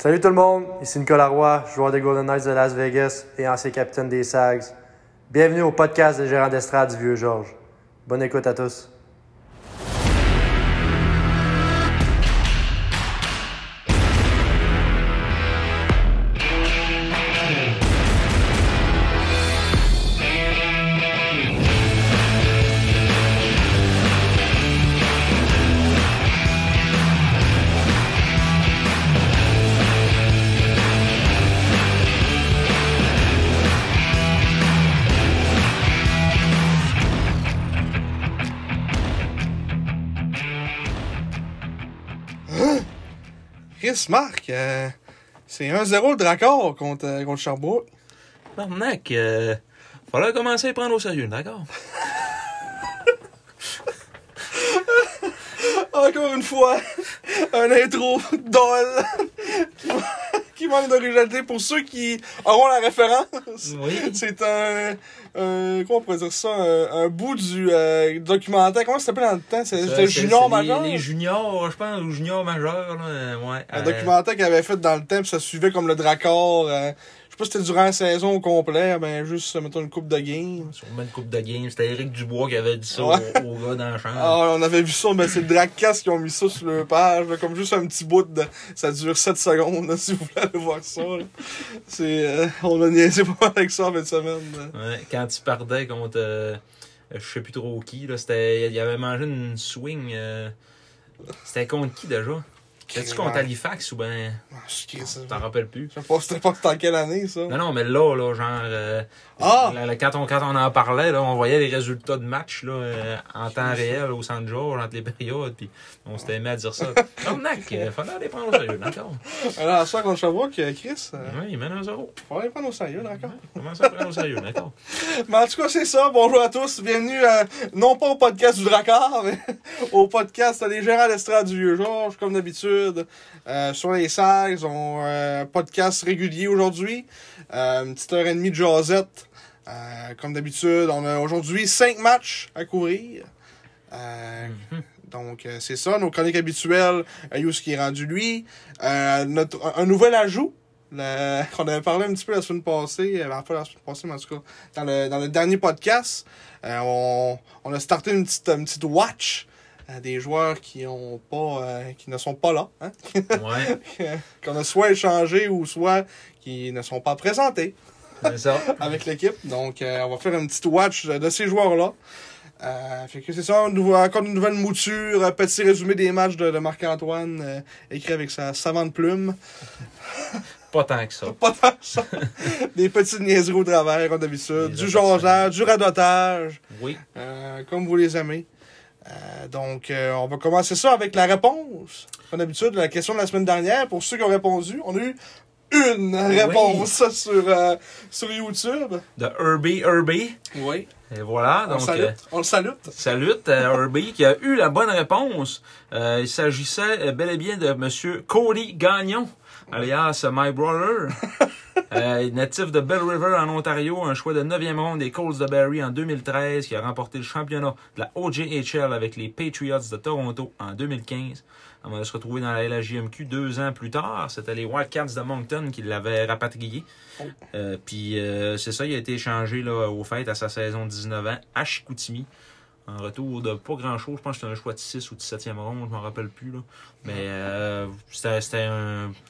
Salut tout le monde, ici Nicolas Roy, joueur des Golden Knights de Las Vegas et ancien capitaine des Sags. Bienvenue au podcast des gérants d'estrade du Vieux Georges. Bonne écoute à tous. Chris, Marc, euh, c'est 1-0 le Dracor contre, euh, contre Sherbrooke. Barnac, euh, fallait commencer à prendre au sérieux, d'accord? Encore une fois, un intro dol qui, manque d'originalité pour ceux qui auront la référence. Oui. C'est un, un- Comment on pourrait dire ça? Un, un bout du euh, documentaire. Comment ça s'appelait dans le temps? C'était Junior les- Major? Les, juniors, je pense, ou juniors majeurs, là, ouais. Un Euh, documentaire qu'il avait fait dans le temps, puis ça suivait comme le Dracor. euh, pas si c'était durant la saison au complet, ben juste, mettons, une coupe de game. Sûrement une coupe de game. C'était Eric Dubois qui avait dit ça Ouais. au, au gars dans la chambre. Ah, on avait vu ça, mais c'est le Dragcast qui ont mis ça sur leur page, là, comme juste un petit bout de. Ça dure 7 secondes, là, si vous voulez aller voir ça. C'est. euh, on a niaisé pas mal avec ça en fin de semaine. là. Ouais, quand il perdait contre, euh, je sais plus trop qui, là, c'était, il avait mangé une swing, euh, c'était contre qui déjà? C'était-tu contre Halifax ou ben, Ah, je ça. t'en rappelles plus? Je sais pas, c'était pas dans quelle année, ça. Non, non, mais là, là, genre, euh, Ah! là, quand, on, quand on en parlait, là, on voyait les résultats de match là, euh, en temps réel au Centre Georges entre les périodes, puis on s'était mis à dire ça. Cornac, il fallait les prendre au sérieux, d'accord? Alors, ça, contre Sherbrooke, euh, Chris, euh, Oui, il mène un zéro. faut aller prendre au sérieux, d'accord? Comment ça prendre au sérieux, d'accord? Mais en tout cas, c'est ça. Bonjour à tous. Bienvenue, euh, non pas au podcast du Dracard, mais au podcast des gérants d'estrade du Vieux-Georges, comme d'habitude. Euh, sur les Sags, on euh, podcast régulier aujourd'hui. Euh, une petite heure et demie de jasette. Comme d'habitude, on a aujourd'hui cinq matchs à couvrir. Euh, Donc, c'est ça, nos chroniques habituelles. Euh, Yous qui est rendu lui. Notre, un, un nouvel ajout. le- qu'on avait parlé un petit peu la semaine passée, euh, pas la semaine passée, mais en tout cas, dans le, dans le dernier podcast, euh, on, on a starté une petite, une petite watch euh, des joueurs qui ont pas euh, qui ne sont pas là, hein? Ouais, qu'on a soit échangé ou soit qui ne sont pas présentés ça. avec l'équipe. Donc, euh, on va faire une petite watch de, ces joueurs-là. Euh, fait que c'est ça, encore une nouvelle mouture, un petit résumé des matchs de, de Marc-Antoine, écrit avec sa savante plume. Pas tant que ça. Pas tant que ça. Des petites niaiseries au travers, comme d'habitude. Du jonglage, du radotage, Oui. euh, comme vous les aimez. Euh, donc, euh, on va commencer ça avec la réponse. Comme d'habitude, la question de la semaine dernière, pour ceux qui ont répondu, on a eu une réponse sur, euh, sur YouTube. De Herbie Herbie. Oui. Et voilà, On, le donc. salute. euh, on le salute. Salut à Herbie qui a eu la bonne réponse. Euh, il s'agissait euh, bel et bien de Monsieur Cody Gagnon, alias My Brother. Euh, natif de Bell River en Ontario, un choix de 9e ronde des Colts de Barrie en 2013 qui a remporté le championnat de la OJHL avec les Patriots de Toronto en 2015. On va se retrouver dans la LHJMQ deux ans plus tard. C'était les Wildcats de Moncton qui l'avaient rapatrié. Euh, Puis euh, c'est ça, il a été échangé là, au fait à sa saison de 19 ans à Chicoutimi. En retour de pas grand chose, je pense que c'était un choix de 6 ou de 7e ronde, je m'en rappelle plus. Là. Mais euh, c'était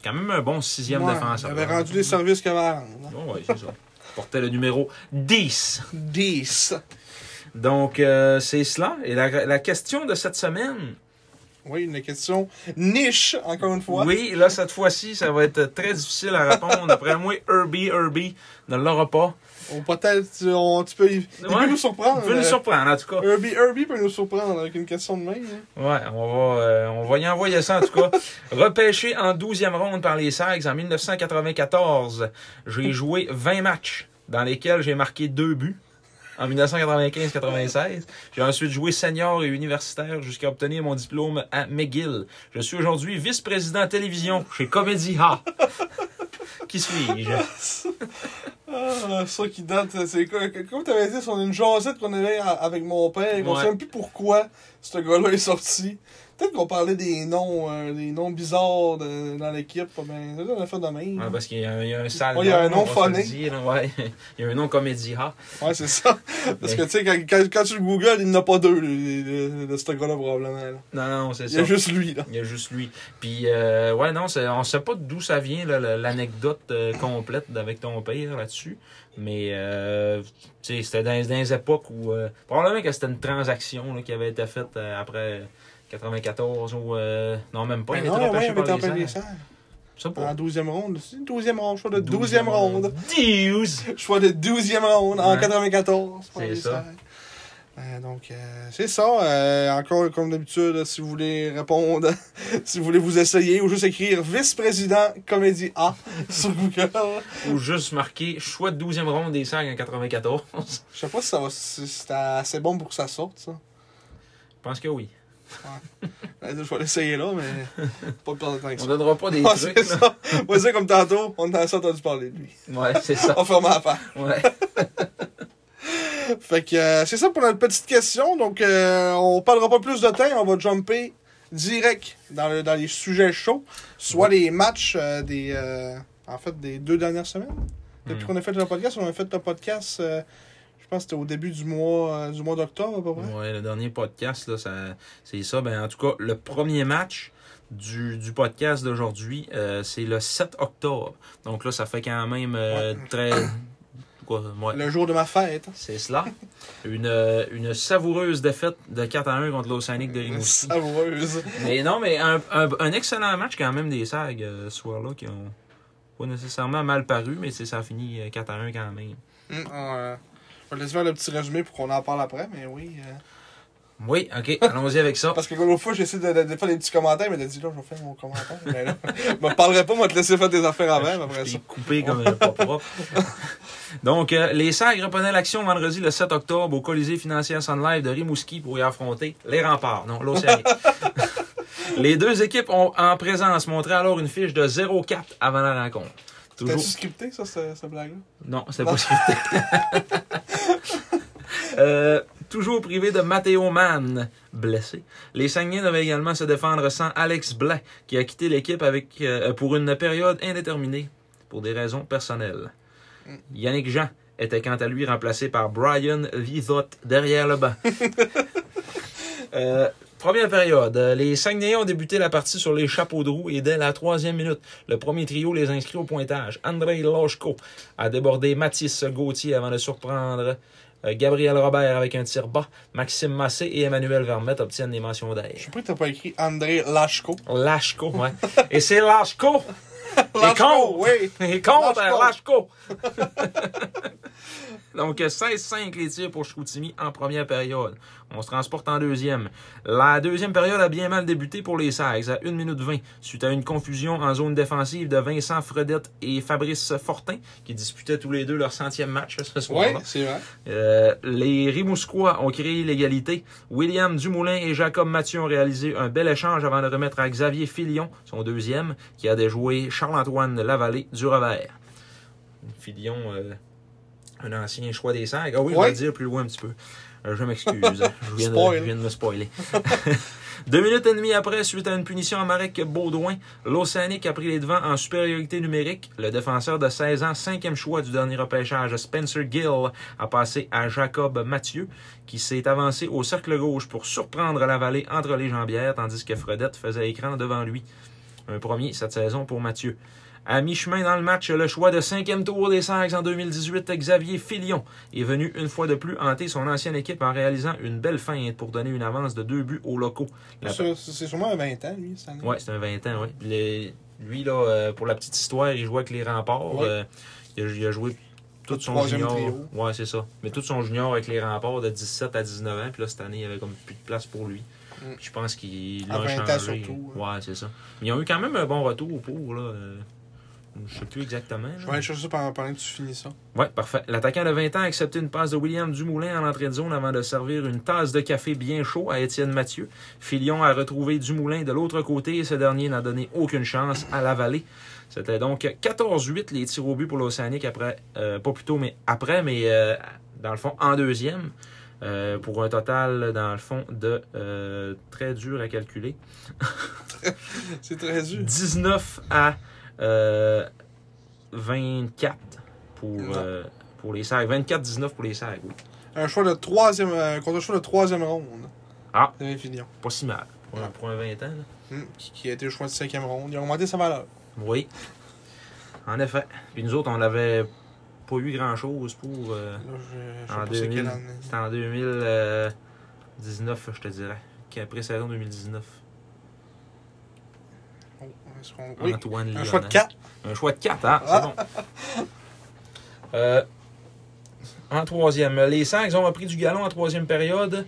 quand même un bon sixième Ouais, défenseur. Il avait rendu les services qu'il avait à rendre. Oh, ouais, c'est ça. Il Portait le numéro 10. 10. Donc, euh, c'est cela. Et la, la question de cette semaine, Oui, une question niche, encore une fois. oui, là, cette fois-ci, ça va être très difficile à répondre. D'après moi, Herbie, Herbie ne l'aura pas. Ou peut-être, on- tu peux, il, il Ouais. peut nous surprendre. Il peut nous euh, surprendre, en tout cas. Herbie, Herbie peut nous surprendre avec une question de main. hein. Ouais, on va, euh, on va y envoyer ça en tout cas. Repêché en 12e ronde par les Sags en 1994, j'ai joué 20 matchs dans lesquels j'ai marqué deux buts. En 1995-96, j'ai ensuite joué senior et universitaire jusqu'à obtenir mon diplôme à McGill. Je suis aujourd'hui vice-président télévision chez Comedy Ha. Qui suis-je? Ah, ça qui date, c'est quoi? Comme tu avais dit, c'est une jasette qu'on avait a- avec mon père. On Ouais. sait même plus pourquoi ce gars-là est sorti. Peut-être qu'on parlait des noms, euh, des noms bizarres de- dans l'équipe. Ben, ça, on a fait de même. Ouais, parce qu'il y, a un- il y a un sale Ouais, il y a un nom phoné. ouais. Il y a un nom comédia. Ouais, c'est ça. Parce que, tu sais, quand, quand, quand tu le googles, il n'y en a pas deux, de, ce gars-là, probablement. là. Non, non, c'est Il y ça. a juste lui, là. Il y a juste lui. Puis, euh, ouais, non, on sait pas d'où ça vient, l'anecdote euh, complète avec ton père là-dessus. Mais, euh, tu sais, c'était dans, dans les époques où. euh, probablement que c'était une transaction là, qui avait été faite euh, après 94 ou. euh, non, même pas. Ben il non, était ouais, repêché avait par les sais En pas. 12e ronde. C'est une 12e ronde. Choix de 12e ronde. 12. Choix de 12e ronde en Ouais. 94. par C'est les ça. Euh, donc, euh, c'est ça. Euh, encore, comme d'habitude, si vous voulez répondre, si vous voulez vous essayer, ou juste écrire vice-président comédie A sur Google. Ou juste marqué choix de 12e ronde des Serres en 94. Je sais pas si ça va, si c'est assez bon pour que ça sorte, ça. Je pense que oui. Euh, Je vais l'essayer là, mais pas perdre de temps que On ça. donnera pas des Ah, trucs. c'est là. ça. Moi, c'est comme tantôt, on a entendu parler de lui. Ouais, c'est ça. On ferme la page. Ouais. Fait que euh, c'est ça pour notre petite question. Donc, euh, on parlera pas plus de temps. On va jumper direct dans, le- dans les sujets chauds. Soit les matchs euh, des. euh, en fait, des deux dernières semaines. Depuis Hmm. qu'on a fait le podcast, on a fait le podcast. Je pense que c'était au début du mois, euh, du mois d'octobre, à peu près. Ouais, le dernier podcast, là, ça, c'est ça. Ben, en tout cas, le premier match du, du podcast d'aujourd'hui, euh, c'est le 7 octobre. Donc là, ça fait quand même euh, très. Quoi, ouais. Le jour de ma fête. C'est cela. Une, une savoureuse défaite de 4 à 1 contre l'Océanique de Rimouski. Savoureuse. Mais non, mais un, un, un excellent match quand même des SAG ce soir-là qui ont pas nécessairement mal paru, mais c'est- ça a fini euh, 4 à 1 quand même. Euh, je vais laisser faire le petit résumé pour qu'on en parle après, mais oui. euh, Oui, ok, allons-y avec ça. Parce que l'autre fois, j'essaie de, de, de faire des petits commentaires, mais t'as dit là, je vais faire mon commentaire. Mais là, je me parlerai pas, moi, te laisser faire tes affaires avant, mais après Je ça. coupé comme pas propre. Donc, euh, les Sags reprenaient l'action vendredi le 7 octobre au Colisée financier Sun Live de Rimouski pour y affronter les remparts, non, l'Océanique. les deux équipes ont en présence montré alors une fiche de 0-4 avant la rencontre. Toujours... T'as-tu scripté, ça, cette, blague-là? Non, c'est pas scripté. Euh, toujours privé de Matteo Mann, blessé. Les Saguenay devaient également se défendre sans Alex Blais, qui a quitté l'équipe avec euh, pour une période indéterminée pour des raisons personnelles. Yannick Jean était quant à lui remplacé par Brian Vizot derrière le banc. Euh, première période. Euh, Les Saguenayens ont débuté la partie sur les chapeaux de roue et dès la troisième minute, le premier trio les inscrit au pointage. André Loshko a débordé Mathis Gauthier avant de surprendre euh, Gabriel Robert avec un tir bas. Maxime Massé et Emmanuel Vermette obtiennent des mentions Je d'air. sais pas que t'as pas écrit André Lachko. Lashko, ouais. Et c'est Lashko! Contre. oui! Et contre Lashko. Donc 16-5 les tirs pour Chicoutimi en première période. On se transporte en deuxième. La deuxième période a bien mal débuté pour les Sags à 1 minute 20 suite à une confusion en zone défensive de Vincent Fredette et Fabrice Fortin qui disputaient tous les deux leur centième match ce Oui, soir-là. c'est vrai. Euh, les Rimousquois ont créé l'égalité. William Dumoulin et Jacob Mathieu ont réalisé un bel échange avant de remettre à Xavier Filion, son deuxième, qui a déjoué Charles-Antoine Lavallée du revers. Filion, euh, un ancien choix des Sags. Ah oui, je Ouais. vais le dire plus loin un petit peu. Euh, je m'excuse. je, viens de, Spoil. je viens de me spoiler. Deux minutes et demie après, suite à une punition à Marek Baudouin, l'Océanique a pris les devants en supériorité numérique. Le défenseur de 16 ans, cinquième choix du dernier repêchage, Spencer Gill, a passé à Jacob Mathieu, qui s'est avancé au cercle gauche pour surprendre la vallée entre les jambières, tandis que Fredette faisait écran devant lui. Un premier cette saison pour Mathieu. À mi-chemin dans le match, le choix de cinquième tour des Sags en 2018, Xavier Filion, est venu une fois de plus hanter son ancienne équipe en réalisant une belle feinte pour donner une avance de deux buts aux locaux. La- C'est sûrement un 20 ans, lui, cette année. Ouais, c'est un 20 ans, oui. Les- Lui, là, euh, pour la petite histoire, il jouait avec les remparts. Ouais. euh, il, a, il a joué tout Le son junior. trio. Ouais, c'est ça. Mais tout son junior avec les remparts de 17 à 19 ans. Puis là, cette année, il y avait comme plus de place pour lui. Mm. Puis Je pense qu'il l'a 20 ans changé. surtout, Ouais, c'est ça. Mais ils ont eu quand même un bon retour pour, là. Je sais plus exactement. là. Je vais aller chercher ça pendant, que tu finis ça. Ouais, parfait. L'attaquant de 20 ans a accepté une passe de William Dumoulin en entrée de zone avant de servir une tasse de café bien chaud à Étienne Mathieu. Filion a retrouvé Dumoulin de l'autre côté et ce dernier n'a donné aucune chance à la vallée. C'était donc 14-8 les tirs au but pour l'Océanique après, euh, pas plus tôt, mais après, mais euh, dans le fond, en deuxième. Euh, pour un total, dans le fond, de très dur à calculer. C'est très dur. 19 à euh, 24 pour, Non. euh, pour les Sags. 24-19 pour les Sags, oui. Un choix de troisième, euh, contre un choix de troisième ronde. Ah. Pas si mal. Pour, un- Ouais. pour un 20 ans. là. Hum, qui, a été le choix de cinquième ronde. Il a augmenté sa valeur. Oui. En effet. Puis nous autres, on n'avait pas eu grand-chose pour... euh, Là, je, en pas c'est 2000. quelle année. C'était en 2019, je te dirais. Qui a pré-saison 2019. Oh, Oui, Antoine un choix de 4. Un choix de 4, hein? Ah. C'est bon. Euh, en troisième, les Sags ont repris du galon en troisième période,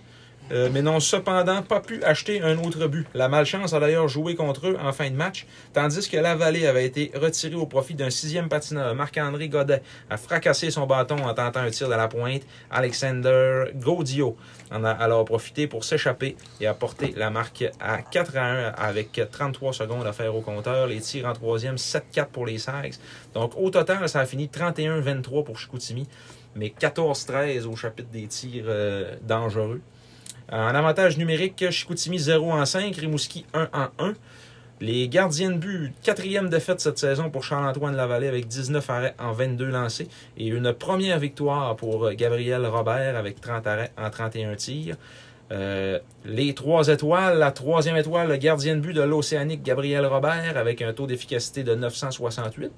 euh, mais n'ont cependant pas pu acheter un autre but. La malchance a d'ailleurs joué contre eux en fin de match, tandis que la Vallée avait été retirée au profit d'un sixième patineur. Marc-André Godet a fracassé son bâton en tentant un tir de la pointe. Alexander Gaudio en a alors profité pour s'échapper et a porté la marque à 4 à 1 avec 33 secondes à faire au compteur. Les tirs en troisième, 7-4 pour les Sags. Donc au total, ça a fini 31-23 pour Chicoutimi, mais 14-13 au chapitre des tirs euh, dangereux. En avantage numérique, Chicoutimi 0 en 5, Rimouski 1 en 1. Les gardiens de but, quatrième défaite cette saison pour Charles-Antoine Lavallée avec 19 arrêts en 22 lancés et une première victoire pour Gabriel Robert avec 30 arrêts en 31 tirs. Euh, les trois étoiles, la troisième étoile, le gardien de but de l'Océanique Gabriel Robert avec un taux d'efficacité de 968.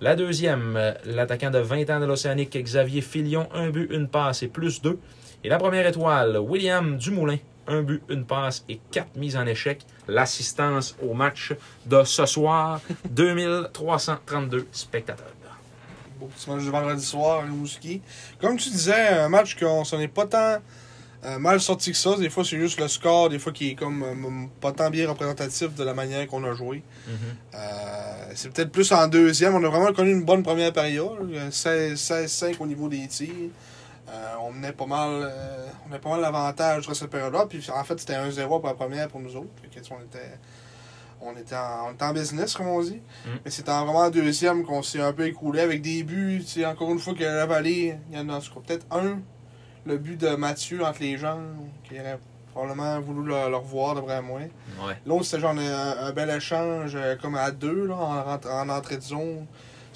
La deuxième, euh, l'attaquant de 20 ans de l'Océanique Xavier Filion, un but, une passe et plus deux. Et la première étoile, William Dumoulin, un but, une passe et quatre mises en échec. L'assistance au match de ce soir, 2332 spectateurs. Beau petit match de vendredi soir à Rimouski. Comme tu disais, un match qu'on s'en est pas tant euh, mal sorti que ça. Des fois, c'est juste le score, des fois, qui est comme euh, pas tant bien représentatif de la manière qu'on a joué. Euh, c'est peut-être plus en deuxième. On a vraiment connu une bonne première période. euh, 16 16-5 au niveau des tirs. Euh, on menait pas mal euh, on menait pas mal l'avantage sur cette période-là. Puis en fait, c'était 1-0 pour la première pour nous autres. Que, on était. On était, en, on était en business, comme on dit. Mm. Mais c'est en vraiment en deuxième qu'on s'est un peu écoulé avec des buts. Encore une fois, que la vallée, il y en a peut-être un, le but de Mathieu entre les jambes, qui aurait probablement voulu le, le revoir, d'après moi. Ouais. L'autre, c'était genre un, un bel échange, euh, comme à deux, là, en entrée de zone.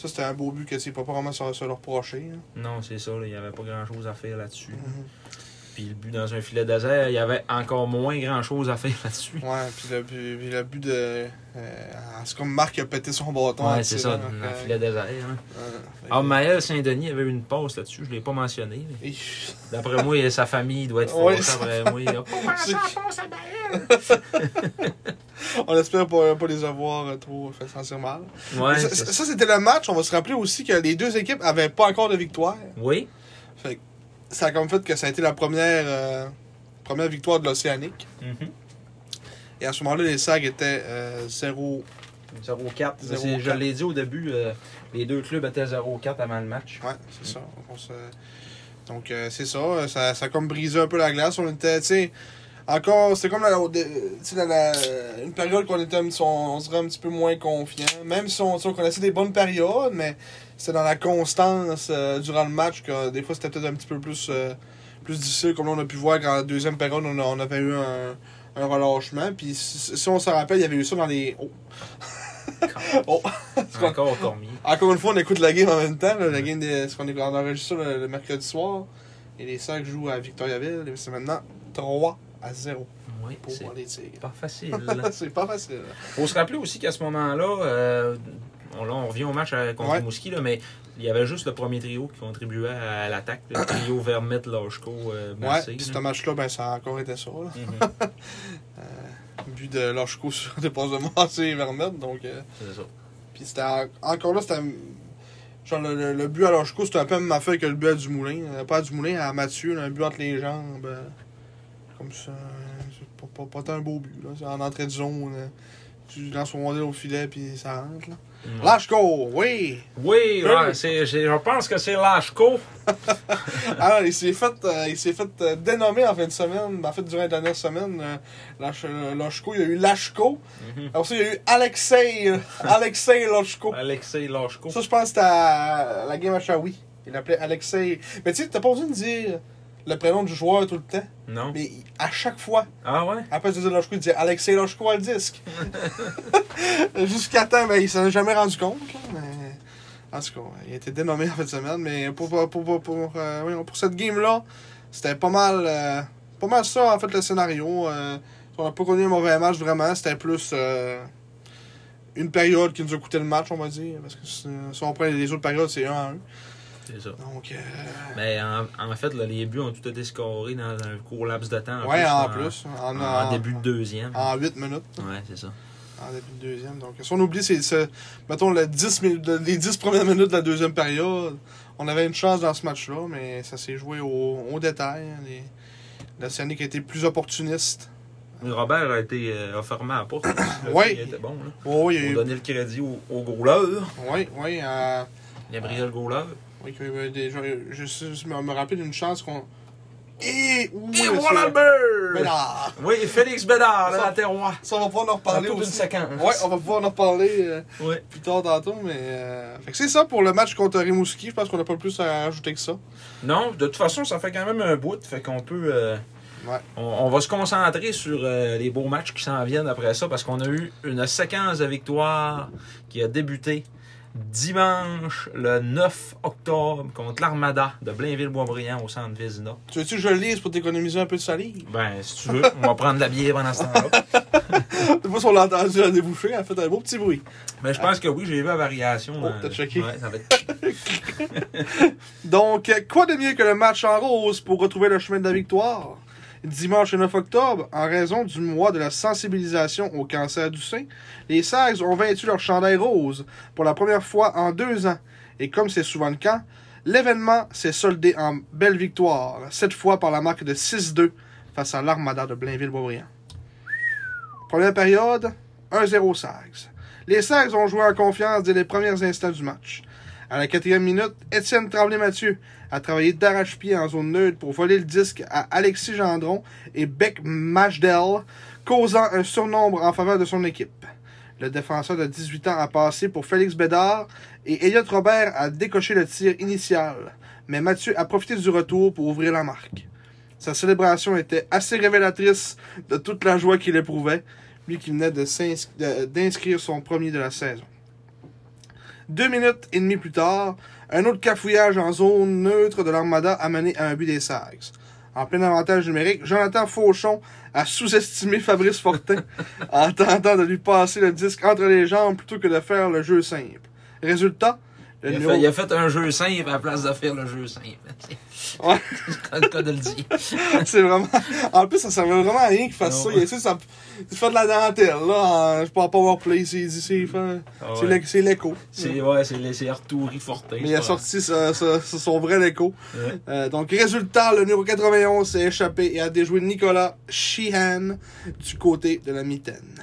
Ça, c'était un beau but que c'est pas vraiment se, se le reprocher. là. Non, c'est ça, il n'y avait pas grand-chose à faire là-dessus. Mhm. Puis le but dans un filet désert, il y avait encore moins grand-chose à faire là-dessus. Ouais, puis le, but- puis le but de. euh, c'est comme Marc a pété son bâton. Ouais, c'est ça, dans le euh, filet désert. Hein. euh, fait Ah, Maël Saint-Denis avait eu une passe là-dessus, je ne l'ai pas mentionné. mais D'après moi, sa famille doit être Ouais, forte. Après moi, il a pas passe à Maël? On espère pas, pas les avoir euh, trop fait sentir mal. Ouais, ça, ça, ça, c'était le match. On va se rappeler aussi que les deux équipes avaient pas encore de victoire. Oui, Ça a comme fait que ça a été la première, euh, première victoire de l'Océanique. Mhm. Et à ce moment-là, les SAG étaient euh, 0. 0-4. 0-4. C'est- Je l'ai dit au début, euh, les deux clubs étaient 0-4 avant le match. Ouais, c'est ça. On se- Donc, euh, c'est ça. ça. Ça a comme brisé un peu la glace. On était, tu sais, encore, c'était comme la, la- une période qu'on était, on, on serait un petit peu moins confiant. Même si on, on connaissait des bonnes périodes, mais c'était dans la constance euh, durant le match que des fois c'était peut-être un petit peu plus, euh, plus difficile. Comme là, on a pu voir qu'en la deuxième période, on, a- on avait eu un, un relâchement. Puis si, si on se rappelle, il y avait eu ça dans les. Oh. oh. Encore Cormier. Encore une fois, on écoute la game en même temps. là, la game de, ce qu'on est, enregistre ça le, le mercredi soir. Et les Sacs jouent à Victoriaville. Et c'est maintenant 3 à 0 Oui, pour c'est les Tigres. pas facile. c'est pas facile. Faut se rappeler aussi qu'à ce moment-là, euh, on, revient au match contre Ouais. Rimouski, là, mais il y avait juste le premier trio qui contribuait à l'attaque. Le trio Vermette, Lashko, euh, Ouais, puis ce match-là, ben, ça a encore été ça. Là. Mhm, But de Lachko sur des passes de Massé et Vermette. Donc, euh, c'est ça. puis c'était en- encore là, c'était. Genre, le, le- le but à Lachko, c'était un peu même affaire que le but à Dumoulin. Euh, Pas à Dumoulin, à Mathieu, là, un but entre les jambes. Comme ça. C'est pas, pas, pas tant un beau but. Là. C'est en entrée de zone. euh, tu lances ton au filet, puis ça rentre. Là. Lachko, oui! Oui, ouais, c'est- je pense que c'est Lashko. Alors, il s'est fait, euh, il s'est fait euh, dénommer en fin de semaine. Ben, En fait, durant la dernière semaine, euh, euh, Lachko, il y a eu Lachko. Mhm. Après ça, il y a eu Alexei, Alexei Lachko. Alexei Lashko. Ça, je pense que c'était à la game à Shawi. Il l'appelait Alexei. Mais tu sais, t'as pas besoin de dire le prénom du joueur tout le temps. Non. Mais à chaque fois, Ah ouais? après dire Loshko, il disait Alexei Loshko a le disque. Jusqu'à temps, ben, il s'en est jamais rendu compte. là, mais... En tout cas, il a été dénommé en fin de semaine. Mais pour, pour, pour, pour, euh, pour cette game-là, c'était pas mal, euh, pas mal ça, en fait, le scénario. Euh, on n'a pas connu un mauvais match vraiment. C'était plus une période qui nous a coûté le match, on va dire. Parce que si, on prend les autres périodes, c'est 1 à 1. C'est ça. Donc, euh, Mais en, en fait, là, les buts ont tout été scorés dans un court laps de temps. ouais, en plus. En, En, en- début de deuxième. En 8 minutes. Ouais, c'est ça. En début de deuxième. Donc, si on oublie, c'est, mettons, le 10 minutes- les 10 premières minutes de la deuxième période, on avait une chance dans ce match-là, mais ça s'est joué au, au détail. hein. Les, L'Océanique a été plus opportuniste. Robert a été euh, a fermé à la porte. Ouais. Il était bon. Là. Oui, il a eu- le crédit au, au oui, oui, euh, Gabriel Goaler. Oui, qu'il y avait des gens- je, me me rappelle d'une chance qu'on. Et, oui, Et monsieur. voilà le beurre! Bédard. Oui, Félix Bédard, Ça- la latérois. Ça, on va pouvoir en reparler Dans toute aussi. une séquence. Ouais, on va pouvoir en reparler euh, Oui. plus tard tantôt, mais. euh, Fait que c'est ça pour le match contre Rimouski. Je pense qu'on n'a pas plus à ajouter que ça. Non, de toute façon, ça fait quand même un bout. Fait qu'on peut. euh, Ouais. on, on va se concentrer sur euh, les beaux matchs qui s'en viennent après ça parce qu'on a eu une séquence de victoires qui a débuté dimanche le 9 octobre contre l'Armada de Blainville-Boisbriand au centre Vézina. Tu veux-tu que je le lise pour t'économiser un peu de salive? Ben, si tu veux, on va prendre de la bière pendant ce temps-là. Pas si on l'a entendu à déboucher, elle a fait un beau petit bruit. Mais je pense que oui, j'ai vu la variation. Oh, dans- t'as checké. Ouais, ça va être... Donc, quoi de mieux que le match en rose pour retrouver le chemin de la victoire? Dimanche 9 octobre, en raison du mois de la sensibilisation au cancer du sein, les Sags ont vaincu leur chandail rose pour la première fois en deux ans. Et comme c'est souvent le cas, l'événement s'est soldé en belle victoire, cette fois par la marque de 6-2 face à l'Armada de Blainville-Boisbriand. Première période, 1-0 Sags. Les Sags ont joué en confiance dès les premiers instants du match. À la quatrième minute, Étienne Tremblay-Mathieu a travaillé d'arrache-pied en zone neutre pour voler le disque à Alexis Gendron et Beck Mashdell, causant un surnombre en faveur de son équipe. Le défenseur de 18 ans a passé pour Félix Bédard et Elliot Robert a décoché le tir initial, mais Mathieu a profité du retour pour ouvrir la marque. Sa célébration était assez révélatrice de toute la joie qu'il éprouvait, lui qui venait d'inscrire son premier de la saison. Deux minutes et demie plus tard, un autre cafouillage en zone neutre de l'Armada a mené à un but des Sags. En plein avantage numérique, Jonathan Fauchon a sous-estimé Fabrice Fortin en tentant de lui passer le disque entre les jambes plutôt que de faire le jeu simple. Résultat, Il a, fait, il a fait un jeu simple à la place de faire le jeu simple. Ouais. C'est le cas de le dire. c'est vraiment. En plus, ça servait vraiment à rien qu'il fasse Non. ça. Il, essaie de ça. De la dentelle, là. Je peux pas voir play. C'est c'est- c'est- Ah c'est l'écho. C'est ouais, c'est c'est Arturi Fortin. Mais il a sorti sa- sa- sa- son vrai. Ouais. Euh, donc, résultat, le numéro 91 s'est échappé et a déjoué Nicolas Sheehan du côté de la mitaine.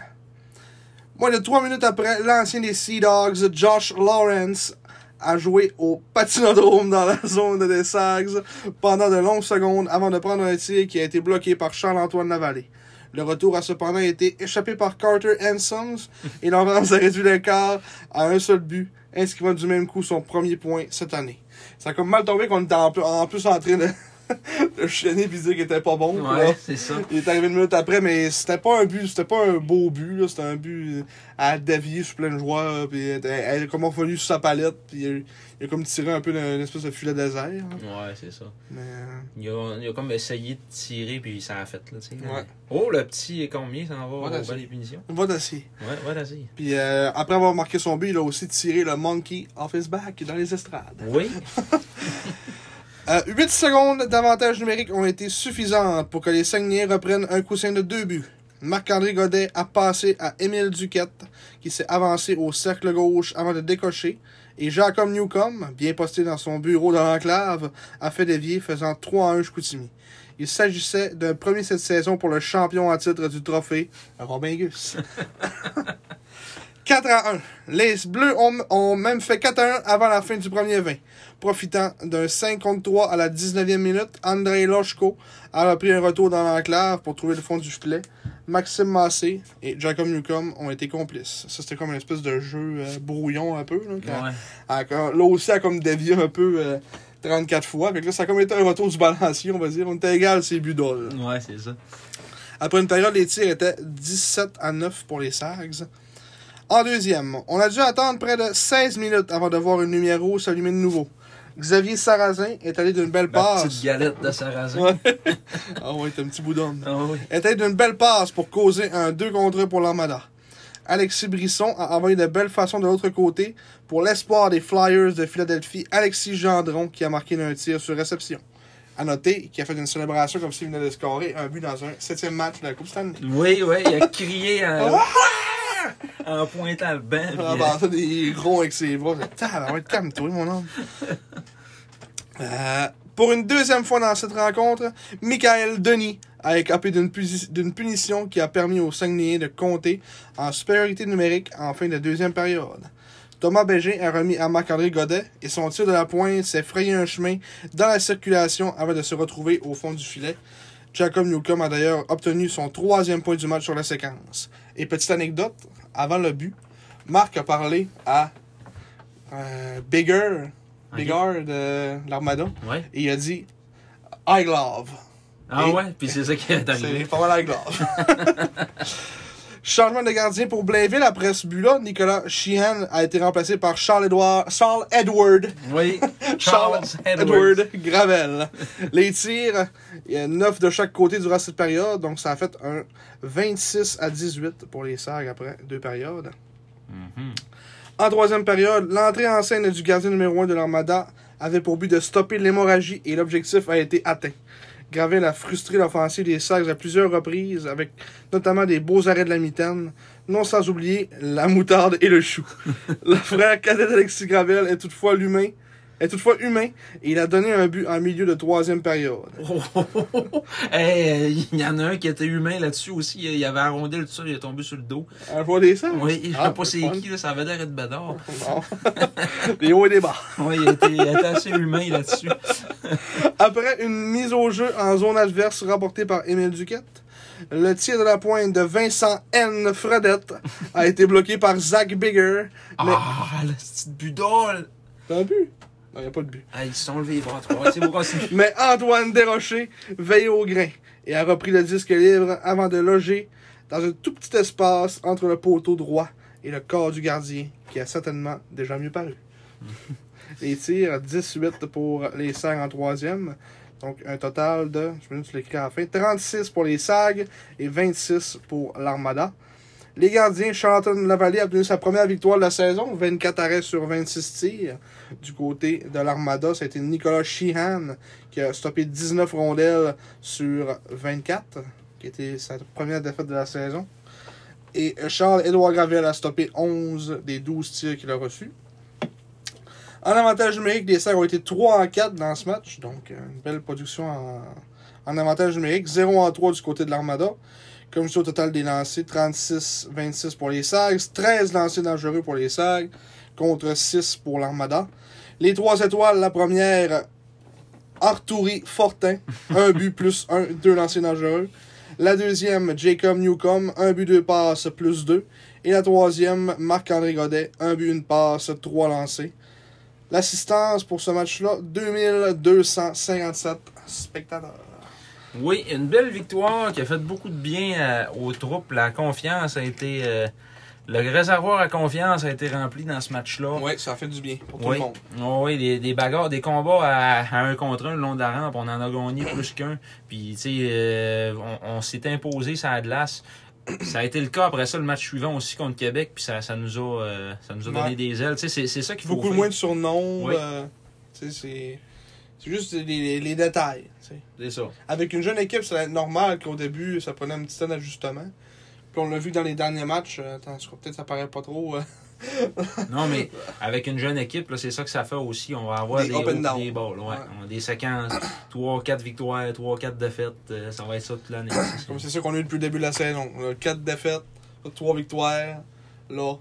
Moins de trois minutes après, l'ancien des Sea Dogs, Josh Lawrence, a joué au patinodrome dans la zone des Sags pendant de longues secondes avant de prendre un tir qui a été bloqué par Charles-Antoine Lavallée. Le retour a cependant été échappé par Carter Hanson et Lawrence a réduit l'écart à un seul but, inscrivant du même coup son premier point cette année. Ça a comme mal tombé qu'on était en plus en train de, chianer et dire qu'il était pas bon. puis Ouais, c'est ça. il est arrivé une minute après, mais c'était pas un but, c'était pas un beau but, là, c'était un but euh, à dévier sur plein de joueurs, puis elle, elle est comme revenu sur sa palette, puis il a, il a comme tiré un peu d'une espèce de filet désert. Ouais, c'est ça. Mais, euh, Il a, il a comme essayé de tirer, puis ça a fait, là, tu sais. Ouais. Oh, le petit est combien, ça en va bas des punitions? va d'acier. Ouais, vas-y. Puis euh, après avoir marqué son but, il a aussi tiré le monkey off his back dans les estrades. Oui. Euh, 8 secondes d'avantage numérique ont été suffisantes pour que les Saguenayens reprennent un coussin de deux buts. Marc-André Godet a passé à Émile Duquette, qui s'est avancé au cercle gauche avant de décocher. Et Jacob Newcomb, bien posté dans son bureau dans l'enclave, a fait dévier, faisant 3 à 1 Chicoutimi. Il s'agissait d'un premier cette saison pour le champion à titre du trophée, Robin Gus. 4 à 1. Les Bleus ont, ont même fait 4 à 1 avant la fin du premier 20. Profitant d'un 5 contre 3 à la 19e minute, Andrei Loshko a repris un retour dans l'enclave pour trouver le fond du filet. Maxime Massé et Jacob Newcomb ont été complices. Ça, c'était comme une espèce de jeu euh, brouillon un peu. Là, quand- Ouais. a- quand- là aussi, a comme dévié un peu euh, 34 fois. Fait que là, ça a comme été un retour du balancier, on va dire. On était égal ces buts d'ol. Ouais, c'est ça. Après une période, les tirs étaient 17 à 9 pour les Sags. En deuxième, on a dû attendre près de 16 minutes avant de voir une lumière rouge s'allumer de nouveau. Xavier Sarrazin est allé d'une belle La passe. petite galette de Sarrazin. Ah ouais, t'as un petit bout d'homme. Ah oui. Est allé d'une belle passe pour causer un 2 contre 1 pour l'Armada. Alexis Brisson a envoyé de belle façon de l'autre côté pour l'espoir des Flyers de Philadelphie, Alexis Gendron, qui a marqué d'un tir sur réception. À noter qu'il a fait une célébration comme s'il venait de scorer un but dans un septième match de la Coupe Stanley. Oui, oui, il a crié en, en pointant le banc. Ça, des gros avec ses bras. Calme-toi, mon homme. Euh, pour une deuxième fois dans cette rencontre, Michael Denis a puni- d'une punition qui a permis aux Saguenayens de compter en supériorité numérique en fin de deuxième période. Thomas Bégin a remis à Marc-André Godet et son tir de la pointe s'est frayé un chemin dans la circulation avant de se retrouver au fond du filet. Jacob Newcomb a d'ailleurs obtenu son troisième point du match sur la séquence. Et petite anecdote, avant le but, Marc a parlé à euh, Bigger, Bigger de l'Armada, Ouais. et il a dit I love. Ah Et- ouais, puis c'est ça qui est C'est arrivé. pas mal I love. Changement de gardien pour Blainville après ce but-là. Nicolas Sheehan a été remplacé par Charles Edward, Charles Edward Oui, Charles Edward. Gravel. Les tirs, il y a 9 de chaque côté durant cette période, donc ça a fait un 26 à 18 pour les Sags après deux périodes. Mhm. En troisième période, l'entrée en scène du gardien numéro 1 de l'Armada avait pour but de stopper l'hémorragie et l'objectif a été atteint. Gravel a frustré l'offensive des Sags à plusieurs reprises, avec notamment des beaux arrêts de la mitaine, non sans oublier la moutarde et le chou. le frère cadet d'Alexis Gravel est toutefois l'humain, est toutefois humain, et il a donné un but en milieu de troisième période. Oh, oh, oh, oh. Hey, il y en a un qui était humain là-dessus aussi. Il avait arrondi le dessus, il est tombé sur le dos. Un joueur des Sags? Oui, je sais Ah, pas c'est qui, là, ça avait l'air d'être Bédard. Des hauts et des bas. Oui, il était, il était assez humain là-dessus. Après une mise au jeu en zone adverse rapportée par Émile Duquette, le tir de la pointe de Vincent N. Fredette a été bloqué par Zach Bigger. Mais... Ah, la petite budole! T'as un Non, y a pas de but. Ah, ils sont levés les bras. tu. C'est. Mais Antoine Desrochers veille au grain et a repris le disque libre avant de loger dans un tout petit espace entre le poteau droit et le corps du gardien, qui a certainement déjà mieux paru. les tirs, 18 pour les SAG en troisième. Donc un total de, je vais juste l'écrire à la fin, 36 pour les SAG et 26 pour l'Armada. Les gardiens, Charlton Lavallée a obtenu sa première victoire de la saison, 24 arrêts sur 26 tirs. Du côté de l'Armada, ça a été Nicolas Sheehan qui a stoppé 19 rondelles sur 24, qui était sa première défaite de la saison. Et Charles-Édouard Gravel a stoppé 11 des 12 tirs qu'il a reçus. En avantage numérique, les Serres ont été 3 en 4 dans ce match, donc une belle production en, avantage numérique. 0 en 3 du côté de l'Armada. Comme je dis au total des lancers, 36-26 pour les Sags, 13 lancers dangereux pour les Sags, contre 6 pour l'Armada. Les 3 étoiles, la première, Arturi Fortin, un but plus 1, 2 lancers dangereux. La deuxième, Jacob Newcomb, un but, deux passes, plus 2. Et la troisième, Marc-André Godet, un but, une passe, 3 lancés. L'assistance pour ce match-là, 2257 spectateurs. Oui, une belle victoire qui a fait beaucoup de bien euh, aux troupes. La confiance a été. euh, le réservoir à confiance a été rempli dans ce match-là. Oui, ça fait du bien pour tout Oui, le monde. Oh, oui des, des bagarres, des combats à, à un contre un le long de la rampe. On en a gagné plus qu'un. Puis, tu sais, euh, on, on s'est imposé ça a glace. Ça a été le cas après ça, le match suivant aussi contre Québec. Puis ça, ça nous a, euh, ça nous a donné Ouais. des ailes. Tu sais, c'est- c'est ça qu'il faut Beaucoup faire. moins de surnoms. Oui. euh, tu sais, c'est. C'est juste les, les- les détails. C'est ça. Avec une jeune équipe, c'est normal qu'au début, ça prenait un petit temps d'ajustement. Puis on l'a vu dans les derniers matchs. euh, Attends, je crois peut-être ça paraît pas trop. euh, Non, mais avec une jeune équipe, c'est ça que ça fait aussi. On va avoir Des des, hauts, des bas. là, ouais. Ouais. On a des séquences, 3, 4 victoires, 3, 4 défaites. euh, ça va être ça toute l'année. Comme c'est ça qu'on a eu depuis le début de la saison. 4 défaites, 3 victoires. Là.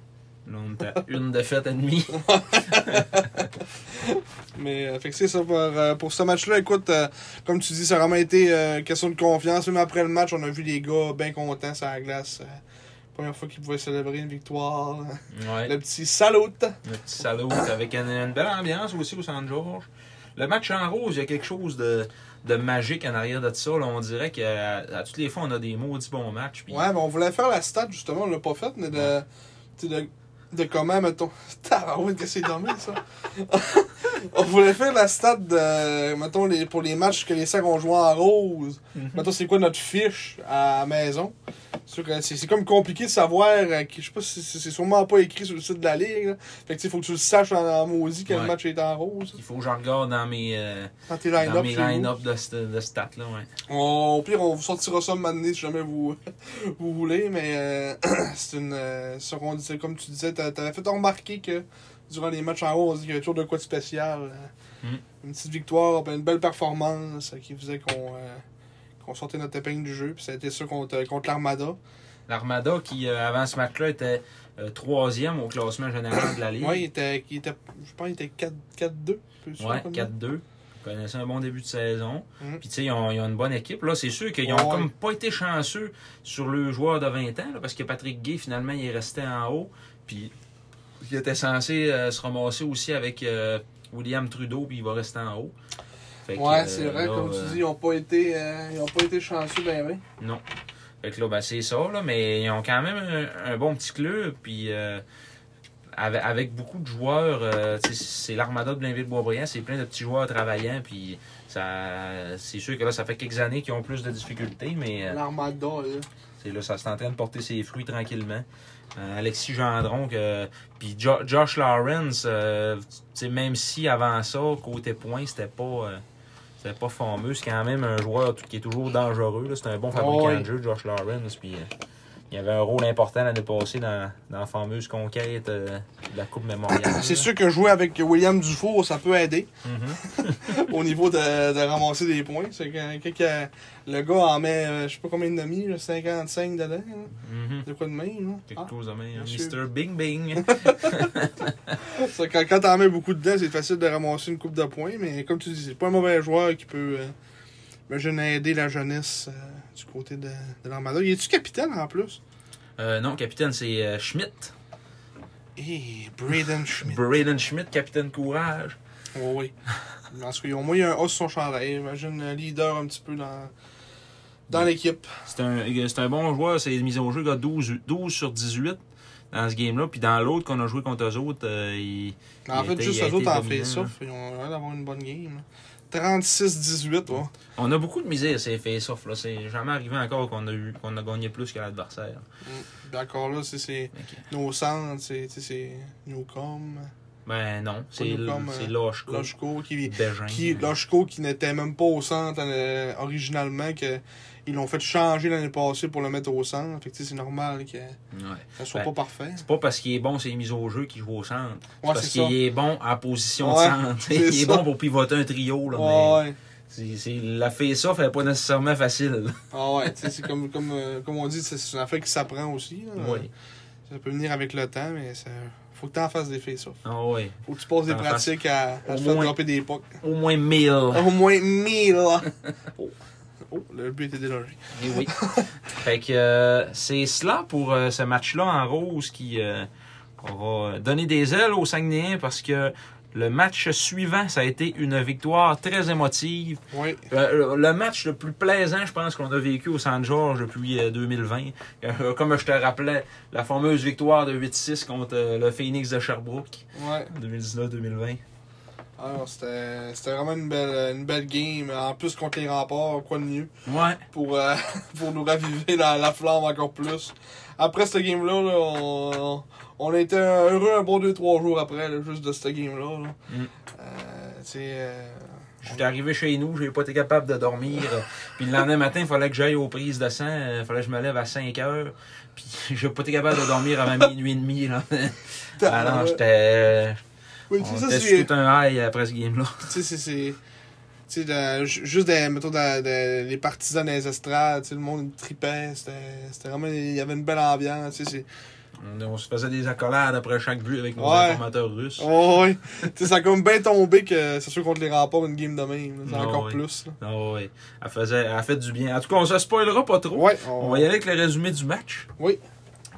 Là, on est à une défaite et demie. Mais euh, fait que c'est ça pour, euh, pour ce match-là. Écoute, euh, comme tu dis, ça a vraiment été question de confiance. Même après le match, on a vu les gars bien contents sur la glace. première fois qu'ils pouvaient célébrer une victoire. Ouais. Le petit salut. Le petit salaud avec une, une belle ambiance aussi au Saint-Georges. le match en rose, il y a quelque chose de, de magique en arrière de ça. Là. On dirait qu'à à toutes les fois, on a des maudits bons matchs. Puis... Ouais, mais on voulait faire la stat, justement, on l'a pas fait, mais de, de comment, mettons? Tabarouette, que c'est dommage, ça? On voulait faire la stat de, mettons, les, pour les matchs que les sacs ont joué en rose. Mhm. Mettons, c'est quoi notre fiche à la maison? C'est que C'est comme compliqué de savoir, euh, je sais pas si c'est c'est sûrement pas écrit sur le site de la Ligue. là. Fait que, tu sais, faut que tu le saches en, en maudit quel Ouais. match est en rose. Il faut que je regarde dans mes, euh, Dans tes dans line-up. line-up de, de stats. Là, ouais. On- Au pire, on vous sortira ça maintenant si jamais vous, vous voulez, mais euh, c'est une. euh, comme tu disais, t'a- t'avais fait remarquer que durant les matchs en haut, on dit qu'il y avait toujours de quoi de spécial. euh, Mm. Une petite victoire, une belle performance euh, qui faisait qu'on euh, qu'on sortait notre épingle du jeu, puis ça a été ça contre, contre l'Armada. L'Armada, qui euh, avant ce match-là était euh, troisième au classement général de la Ligue. Ouais, il était, il était, je pense qu'il était 4 4-2. peux-tu Ouais, faire comme ça? 4-2. Ils connaissaient un bon début de saison. Mhm. Puis, tu sais, ils ont, ils ont une bonne équipe. Là, c'est sûr qu'ils ont Ouais. comme pas été chanceux sur le joueur de 20 ans, là, parce que Patrick Gay, finalement, il est resté en haut. Puis, il était censé euh, se ramasser aussi avec euh, William Trudeau, puis il va rester en haut. Fait que, Ouais, euh, c'est vrai, là, comme euh, tu dis, ils n'ont pas, été, euh, ils ont pas été chanceux, ben, ben. Non. Fait que là, ben, c'est ça, là, mais ils ont quand même un, un bon petit club, puis euh, avec, avec beaucoup de joueurs, euh, c'est l'Armada de Blainville-Boisbriand, c'est plein de petits joueurs travaillants, puis ça, c'est sûr que là, ça fait quelques années qu'ils ont plus de difficultés, mais euh, L'Armada, là. c'est là, ça c'est en train de porter ses fruits tranquillement. Euh, Alexis Gendron, que, puis Jo- Josh Lawrence, euh, tu sais, même si avant ça, côté points, c'était pas, euh, c'était pas fameux, c'est quand même un joueur qui est toujours dangereux. C'est un bon fabricant de jeu, Josh Lawrence. Puis, il avait un rôle important l'année passée dans, dans la fameuse conquête euh, de la Coupe mémoriale. C'est sûr que jouer avec William Dufour, ça peut aider. Mhm. au niveau de, de ramasser des points. C'est que, le gars en met, euh, je sais pas combien de demi, là, 55 dedans. là. Mhm. De quoi de même, là. Quelque Ah. chose de. Mr. Bing Bing. C'est quand, quand t'en mets beaucoup dedans, c'est facile de ramasser une coupe de points, mais comme tu dis, c'est pas un mauvais joueur qui peut, euh, imagine, aider la jeunesse euh, du côté de, de l'Armada. Il est-tu capitaine en plus? Euh, non, capitaine, c'est euh, Schmidt. Hé, Braden Schmidt. Braden Schmidt, capitaine courage. Oh, oui. En tout cas, au moins, il y a un os sur son chandail. Imagine un leader un petit peu dans, dans l'équipe. C'est un, un bon joueur, c'est mis au jeu, il a 12, 12 sur 18 dans ce game-là. Puis dans l'autre qu'on a joué contre eux autres, euh, il, En Il fait, était- juste eux autres en face-off. Ils ont l'air d'avoir une bonne game. là. 36-18, ouais. on a beaucoup de misère ces face-off. là. C'est jamais arrivé encore qu'on a, eu, qu'on a gagné plus que l'adversaire. Puis encore là, c'est- c'est nos centres, c'est tu sais, c'est Newcomb, Ben non, c'est euh, Loshko. Loshko, qui, Bégin. qui, n'était même pas au centre euh, originalement, que ils l'ont fait changer l'année passée pour le mettre au centre. Fait que c'est normal que Ouais. ça soit Ben, pas parfait. C'est pas parce qu'il est bon, c'est mis au jeu qu'il joue au centre. Ouais, parce ça. qu'il est bon en position de centre. Il est ça. bon pour pivoter un trio. Là, mais c'est, la face-off, elle est pas nécessairement facile. Ah ouais, tu sais, c'est comme, comme, euh, comme on dit, c'est c'est une affaire qui s'apprend aussi. là. Oui. Ça peut venir avec le temps, mais ça, faut que tu en fasses des face-off. Ah ouais. Faut que tu passes des pratiques à, à te faire dropper des pucks. Au moins 1000. Au moins 1000. oh. oh, le but était délogé. Eh oui. fait que euh, c'est cela pour euh, ce match-là en rose qui euh, aura donné des ailes aux Saguenayens parce que le match suivant, ça a été une victoire très émotive. Oui. Euh, le match le plus plaisant, je pense, qu'on a vécu au Saint-Georges depuis euh, 2020. Euh, comme je te rappelais, la fameuse victoire de 8-6 contre euh, le Phoenix de Sherbrooke, Ouais. 2019-2020. Alors, c'était c'était vraiment une belle, une belle game. En plus, contre les remparts, quoi de mieux Ouais. pour, euh, pour nous raviver la, la flamme encore plus. Après cette game-là, là, on, on été heureux un bon 2-3 jours après, là, juste de cette game-là. là. Mm. Euh, tu sais, euh, Je suis arrivé chez nous, j'ai pas été capable de dormir. Puis le lendemain matin, il fallait que j'aille aux prises de sang. Il fallait que je me lève à 5 heures. Puis j'ai pas été capable de dormir avant minuit et demi. Là. Ah non, j'étais. Oui, On était sur tout un high après ce game-là. Tu sais, c'est- c'est. Tu sais, juste des, mettons, les partisans des estrades, tu sais, le monde tripait, c'était vraiment, il y avait une belle ambiance, tu sais. On, se faisait des accolades après chaque but avec nos Ouais. informateurs russes. Oh, ouais, tu sais, ça a comme bien tombé que c'est sûr contre les remparts, une game de même, c'est encore ouais. plus, là. Ah ouais. Elle, faisait, elle fait du bien. En tout cas, on se spoilera pas trop. Ouais, On va y aller avec le résumé du match. Oui.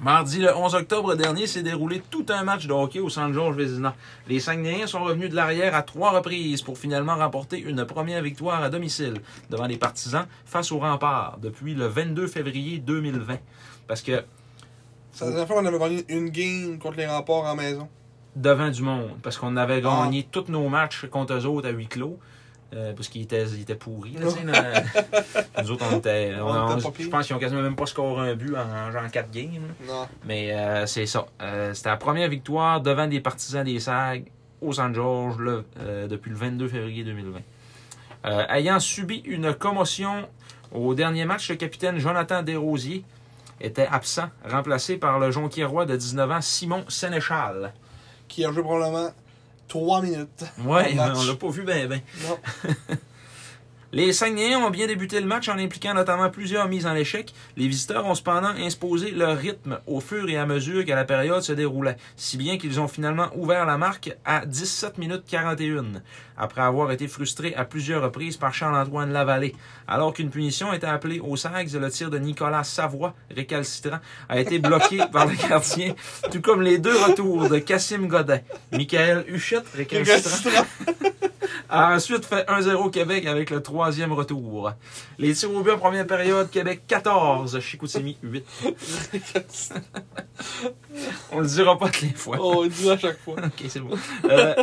Mardi le 11 octobre dernier s'est déroulé tout un match de hockey au San George Vézina. Les Saguenayens sont revenus de l'arrière à trois reprises pour finalement remporter une première victoire à domicile devant les partisans face au rempart depuis le 22 février 2020. Parce que C'est la dernière fois qu'on avait gagné une game contre les remparts en maison. devant du monde, parce qu'on avait Ah. gagné tous nos matchs contre eux autres à huis clos. Euh, parce qu'ils étaient, ils étaient pourris. là, là. Nous autres, on était. Était je pense qu'ils ont quasiment même pas scoré un but en genre 4 games. Non. Mais euh, c'est ça. Euh, C'était la première victoire devant des partisans des SAG au San George le- depuis le 22 février 2020. Euh, ayant subi une commotion au dernier match, le capitaine Jonathan Desrosiers était absent, remplacé par le jonquiérois de 19 ans Simon Sénéchal. Qui a joué probablement 3 minutes. Ouais, on l'a pas vu ben ben. Non. Les Saguenayens ont bien débuté le match en impliquant notamment plusieurs mises en échec. Les visiteurs ont cependant imposé leur rythme au fur et à mesure que la période se déroulait, si bien qu'ils ont finalement ouvert la marque à 17 minutes 41, après avoir été frustrés à plusieurs reprises par Charles-Antoine Lavallée. Alors qu'une punition était appelée aux Sags, le tir de Nicolas Savoie, récalcitrant, a été bloqué par le gardien, tout comme les deux retours de Cassim Godet. Michael Huchette, récalcitrant, a ensuite fait 1-0 Québec avec le troisième retour. Les tirs au but en première période, Québec 14, Chicoutimi 8. On le dira pas toutes les fois. Oh, il dit à chaque fois. Ok, c'est bon. Euh,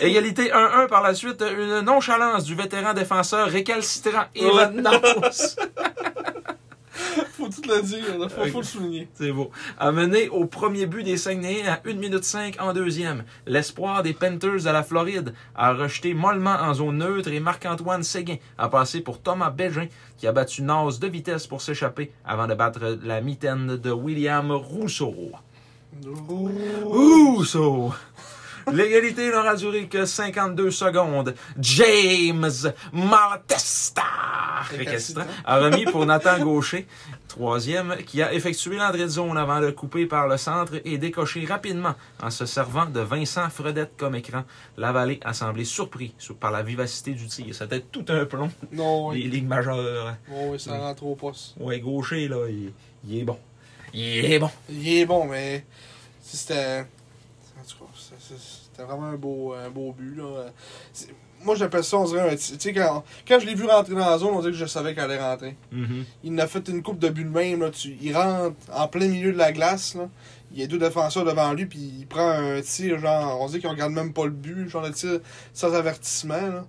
égalité 1-1 par la suite, une nonchalance du vétéran défenseur récalcitrant Evan Nance. Faut tout le dire, faut, faut le souligner. C'est beau. A mené au premier but des Saguenayens à 1 minute 5 en deuxième. L'espoir des Panthers de la Floride a rejeté mollement en zone neutre et Marc-Antoine Séguin a passé pour Thomas Bégin qui a battu Naz de vitesse pour s'échapper avant de battre la mitaine de William Rousseau. Rousseau! L'égalité n'aura duré que 52 secondes. James Malatesta récalcitrant, a remis pour Nathan Gaucher, troisième, qui a effectué l'entrée de zone avant de couper par le centre et décocher rapidement en se servant de Vincent Fredette comme écran. La vallée a semblé surpris sur- par la vivacité du tir. C'était tout un plomb Non, des oui. ligues majeures. Oh, oui, ça rentre au poste. Ouais, Gaucher, là, il, il est bon. Il est bon. Il est bon, mais si c'était. En tout cas, c'est- c'est- c'était vraiment un beau, un beau but. Là. Moi, j'appelle ça, on dirait un. Tu sais, quand, quand je l'ai vu rentrer dans la zone, on dirait que je savais qu'elle allait rentrer. Mhm. Il a fait une coupe de but de même. Là, tu, il rentre en plein milieu de la glace. Là. Il y a deux défenseurs devant lui, puis il prend un tir, genre, on dirait qu'il regarde même pas le but, genre le tir sans avertissement. Là.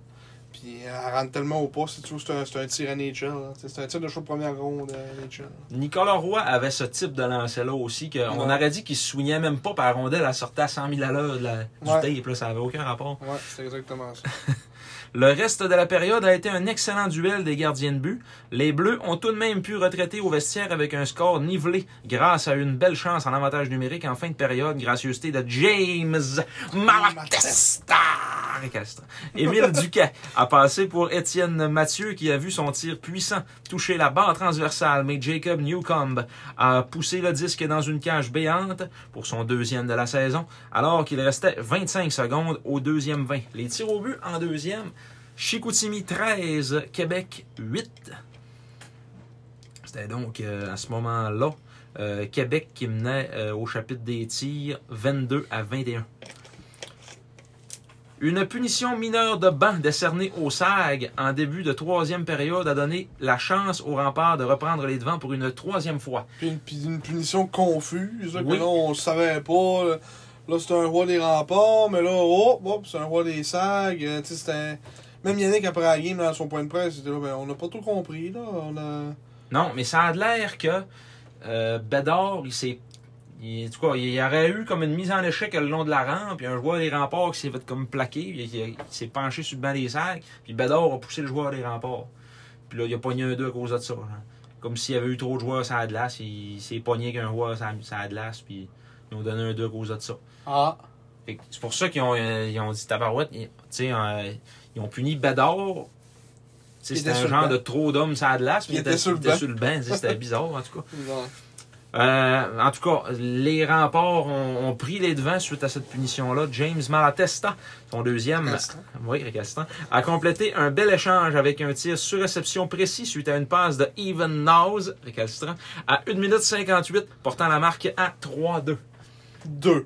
Puis elle rentre tellement au poste, tu vois, c'est un, c'est un tir là. Tu sais, C'est un tir de choix de première ronde euh, NHL. Nicolas Roy avait ce type de lancer-là aussi, qu'on Ouais. aurait dit qu'il se souvenait même pas par rondelle, elle sortait à 100 000 à l'heure de la- du Ouais. tape, là, ça avait aucun rapport. Ouais, c'est exactement ça. Le reste de la période a été un excellent duel des gardiens de but. Les Bleus ont tout de même pu retraiter au vestiaire avec un score nivelé grâce à une belle chance en avantage numérique en fin de période, gracieuseté de James Malatesta. Émile Duquet a passé pour Étienne Mathieu qui a vu son tir puissant toucher la barre transversale, mais Jacob Newcomb a poussé le disque dans une cage béante pour son deuxième de la saison, alors qu'il restait 25 secondes au deuxième 20. Les tirs au but en deuxième, Chicoutimi 13, Québec 8. C'était donc euh, à ce moment-là euh, Québec qui menait euh, au chapitre des tirs 22 à 21. Une punition mineure de banc décernée au SAG en début de troisième période a donné la chance au rempart de reprendre les devants pour une troisième fois. Puis une, puis une punition confuse, là, Oui. que là, on savait pas. Là, Là, c'était un roi des remparts, mais là, oh, oh, c'est un roi des sais, c'était... Même Yannick, après la game, dans son point de presse, il ben, on n'a pas tout compris, là. On a... Non, mais ça a l'air que euh, Bédard, il s'est. il- en tout cas, il y aurait eu comme une mise en échec le long de la rampe, puis un joueur des remparts qui s'est fait comme plaqué, puis il, il s'est penché sur le banc des sacs, puis Bédard a poussé le joueur des remparts. Puis là, il a pogné un 2 à cause de ça. genre. Comme s'il y avait eu trop de joueurs sur la glace, il, il s'est pogné qu'un joueur sur la- glace, puis ils ont donné un 2 à cause de ça. Ah, C'est pour ça qu'ils ont, euh, ils ont dit Tabarouette, tu sais, euh, ils ont puni Bédard. Il C'était était un genre de trop d'hommes sur la glace, puis Il était sur le banc. sur le banc. tu sais, C'était bizarre, en tout cas. Euh, en tout cas, les remparts ont, ont pris les devants suite à cette punition-là. James Malatesta, son deuxième, oui, a complété un bel échange avec un tir sur réception précis suite à une passe de Even Nose, récalcitrant, à 1 minute 58, portant la marque à 3-2. Deux.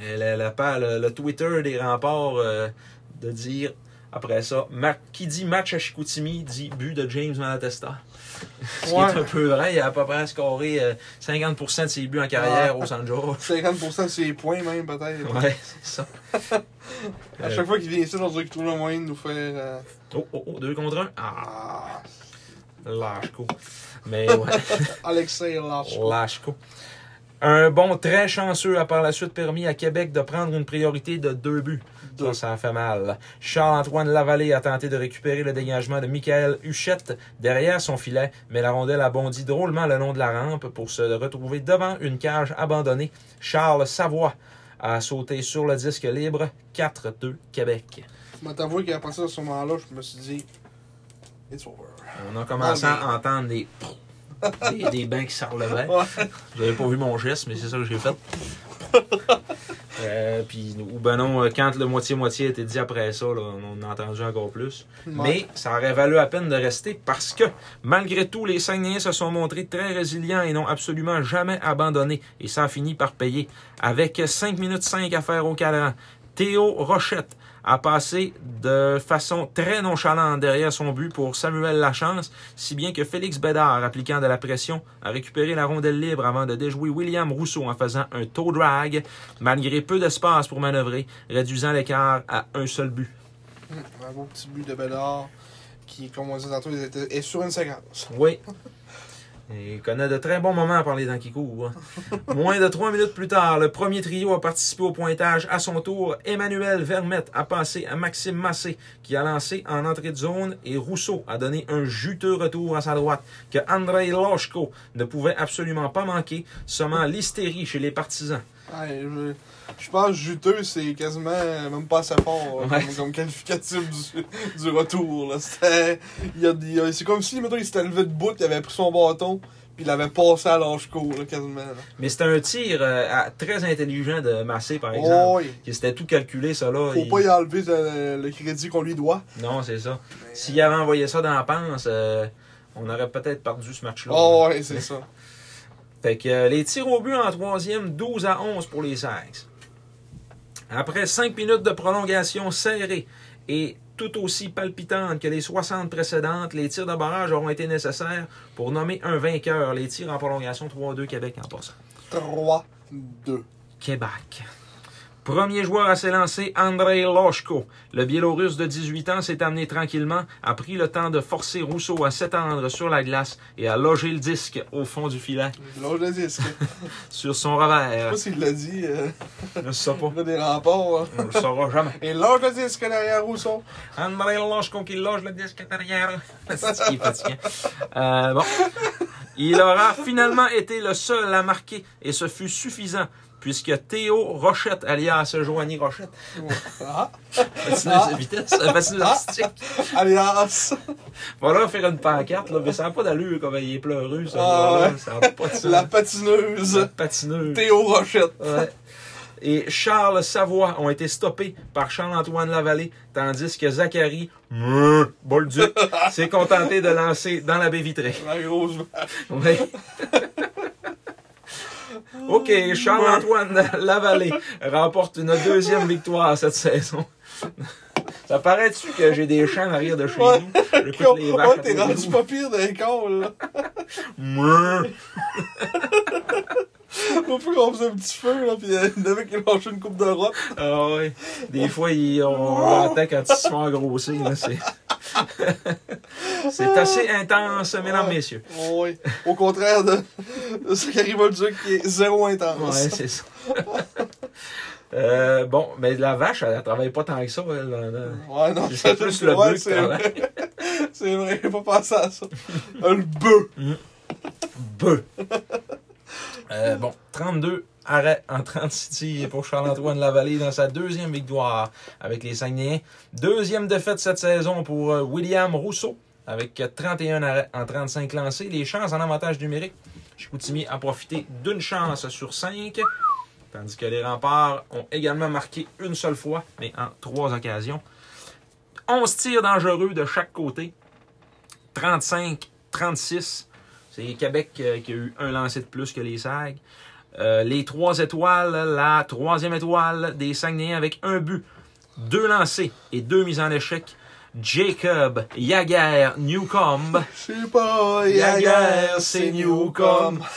Et le- le Twitter des remparts euh, de dire après ça, qui dit match à Chicoutimi dit but de James Malatesta. Ce qui Ouais. est un peu vrai, il a à peu près scoré euh, 50% de ses buts en carrière Ouais. au San Jose. 50% de ses points, même, peut-être. Ouais, c'est ça. À chaque fois qu'il vient ici, on dirait qu'il trouve le moyen de nous faire. euh, Oh, oh, oh, deux contre un. Ah, Ah, lâche-co. Mais ouais, Alexei Lachko. lâche-co. Un bon très chanceux a par la suite permis à Québec de prendre une priorité de deux buts. Ça, ça a fait mal. Charles-Antoine Lavallée a tenté de récupérer le dégagement de Michael Huchette derrière son filet, mais la rondelle a bondi drôlement le long de la rampe pour se retrouver devant une cage abandonnée. Charles Savoie a sauté sur le disque libre. 4-2 Québec. Je t'avouer qu'après ça, à ce moment-là, je me suis dit. It's over. On a commencé à entendre des, des, des bains qui se relevaient. Ouais. Vous avez pas vu mon geste, mais c'est ça que j'ai fait. Euh, puis, ou ben non, euh, quand le moitié-moitié a été dit après ça, là, on a entendu encore plus. Mais ça aurait valu la peine de rester parce que, malgré tout, les Saguenayens se sont montrés très résilients et n'ont absolument jamais abandonné. Et ça a fini par payer. Avec 5 minutes 5 à faire au cadran, Théo Rochette a passé de façon très nonchalante derrière son but pour Samuel Lachance, si bien que Félix Bédard, appliquant de la pression, a récupéré la rondelle libre avant de déjouer William Rousseau en faisant un toe drag, malgré peu d'espace pour manœuvrer, réduisant l'écart à un seul but. Hum, Un beau petit but de Bédard qui, comme on disait tantôt, est sur une séquence. Oui. Il connaît de très bons moments à parler dans qui court. Moins de trois minutes plus tard, le premier trio a participé au pointage. À son tour, Emmanuel Vermette a passé à Maxime Massé, qui a lancé en entrée de zone, et Rousseau a donné un juteux retour à sa droite, que Andrei Loshko ne pouvait absolument pas manquer, sommant l'hystérie chez les partisans. Ouais, je, je pense juteux, c'est quasiment même pas assez fort euh, Ouais. comme, comme qualificatif du, du retour. là. C'était. il y a des- euh, C'est comme si, mettons, il s'était levé de bout, il avait pris son bâton, puis il avait passé à l'âge court, là, quasiment. là. Mais c'était un tir euh, à- très intelligent de Massé, par exemple. Oh, oui. Tout calculé, ça là. Faut Il- pas y enlever le, le crédit qu'on lui doit. Non, c'est ça. S'il avait envoyé ça dans la panse, euh, on aurait peut-être perdu ce match-là. Oh, ouais, c'est ça. Fait que euh, les tirs au but en troisième, 12 à 11 pour les Sags. Après 5 minutes de prolongation serrée et tout aussi palpitante que les 60 précédentes, les tirs de barrage auront été nécessaires pour nommer un vainqueur. Les tirs en prolongation 3-2 Québec en passant. 3, 2. Québec. Premier joueur à s'élancer, Andrei Loshko. Le Biélorusse de 18 ans s'est amené tranquillement, a pris le temps de forcer Rousseau à s'étendre sur la glace et à loger le disque au fond du filet Là, je le dis. Je sais sur son revers. pas s'il l'a dit. Euh, Je sais pas. là, des remparts. hein. On le saura jamais. Et là, je le dis, c'est derrière Rousseau. André Loshko qui loge le disque derrière. C'est ce qui est. Euh, bon. Il aura finalement été le seul à marquer et ce fut suffisant puisque Théo Rochette, alias Joanie Rochette, Ah, patineuse de vitesse, patineuse artistique, alias. voilà faire une pancarte, là, mais ça n'a pas d'allure comme il est pleureux, ça. Ah, là, ouais. Ça n'a pas de sens. La patineuse. La patineuse. Théo Rochette. Ouais. Et Charles Savoie ont été stoppés par Charles-Antoine Lavallée, tandis que Zachary Bolduc s'est contenté de lancer dans la baie vitrée. La grosse. OK, Charles-Antoine Lavallée remporte une deuxième victoire cette saison. Ça paraît-tu que j'ai des champs en arrière de chez Ouais. nous? J'écoute les vaches. Ouais, à t'es rendu pas pire d'un con, là. Au plus qu'on faisait un petit feu, là, pis euh, il y en avait qui lâchaient une coupe de rotte. Ah ouais. Des fois, ils, on l'entend quand ils se font engrosser. là, C'est c'est assez intense, mesdames, messieurs. Oh, oui. Au contraire de, de ce qui arrive au Duc qui est zéro intense. Ouais, c'est ça. Euh, bon, mais la vache, elle, elle travaille pas tant que ça. Elle, elle- Ouais, non, C'est plus le bœuf qui c'est travaille. vrai. C'est vrai, pas pensé à ça. Le bœuf. Bœuf. Euh, bon, 32 arrêts en 36 tirs pour Charles-Antoine Lavallée dans sa deuxième victoire avec les Saguenayens. Deuxième défaite cette saison pour euh, William Rousseau avec euh, 31 arrêts en 35 lancés. Les chances en avantage numérique Chicoutimi a profité d'une chance sur cinq, tandis que les remparts ont également marqué une seule fois, mais en trois occasions. 11 tirs dangereux de chaque côté. 35, 36. C'est Québec euh, qui a eu un lancé de plus que les SAG. Euh, les trois étoiles, la troisième étoile des Saguenayens avec un but, deux lancés et deux mises en échec. Jacob Yaguer Newcomb. Je sais pas, Yaguer, c'est Newcomb.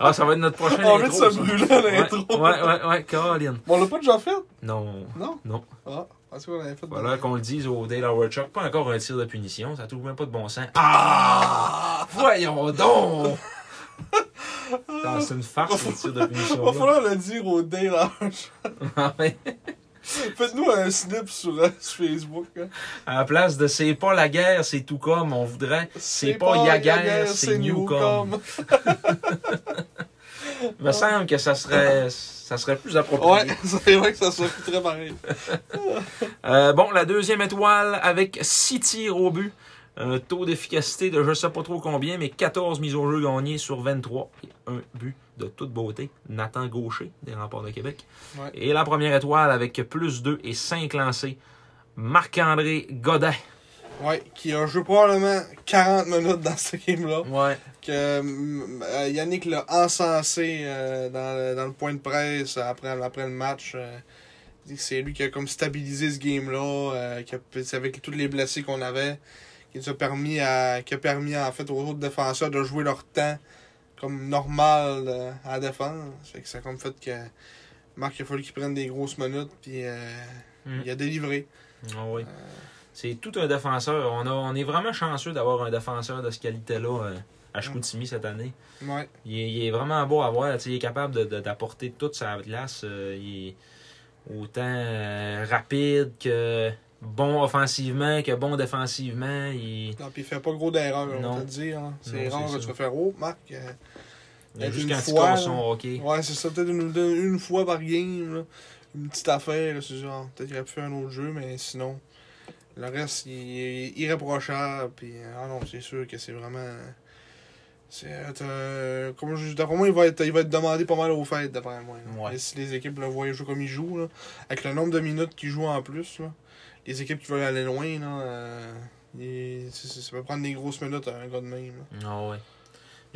Ah, ça va être notre prochain On va intro. se ça. brûler à l'intro. Ouais, ouais, ouais, Caroline. Bon, on l'a pas déjà fait? Non, Non? non. Ah, parce qu'on l'avait fait. Voilà qu'on le dise au Dale Chuck. Pas encore un tir de punition, ça trouve même pas de bon sens. Ah! Voyons donc! Ah, c'est une farce, le tir de punition. Va falloir le dire au Dale Arch. Ah, ouais. Faites-nous un snip sur, euh, sur Facebook. hein. À la place de c'est pas la guerre, c'est tout comme, on voudrait c'est pas Yaguer, c'est Newcomb. Il me semble que ça serait, ça serait plus approprié. Ouais, c'est vrai que ça serait très pareil. Euh, bon, la deuxième étoile avec 6 tirs au but. Un taux d'efficacité de je sais pas trop combien, mais 14 mises au jeu gagnées sur 23. Et un but de toute beauté. Nathan Gaucher, des remparts de Québec. Ouais. Et la première étoile avec plus 2 et 5 lancés. Marc-André Godin. Ouais, qui a joué probablement 40 minutes dans ce game-là. Ouais. Que mm, euh, Yannick l'a encensé euh, dans, le, dans le point de presse après, après le match. euh, c'est lui qui a comme stabilisé ce game-là, avec tous les blessés qu'on avait, qui nous a permis à, qui a permis en fait aux autres défenseurs de jouer leur temps comme normal euh, à la défense. Fait que ça a comme fait que Marc il a fallu qu'il prenne des grosses minutes puis euh, Mm. il a délivré. Ah oui. C'est tout un défenseur. On, a, on est vraiment chanceux d'avoir un défenseur de ce qualité-là euh, à Chicoutimi cette année. Ouais. Il est, il est vraiment beau à voir. Il est capable d'apporter toute sa glace. euh, il est autant euh, rapide que bon offensivement que bon défensivement. Il, Non, puis il fait pas gros d'erreurs, on va te dire. hein. C'est rare que tu vas faire Oh, Marc. euh, il juste une quand fois, son hockey. Ouais, c'est ça, peut-être une, une fois par game. là. Une petite affaire, c'est genre, peut-être qu'il aurait pu faire un autre jeu, mais sinon, le reste, il est irréprochable. Puis, ah non, c'est sûr que c'est vraiment. C'est. euh, comme je d'après moi, il va, être, il va être demandé pas mal aux fêtes, d'après moi. Ouais. Si les équipes le voient jouer comme il joue, là, avec le nombre de minutes qu'il joue en plus, là, les équipes qui veulent aller loin, là, euh, ça peut prendre des grosses minutes à un gars de même. Ah ouais.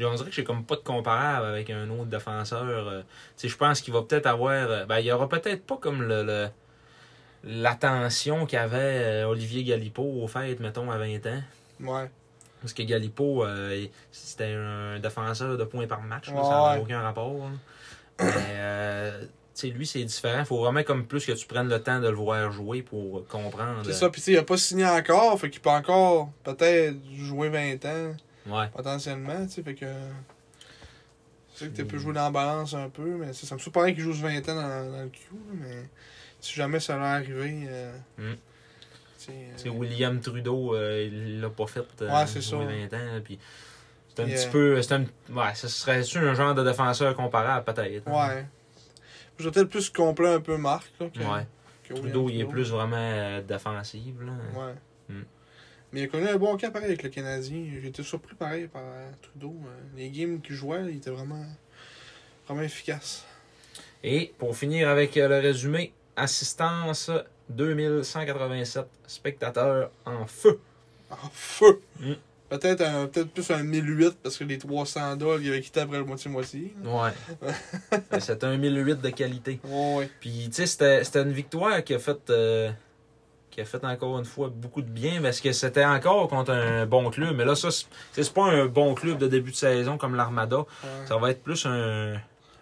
On dirait que j'ai comme pas de comparable avec un autre défenseur. euh. Je pense qu'il va peut-être avoir. euh, Ben, il y aura peut-être pas comme le. le- L'attention qu'avait Olivier Galipo au fait, mettons, à 20 ans. Ouais. Parce que Galipo, euh, c'était un défenseur de points par match. là, ça n'a ouais. aucun rapport. Mais, euh, tu sais, lui, c'est différent. Il faut vraiment comme plus que tu prennes le temps de le voir jouer pour comprendre. C'est ça, puis tu sais, il a pas signé encore, fait qu'il peut encore peut-être jouer 20 ans, Ouais. potentiellement, tu sais, fait que. C'est sûr que tu peux Mm. jouer dans la balance un peu, mais ça me surprend qu'il joue 20 ans dans, dans le Q, mais si jamais ça allait arriver. Euh, Mm. tu sais, Tu sais, euh, William Trudeau, euh, il l'a pas fait. euh, Ouais, c'est jouer ça. 20 ans. Puis c'est un petit euh, peu. C'est un, ouais, ce serait-tu un genre de défenseur comparable, peut-être? hein? Je vais peut-être plus complet un peu Marc, là, que, Ouais. que William Trudeau, il est plus vraiment euh, défensif. Là. Ouais. Mm. Mais il a connu un bon cas pareil avec le Canadien. J'ai été surpris pareil par euh, Trudeau. Euh, Les games qu'il jouait, il était vraiment, vraiment efficace. Et pour finir avec euh, le résumé, assistance 2187 spectateurs en feu. En feu! Mm. Peut-être un- peut-être plus un 1008 parce que les 300 dollars, il avait quitté après le moitié-moitié. Ouais. C'était un 1008 de qualité. Ouais. Puis, tu sais, c'était une victoire qui a fait. euh, qui a fait encore une fois beaucoup de bien parce que c'était encore contre un bon club. Mais là, ça, c'est c'est pas un bon club de début de saison comme l'Armada. Ouais. Ça va être plus un, un,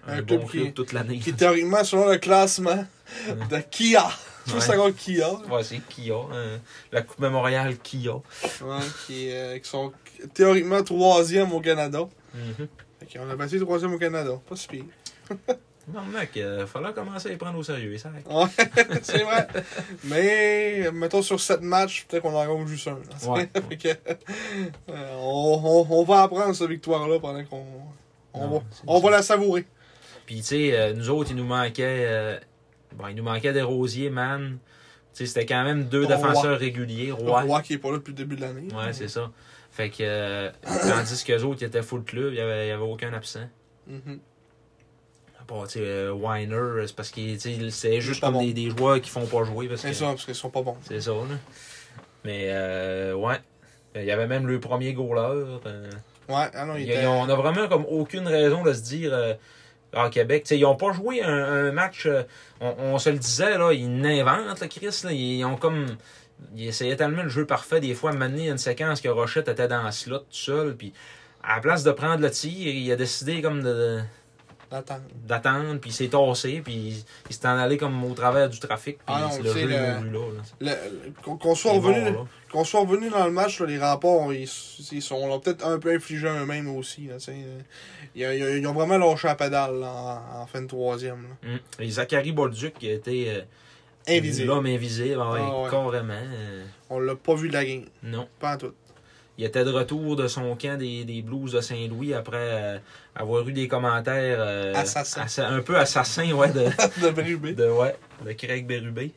Un bon club club toute l'année. Qui théoriquement, selon le classement de Kia. Je sais encore Kia. Ouais, c'est Kia. hein. la Coupe Mémoriale Kia. Ouais, qui, euh, qui sont théoriquement troisième au Canada. Mhm. Qu'on a battu troisième au Canada. Pas si pire. Non, mec, il fallait commencer à les prendre au sérieux, ça. Ouais, c'est vrai. Mais, mettons sur 7 matchs, peut-être qu'on en gagne juste un. Ouais. Que, euh, on, on, on va apprendre cette victoire-là pendant qu'on on Non, va, on ça. va la savourer. Puis, tu sais, euh, nous autres, il nous manquait. Euh, bon, il nous manquait des rosiers, man. C'était quand même deux Roy. défenseurs réguliers. Roi qui est pas là depuis le début de l'année. Ouais, c'est ça. Fait que, euh, tandis qu'eux autres, ils étaient full club, il n'y avait, avait aucun absent. Part, tu sais, euh, Weiner, c'est parce que c'est juste comme bon. des, des joueurs qui font pas jouer. C'est ça, parce qu'ils sont pas bons. C'est ça, là. Mais, euh, ouais. Il y avait même le premier goaler. euh, Ouais, ah non, il était... on a vraiment comme aucune raison de se dire en Québec. T'sais, ils ont pas joué un, match, euh, on, on se le disait, là, ils n'inventent, le Chris. Là, ils ont comme. Ils essayaient tellement le jeu parfait. Des fois, à a une séquence que Rochette était dans le slot tout seul. Puis à la place de prendre le tir, il a décidé comme de Attends. d'attendre, puis il s'est tassé, puis il, s'est en allé comme au travers du trafic, puis Ah non, le jeu le- là. là. Qu'on soit revenu... soit revenu dans le match, là, les rapports, ils, ils sont l'ont peut-être un peu infligé eux-mêmes aussi. Là, sais. ils, ils- ils ont vraiment lâché la pédale en, en fin de troisième. Hum. Et Zachary Bolduc qui a été euh, Invisible. l'homme invisible, ouais, Ah ouais. carrément. euh, On l'a pas vu de la game. non. Pas en tout. Il était de retour de son camp des, des Blues de Saint-Louis après euh, avoir eu des commentaires euh, Assassins. assa- un peu assassins ouais, de, de Brubé. de, ouais, de Craig Berube,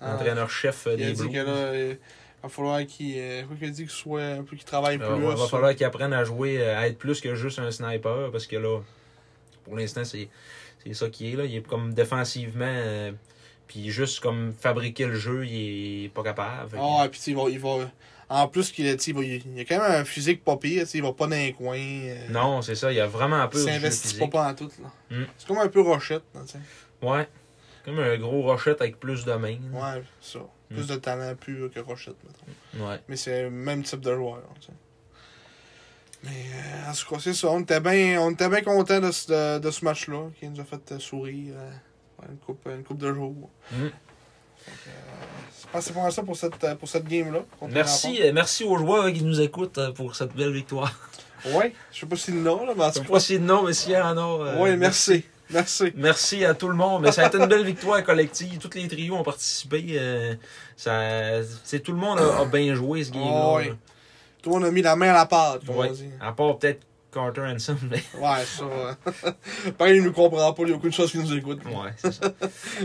Ah. entraîneur-chef euh, Il a des dit Blues. que là, il va falloir qu'il euh, dit qu'il soit un peu qu'il travaille plus. Ouais, là, il va falloir qu'il apprenne à jouer, à être plus que juste un sniper, parce que là, pour l'instant, c'est c'est ça qui est. Là. Il est comme défensivement, puis juste comme fabriquer le jeu, il est pas capable. Ah, et puis il va, il va. En plus qu'il il, il a quand même un physique pas pire, il va pas dans les coins. euh, Non, c'est ça, il y a vraiment un peu il s'investit pas pas en tout. Là. Mm. C'est comme un peu rochette, là. Ouais. Comme un gros rochette avec plus de main. là. Ouais, ça. Plus de talent pur que rochette, mettons. Ouais. Mais c'est le même type de joueur. Mais euh, en tout cas, c'est ça. On était bien, bien contents de, ce- de, ce match-là, qui nous a fait euh, sourire euh, une, coupe, une coupe de jours. Mm. Je pense que c'est pas ça pour cette, euh, pour cette game-là. Merci, euh, merci aux joueurs qui nous écoutent euh, pour cette belle victoire. Ouais, je sais pas si le nom, là, mais en Je sais pas si non, mais s'il y a. euh, ouais, merci. Merci. Merci à tout le monde. Mais ça a été une belle victoire collective. Tous les trios ont participé. euh, ça, c'est tout le monde a, a bien joué ce game-là. Oh, ouais. Tout le monde a mis la main à la pâte, Ouais. À part peut-être Carter Hanson, mais Ouais, ça. ouais. Pareil, il nous comprend pas, il y a aucune chose qui nous écoute. ouais, c'est ça.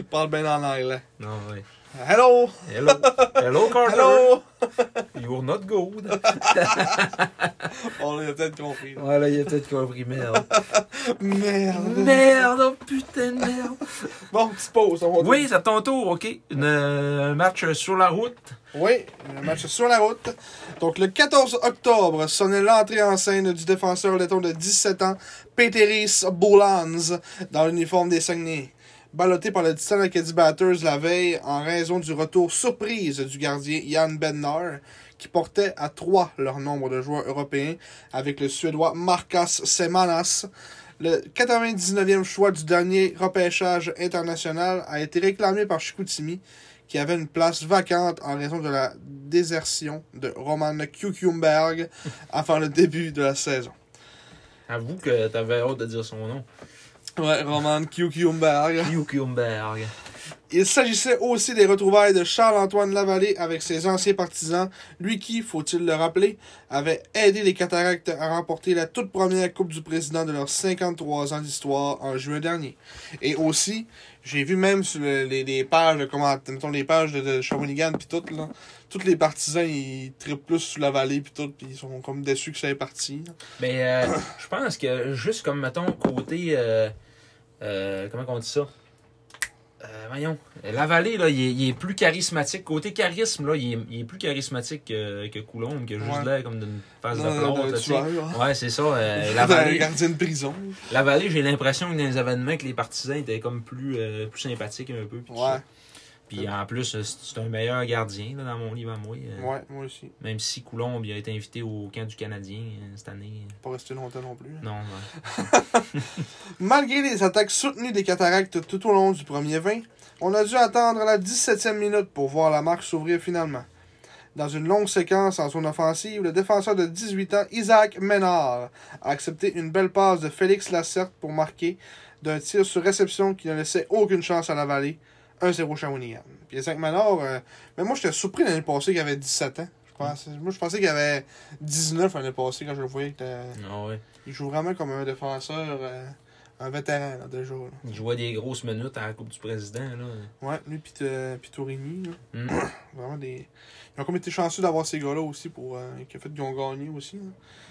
Parle bien en anglais. Non, ouais. Hello! Hello. Hello, Carter. Hello! You're not good. On l'a peut-être compris. là. Ouais, là, il a peut-être compris. Merde. Merde! Merde, oh, putain de merde. Bon, petite pause. On va Oui, c'est à ton tour, OK? Une- un match sur la route. Oui, le match sur la route. Donc, le 14 octobre sonnait l'entrée en scène du défenseur letton de 17 ans, Peteris Boulans, dans l'uniforme des Saguenay. Ballotté par le Titan Acadie Batters la veille en raison du retour surprise du gardien Jan Bednar, qui portait à 3 leur nombre de joueurs européens avec le Suédois Marcas Semanas. Le 99e choix du dernier repêchage international a été réclamé par Chicoutimi, qui avait une place vacante en raison de la désertion de Roman Kukumberg avant le début de la saison. Avoue que t'avais hâte de dire son nom. Ouais, Roman Kukumberg. Kukumberg. Il s'agissait aussi des retrouvailles de Charles-Antoine Lavallée avec ses anciens partisans, lui qui, faut-il le rappeler, avait aidé les Cataractes à remporter la toute première Coupe du Président de leurs 53 ans d'histoire en juin dernier. Et aussi, j'ai vu même sur le- les, pages de comment, mettons, les pages de, de Shawinigan pis tout, là, tous les partisans, ils trippent plus sur la vallée pis tout, pis ils sont comme déçus que ça est parti. Mais euh, je pense que juste comme, mettons, côté. euh, euh, comment on dit ça? Euh, Voyons. La vallée, là, il est, il est plus charismatique. Côté charisme, là, il est, il est plus charismatique que, que Coulombe, qui a juste Ouais. l'air comme d'une face de plomb. de là, tueur. Ouais, c'est ça. euh, la D'un vallée, gardien de prison. la vallée j'ai l'impression que dans les événements, que les partisans étaient comme plus, euh, plus sympathiques un peu. Ouais. Puis en plus, euh, c'est un meilleur gardien là, dans mon livre à moi. euh, ouais, moi aussi. Même si Coulombe a été invité au camp du Canadien euh, cette année. Pas resté longtemps non plus. hein. Non, non. Malgré les attaques soutenues des cataractes tout au long du premier 20, on a dû attendre la 17e minute pour voir la marque s'ouvrir finalement. Dans une longue séquence en zone offensive, le défenseur de 18 ans, Isaac Ménard, a accepté une belle passe de Félix Lacerte pour marquer d'un tir sur réception qui ne laissait aucune chance à la vallée. 1-0 Shawinigan. Puis Isaac Ménard, euh, mais moi j'étais surpris l'année passée qu'il avait 17 ans. Je pensais, moi je pensais qu'il avait 19 l'année passée quand je le voyais. que, Ah ouais. il joue vraiment comme un défenseur euh, un vétéran, là, déjà. là. Il jouait des grosses minutes à la Coupe du Président. Là. Ouais, lui, puis euh, là. Mm. Vraiment des. Ils ont comme été chanceux d'avoir ces gars-là aussi pour. euh, qui fait qu'ils ont gagné aussi. là.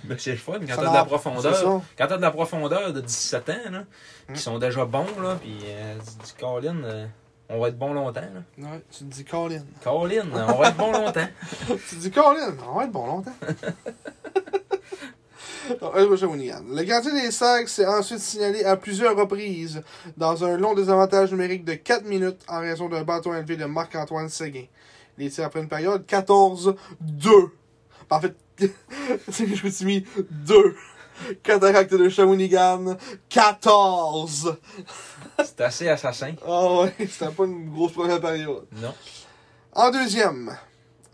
Ben, c'est le fun quand t'as de la profondeur. Quand t'as de la profondeur de 17 ans, là, Mm. qui sont déjà bons, là, puis euh, dis, Colin, euh, on va être bon longtemps. Là. Ouais, tu te dis Colin. Colin, euh, on va être bon longtemps. tu te dis Colin, on va être bon longtemps. Shawinigan. Le gardien des Sags s'est ensuite signalé à plusieurs reprises dans un long désavantage numérique de 4 minutes en raison d'un bâton élevé de Marc-Antoine Séguin. Il était après une période 14-2. En fait, c'est je me suis mis 2. Cataracte de Shawinigan, 14. C'est assez assassin. Ah ouais, c'était pas une grosse première période. Non. En deuxième,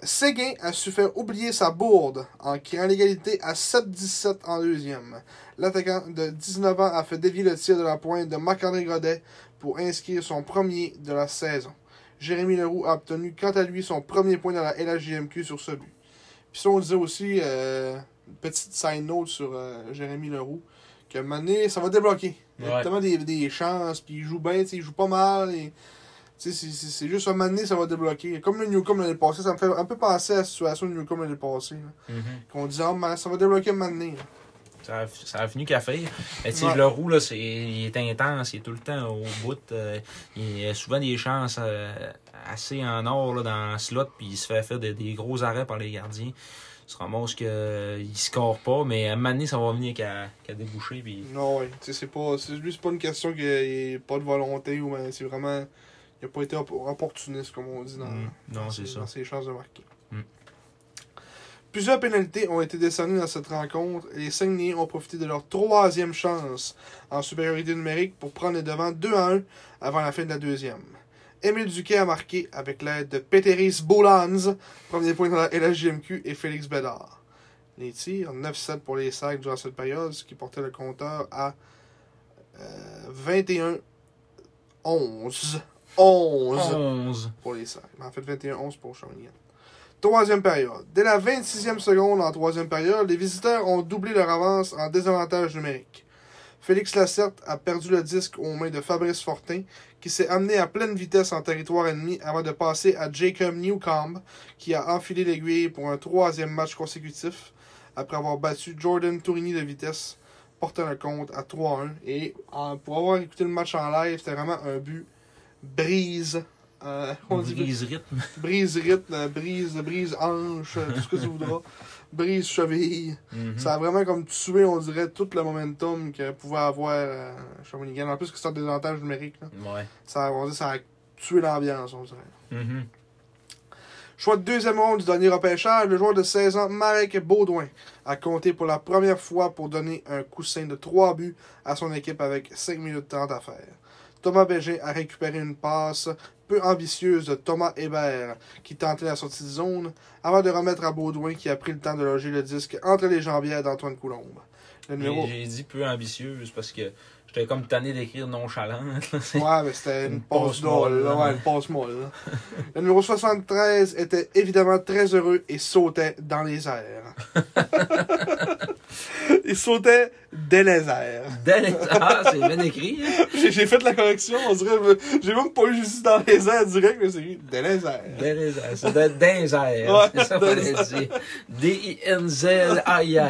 Séguin a su faire oublier sa bourde en créant l'égalité à 7-17 en deuxième. L'attaquant de 19 ans a fait dévier le tir de la pointe de Marc-André Godet pour inscrire son premier de la saison. Jérémy Leroux a obtenu quant à lui son premier point dans la LHJMQ sur ce but. Puis ça, on disait aussi, euh, petite side note sur euh, Jérémy Leroux, que Mané, ça va débloquer. Il a Ouais. tellement des, des chances, puis il joue bien, il joue pas mal. Et... C'est- juste un moment donné, ça va débloquer. Comme le Newcombe l'année passée, ça me fait un peu penser à la situation du Newcombe l'année passée. Mhm. Qu'on disait, ah, man, ça va débloquer un moment donné. Ça a, ça a fini qu'à faire. Mais tu sais, Ouais. le roux, là, c'est, il est intense, il est tout le temps au bout. euh, il a souvent des chances euh, assez en or là, dans le slot, puis il se fait faire des, des gros arrêts par les gardiens. Se ramasse qu'il ne score pas, mais à un moment donné, ça va venir qu'à, déboucher. Puis... Non, ouais. C'est pas. Lui, c'est pas une question qu'il n'y ait pas de volonté ou ben, c'est vraiment. Il n'a pas été opp- opportuniste, comme on dit dans, Mm. Non, c'est ça. ses chances de marquer. Mm. Plusieurs pénalités ont été décernées dans cette rencontre et les Saguenayens ont profité de leur troisième chance en supériorité numérique pour prendre les devants 2 à 1 avant la fin de la deuxième. Émile Duquet a marqué avec l'aide de Peteris Bolans, premier point dans la LHJMQ, et Félix Bédard. Les tirs, 9-7 pour les Sacs durant cette période, ce qui portait le compteur à euh, 21-11. 11 11. pour les Sacs. En fait, 21-11 pour Shawinigan. Troisième période. Dès la 26e seconde en troisième période, les visiteurs ont doublé leur avance en désavantage numérique. Félix Lacerte a perdu le disque aux mains de Fabrice Fortin, qui s'est amené à pleine vitesse en territoire ennemi avant de passer à Jacob Newcomb, qui a enfilé l'aiguille pour un troisième match consécutif, après avoir battu Jordan Tourigny de vitesse, portant le compte à 3-1. Et en- pour avoir écouté le match en live, c'était vraiment un but brise. euh, on dit Brise rythme. brise rythme, brise, brise hanche, tout ce que tu voudras. Brise cheville. Mhm. Ça a vraiment comme tué, on dirait, tout le momentum que pouvait avoir euh, Shawinigan. En plus que c'est un désavantage numérique. Là. Ouais. Ça, on dit, ça a tué l'ambiance, on dirait. Mhm. Choix de deuxième ronde du dernier repêchage, le joueur de 16 ans, Marek Baudouin, a compté pour la première fois pour donner un coussin de 3 buts à son équipe avec 5 minutes 30 à faire. Thomas Bégin a récupéré une passe peu ambitieuse de Thomas Hébert, qui tentait la sortie de zone, avant de remettre à Baudouin qui a pris le temps de loger le disque entre les jambières d'Antoine Coulombe. Le numéro... J'ai dit peu ambitieuse parce que j'étais comme tanné d'écrire. C'est- Ouais, mais c'était une, Une passe molle, là. Ouais, une passe molle. Le numéro 73 était évidemment très heureux et sautait dans les airs. Il sautait dès les airs. Dès les- Ah, c'est bien écrit. hein? J'ai fait la correction, on dirait. J'ai même pas eu juste dans les airs direct, mais c'est écrit dès les airs. Dès les airs. C'est les airs. C'est ça. D-I-N-Z-A-I-R.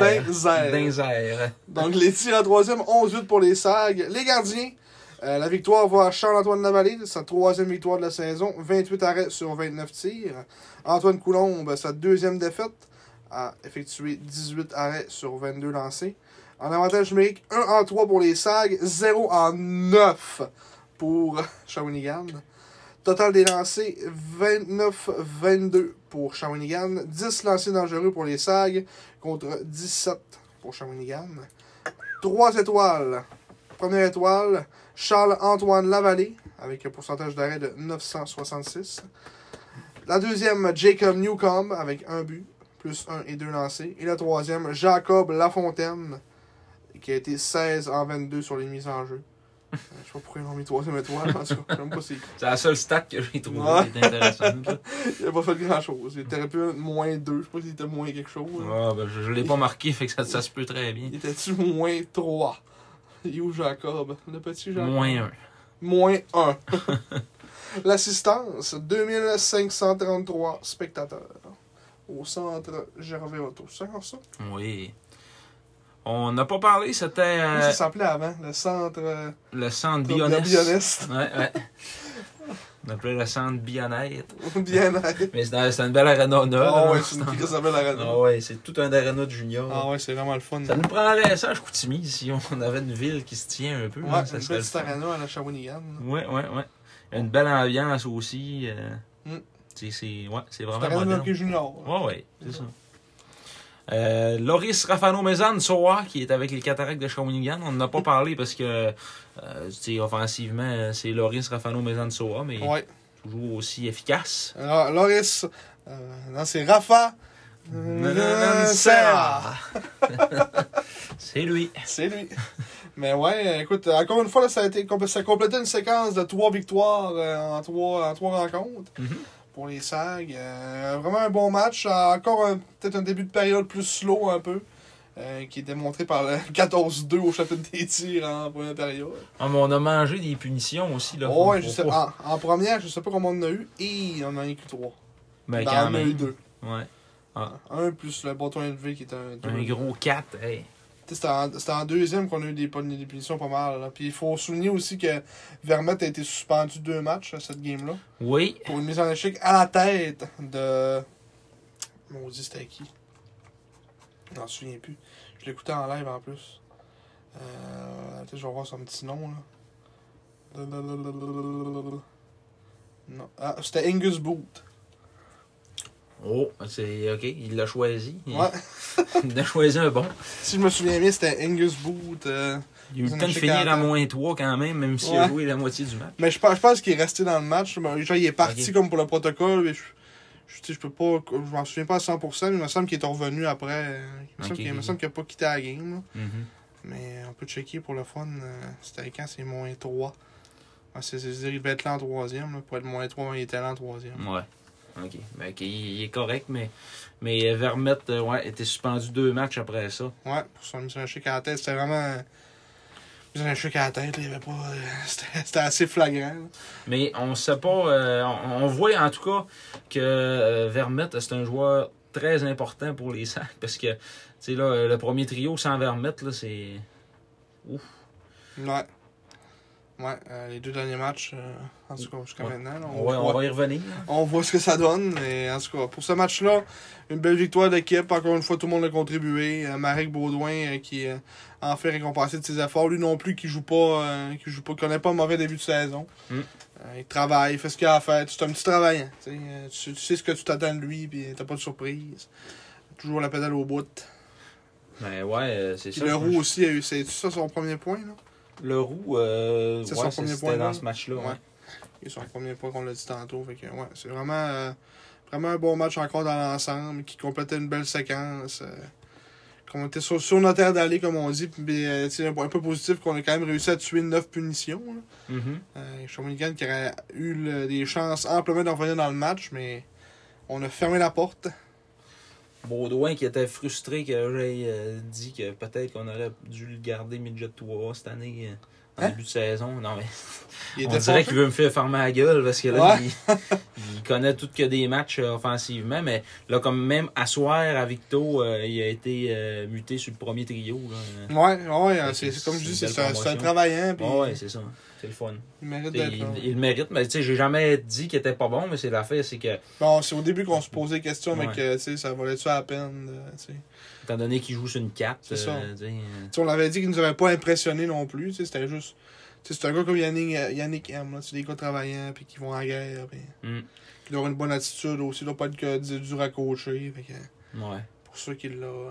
Dans les airs. Donc les tirs à troisième, 11-8 pour les SAG. Les gardiens, euh, la victoire va Charles-Antoine Lavallée, sa troisième victoire de la saison, 28 arrêts sur 29 tirs. Antoine Coulombe, sa deuxième défaite, a effectué 18 arrêts sur 22 lancés. En avantage numérique, 1 en 3 pour les SAG, 0 en 9 pour Shawinigan. Total des lancés, 29-22 pour Shawinigan. 10 lancés dangereux pour les SAG contre 17 pour Shawinigan. 3 étoiles. Première étoile, Charles-Antoine Lavallée, avec un pourcentage d'arrêt de 966. La deuxième, Jacob Newcomb, avec un but, plus 1 et 2 lancés. Et la troisième, Jacob Lafontaine, qui a été 16 en 22 sur les mises en jeu. Euh, Je sais pas pourquoi ils ont mis troisième étoile, en tout cas, je sais même pas c'est C'est la seule stat que j'ai trouvée Ouais. qui est intéressante. Il a pas fait grand chose. Il était pu être moins 2, je sais pas s'il était moins quelque chose. Ah, ben, je, je l'ai pas marqué, fait que ça, ça se peut très bien. Il était-tu moins 3? You Jacob, le petit Jacob? Moins un. Moins 1. L'assistance, 2533 spectateurs. Au centre Gervais Auto. C'est encore ça? Oui. On n'a pas parlé, c'était Oui, euh, ça s'appelait avant, le centre euh, le centre de Bionest. Bionest. Ouais, ouais. On appelait le centre Bionette. Bien Mais c'est une belle arena. Ah hein, ouais, c'est une un- crise belle arena. Ah ouais, c'est tout un arena de junior. Ah ouais, c'est vraiment le fun. Ça nous prendrait ça à Chicoutimi si on avait une ville qui se tient un peu. Ouais, hein, ça une petite arena à la Shawinigan. Ouais, ouais, ouais. Une belle ambiance aussi. euh. C'est, c'est, ouais, c'est C'est vraiment moderne. hockey junior. Ouais, ouais, c'est ça. Euh, Loris Rafano Mezan Soa, qui est avec les cataractes de Shawinigan. On n'en a pas parlé parce que, euh, offensivement, c'est Loris Rafano Mezan Soa, mais Ouais. toujours aussi efficace. Alors, Loris, euh, non, c'est Rafa. Euh, c'est lui. C'est lui. Mais ouais, écoute, encore une fois, là, ça a été ça a complété une séquence de trois victoires en, trois, en trois rencontres Mhm. Pour les SAG. Euh, vraiment un bon match. Encore un- peut-être un début de période plus slow un peu. euh, qui est démontré par le 14-2 au chapitre des tirs en première période. Ah, mais on a mangé des punitions aussi. Là, Oh, ouais, Faut je sais, pas- en, en première, je sais pas combien on en a eu. Et on en a eu que trois. Ben, Dans quand on en a eu même. deux. Ouais. Un plus le bâton élevé qui est un. Un gros 4. Hey. C'était en, en deuxième qu'on a eu des, des punitions pas mal. là. Puis il faut souligner aussi que Vermette a été suspendu deux matchs à cette game-là. Oui. Pour une mise en échec à la tête de. Maudit, c'était qui? Je m'en souviens plus. Je l'écoutais en live en plus. Euh. Je vais voir son petit nom là. Non. Ah, c'était Angus Boot. Oh, c'est OK. Il l'a choisi. Il- Ouais. Il a choisi un bon. Si je me souviens bien, c'était Angus Boot. euh, Il a eu le temps de finir à moins 3 quand même, même s'il a joué la moitié du match. Mais je pense, je pense qu'il est resté dans le match. Mais, genre, il est parti comme pour le protocole. Mais je, je, je peux pas. Je m'en souviens pas à 100%, mais il me semble qu'il est revenu après. Il me semble qu'il il me ok. semble qu'il a pas quitté la game. Mhm. Mais on peut checker pour le fun. euh, C'était quand c'est moins 3. Ah, c'est, c'est, c'est- il devait être là en troisième. Là, pour être moins 3, il était là en troisième. Ouais. OK. Ben, OK, il, est correct, mais, mais Vermette euh, ouais, était suspendu deux matchs après ça. Ouais, pour son mise en échec à la tête, c'était vraiment. Mise en échec à la tête, il avait pas. euh, c'était, assez flagrant. là. Mais on sait pas. euh, on, on voit en tout cas que euh, Vermette, c'est un joueur très important pour les sacs. Parce que, tu sais, là, le premier trio sans Vermette, là, c'est. Ouais. Ouais, euh, les deux derniers matchs, euh, en tout cas jusqu'à Ouais. maintenant. là, On va, on va y revenir. On voit ce que ça donne, mais en tout cas, pour ce match-là, une belle victoire d'équipe. Encore une fois, tout le monde a contribué. Euh, Marek Baudouin qui est en fait récompensé de ses efforts. Lui non plus qui joue pas, qui joue pas, connaît pas un mauvais début de saison. Mm. Il travaille, il fait ce qu'il a à faire. C'est un petit travaillant. tu sais. Tu, sais ce que tu t'attends de lui, puis t'as pas de surprise. Toujours la pédale au bout. Ben ouais, c'est ça. le roux aussi, a eu- c'est ça son premier point, là? Le roux, euh, C'est ouais, son c'est- premier point, dans ce match-là. Ouais. son premier point qu'on l'a dit tantôt. Fait que, ouais, c'est vraiment, euh, vraiment un bon match encore dans l'ensemble qui complétait une belle séquence. Euh, qu'on était sur, sur notre air d'aller, comme on dit. Puis, euh, tu sais, un point un peu positif qu'on a quand même réussi à tuer 9 punitions. là. Euh, Shawinigan qui aurait eu le- des chances amplement d'en revenir dans le match, mais on a fermé la porte. Baudouin qui était frustré que j'ai euh, dit que peut-être qu'on aurait dû le garder midget 3 cette année euh, en Hein? début de saison. Non mais Il on dirait qu'il veut me faire fermer la gueule parce que là Ouais. il, il connaît tout que des matchs euh, offensivement mais là comme même à soir à Victo euh, il a été euh, muté sur le premier trio là. Ouais, ouais, Fait c'est comme je dis, c'est un, travaillant. Puis Ouais, ouais, c'est ça. C'est le fun. il mérite d'être Il, là. il le mérite, mais tu sais, j'ai jamais dit qu'il était pas bon, mais c'est l'affaire, c'est que, Bon, c'est au début qu'on se posait des questions, mais que, tu sais, ça valait-tu à peine, de- tu sais. étant donné qu'il joue sur une 4, C'est ça. euh, euh, on l'avait dit qu'il nous avait pas impressionné non plus. tu sais, C'était juste. tu sais, C'est un gars comme Yannick, euh, Yannick M. là, C'est des gars travaillants puis qui vont en guerre. Puis, Mm. qui avoir une bonne attitude aussi. Il doit pas être dur à coacher. Fait que, ouais. pour l'a euh,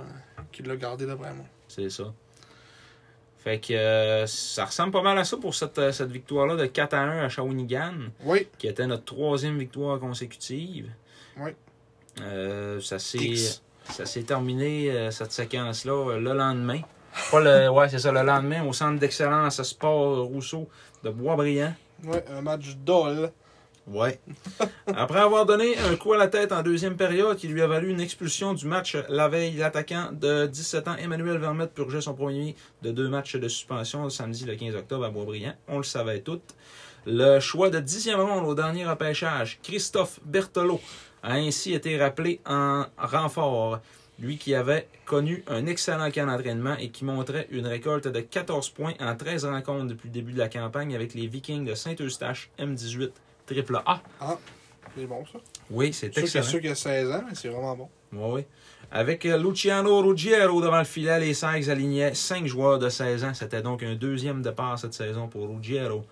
qu'il l'a gardé d'après moi. C'est ça. Fait que euh, ça ressemble pas mal à ça pour cette, euh, cette victoire-là de 4 à 1 à Shawinigan, Oui, qui était notre troisième victoire consécutive. Oui. Euh, ça s'est terminé, cette séquence-là, le lendemain. Pas le, ouais, c'est ça, le lendemain, au centre d'excellence sport Rousseau de Boisbriand. Ouais, un match dol. Après avoir donné un coup à la tête en deuxième période qui lui a valu une expulsion du match la veille, l'attaquant de 17 ans Emmanuel Vermette purgeait son premier de deux matchs de suspension le samedi le 15 octobre à Boisbriand. On le savait tout. Le choix de dixième ronde au dernier repêchage, Christophe Berthelot, a ainsi été rappelé en renfort. Lui qui avait connu un excellent camp d'entraînement et qui montrait une récolte de 14 points en 13 rencontres depuis le début de la campagne avec les Vikings de Saint-Eustache M18 triple A. Ah, c'est bon ça. Oui, c'est C'est sûr qu'il y a excellent. ceux qui a 16 ans, mais c'est vraiment bon. Oui, oui. Avec euh, Luciano Ruggiero devant le filet, les Sags alignaient 5 joueurs de 16 ans. C'était donc un deuxième départ cette saison pour Ruggiero.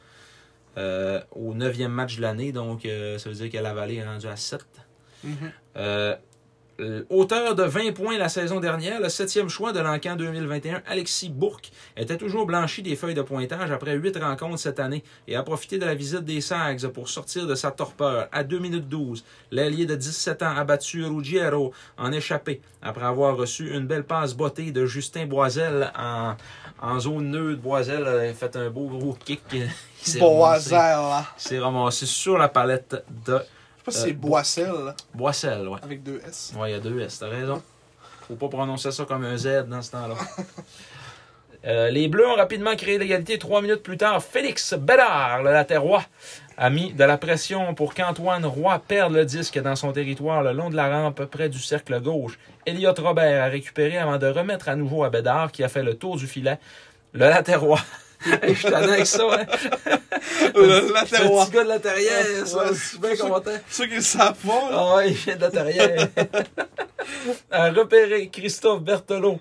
Euh, au neuvième match de l'année, donc euh, ça veut dire que la vallée est rendue à 7. Mhm. Euh, euh, auteur de 20 points la saison dernière, le septième choix de l'encan 2021, Alexis Bourque, était toujours blanchi des feuilles de pointage après 8 rencontres cette année et a profité de la visite des Sags pour sortir de sa torpeur. À 2 minutes 12, l'ailier de 17 ans a battu Ruggiero en échappé après avoir reçu une belle passe bottée de Justin Boisel en, en zone neutre. Boisel a fait un beau gros kick. Boisel, il s'est ramassé sur la palette de pas si Euh, c'est Boissel, là, Boisel. Ouais. avec deux S. Ouais, il y a deux S, t'as raison. Faut pas prononcer ça comme un Z dans ce temps-là. Euh, les Bleus ont rapidement créé l'égalité trois minutes plus tard. Félix Bédard, le latérois, a mis de la pression pour qu'Antoine Roy perde le disque dans son territoire le long de la rampe près du cercle gauche. Elliot Robert a récupéré avant de remettre à nouveau à Bédard qui a fait le tour du filet. Le latérois. Je ai avec ça, hein? Le petit gars de la terrière, ça, Ouais. je suis bien content. Ceux qui le savent pas, là. Ah ouais, il vient de la terrière. a repéré Christophe Berthelot.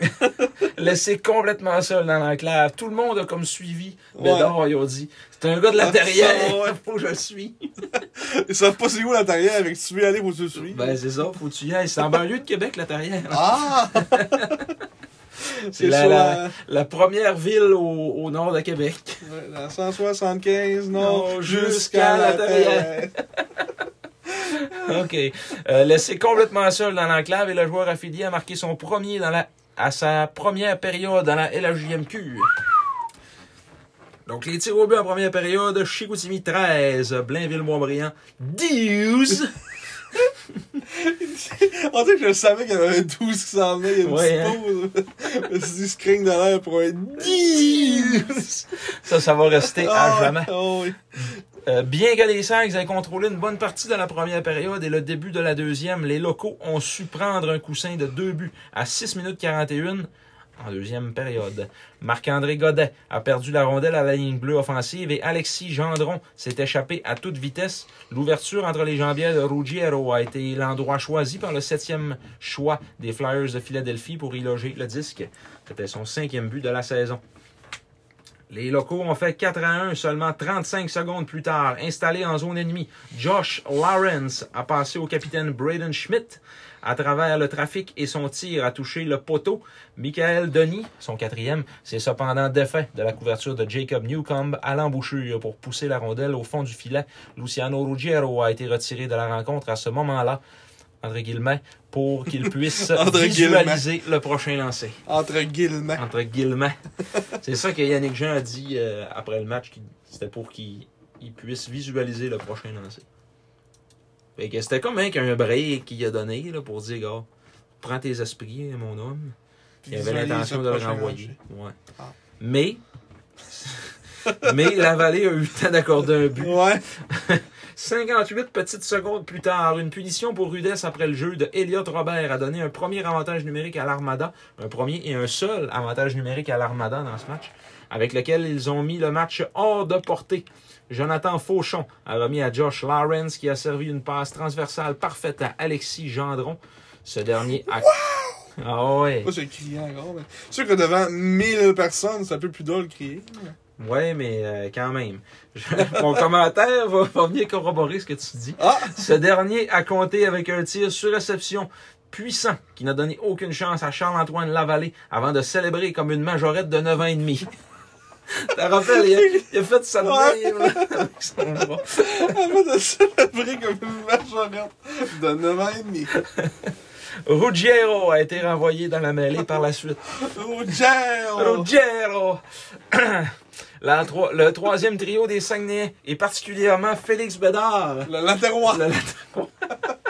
Laissé complètement seul dans l'enclave. Tout le monde a comme suivi. Ouais. Bédard, ils ont dit C'est un gars de la Ah, terrière. ça, ouais. Faut que je le suis. Ils savent pas c'est où la terrière, avec si tu veux aller, faut que tu le suives. Ben, c'est ça, faut que tu y ailles. C'est en banlieue de Québec, la terrière. Ah! C'est la, la, la première ville au, au nord de Québec. La 175, non, Non, jusqu'à la la terrière. OK. Euh, laissé complètement seul dans l'enclave et le joueur affilié a marqué son premier dans la, à sa première période dans la LHJMQ. Donc, les tirs au but en première période, Chicoutimi 13, Blainville-Montbriand 12. On dirait que je savais qu'il y avait un 12 qui s'en venait, il y a une Ouais, petite hein. pause. Je me suis dit, screen de l'air pour un 10! Ça, ça va rester à jamais. Oh, oui. Euh, bien que les Sags aient contrôlé une bonne partie de la première période et le début de la deuxième, les locaux ont su prendre un coussin de deux buts à 6 minutes 41 en deuxième période. Marc-André Godet a perdu la rondelle à la ligne bleue offensive et Alexis Gendron s'est échappé à toute vitesse. L'ouverture entre les jambières de Ruggiero a été l'endroit choisi par le septième choix des Flyers de Philadelphie pour y loger le disque. C'était son cinquième but de la saison. Les locaux ont fait 4 à 1 seulement 35 secondes plus tard. Installé en zone ennemie, Josh Lawrence a passé au capitaine Braden Schmidt à travers le trafic et son tir a touché le poteau. Michael Denis, son quatrième, s'est cependant défait de la couverture de Jacob Newcomb à l'embouchure pour pousser la rondelle au fond du filet. Luciano Ruggiero a été retiré de la rencontre à ce moment-là, entre guillemets, pour qu'il puisse visualiser le prochain lancer Entre guillemets. entre guillemets. C'est ça que Yannick Jean a dit euh, après le match, c'était pour qu'il il puisse visualiser le prochain lancer. Fait que c'était comme hein, qu'un break qu'il a donné là, pour dire, gars, prends tes esprits, mon homme. Il avait l'intention de le renvoyer. Ouais. Ah. Mais, mais la vallée a eu le temps d'accorder un but. Ouais. 58 petites secondes plus tard, une punition pour rudesse après le jeu de Elliot Robert a donné un premier avantage numérique à l'Armada, un premier et un seul avantage numérique à l'Armada dans ce match, avec lequel ils ont mis le match hors de portée. Jonathan Fauchon a remis à Josh Lawrence qui a servi une passe transversale parfaite à Alexis Gendron. Ce dernier a... Ah ouais. Pas c'est criant encore, mais. C'est sûr que devant 1000 personnes, c'est un peu plus drôle de crier. Ouais, mais euh, quand même. Je- Mon commentaire va, va venir corroborer ce que tu dis. Ah! Ce dernier a compté avec un tir sur réception puissant qui n'a donné aucune chance à Charles-Antoine Lavallée avant de célébrer comme une majorette de 9 ans et demi. te rappelles, il a, il a fait ça de Ouais. même, là, avec son bras. Avant de célébrer comme une majorette de 9 ans et demi. Ruggiero a été renvoyé dans la mêlée par la suite. Roger! Ruggiero! La le troisième trio des Saguenay, et particulièrement Félix Bédard, Le latérois. le latéral,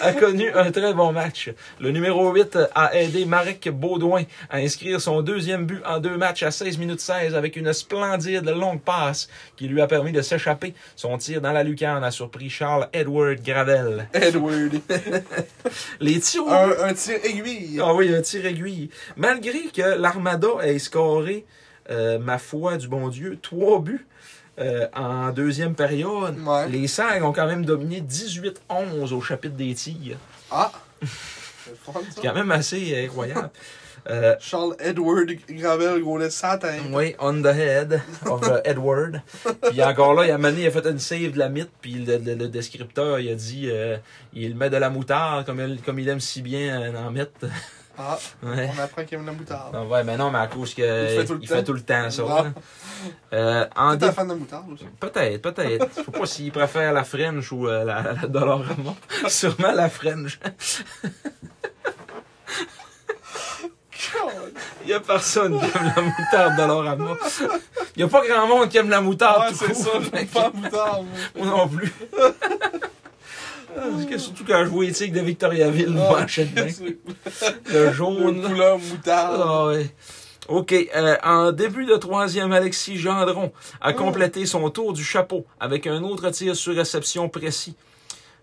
a connu un très bon match. Le numéro 8 a aidé Marek Baudouin à inscrire son deuxième but en deux matchs à 16 minutes 16 avec une splendide longue passe qui lui a permis de s'échapper. Son tir dans la lucarne a surpris Charles Edward Gravel. Edward. Les tirs un tir aiguille. Ah oui, un tir aiguille. Malgré que l'Armada ait scoré, euh, ma foi du bon Dieu, trois buts euh, en deuxième période, Ouais. les Sags ont quand même dominé 18-11 au chapitre des tirs. Ah! C'est fun, ça. quand même assez incroyable. Euh, Charles Edward Gravel roulait sa tête. oui, on the head of uh, Edward. Puis encore là, il a mené, il a fait une save de la mythe, puis le, le- le descripteur, il a dit, euh, il met de la moutarde comme il, comme il aime si bien euh, en mettre. Ah, Ouais. on apprend qu'il aime la moutarde. Non, ouais, mais non, mais à cause que Il fait tout le il temps. fait tout le temps ça. Ah. Euh, en dé- fan de moutarde aussi. Peut-être, peut-être. Je sais pas s'il préfère la French ou euh, la, la Dollarama. Sûrement la French. Il y a personne qui aime la moutarde Dollarama. Il y a pas grand monde qui aime la moutarde Ouais, c'est ça, je pas moutarde. moi. Moi non plus. Parce que surtout quand je vois éthique de Victoriaville, Ah, moi, j'achète bien. Le jaune. Le couleur moutarde. Ah ouais. OK. euh, en début de troisième, Alexis Gendron a complété son tour du chapeau avec un autre tir sur réception précis.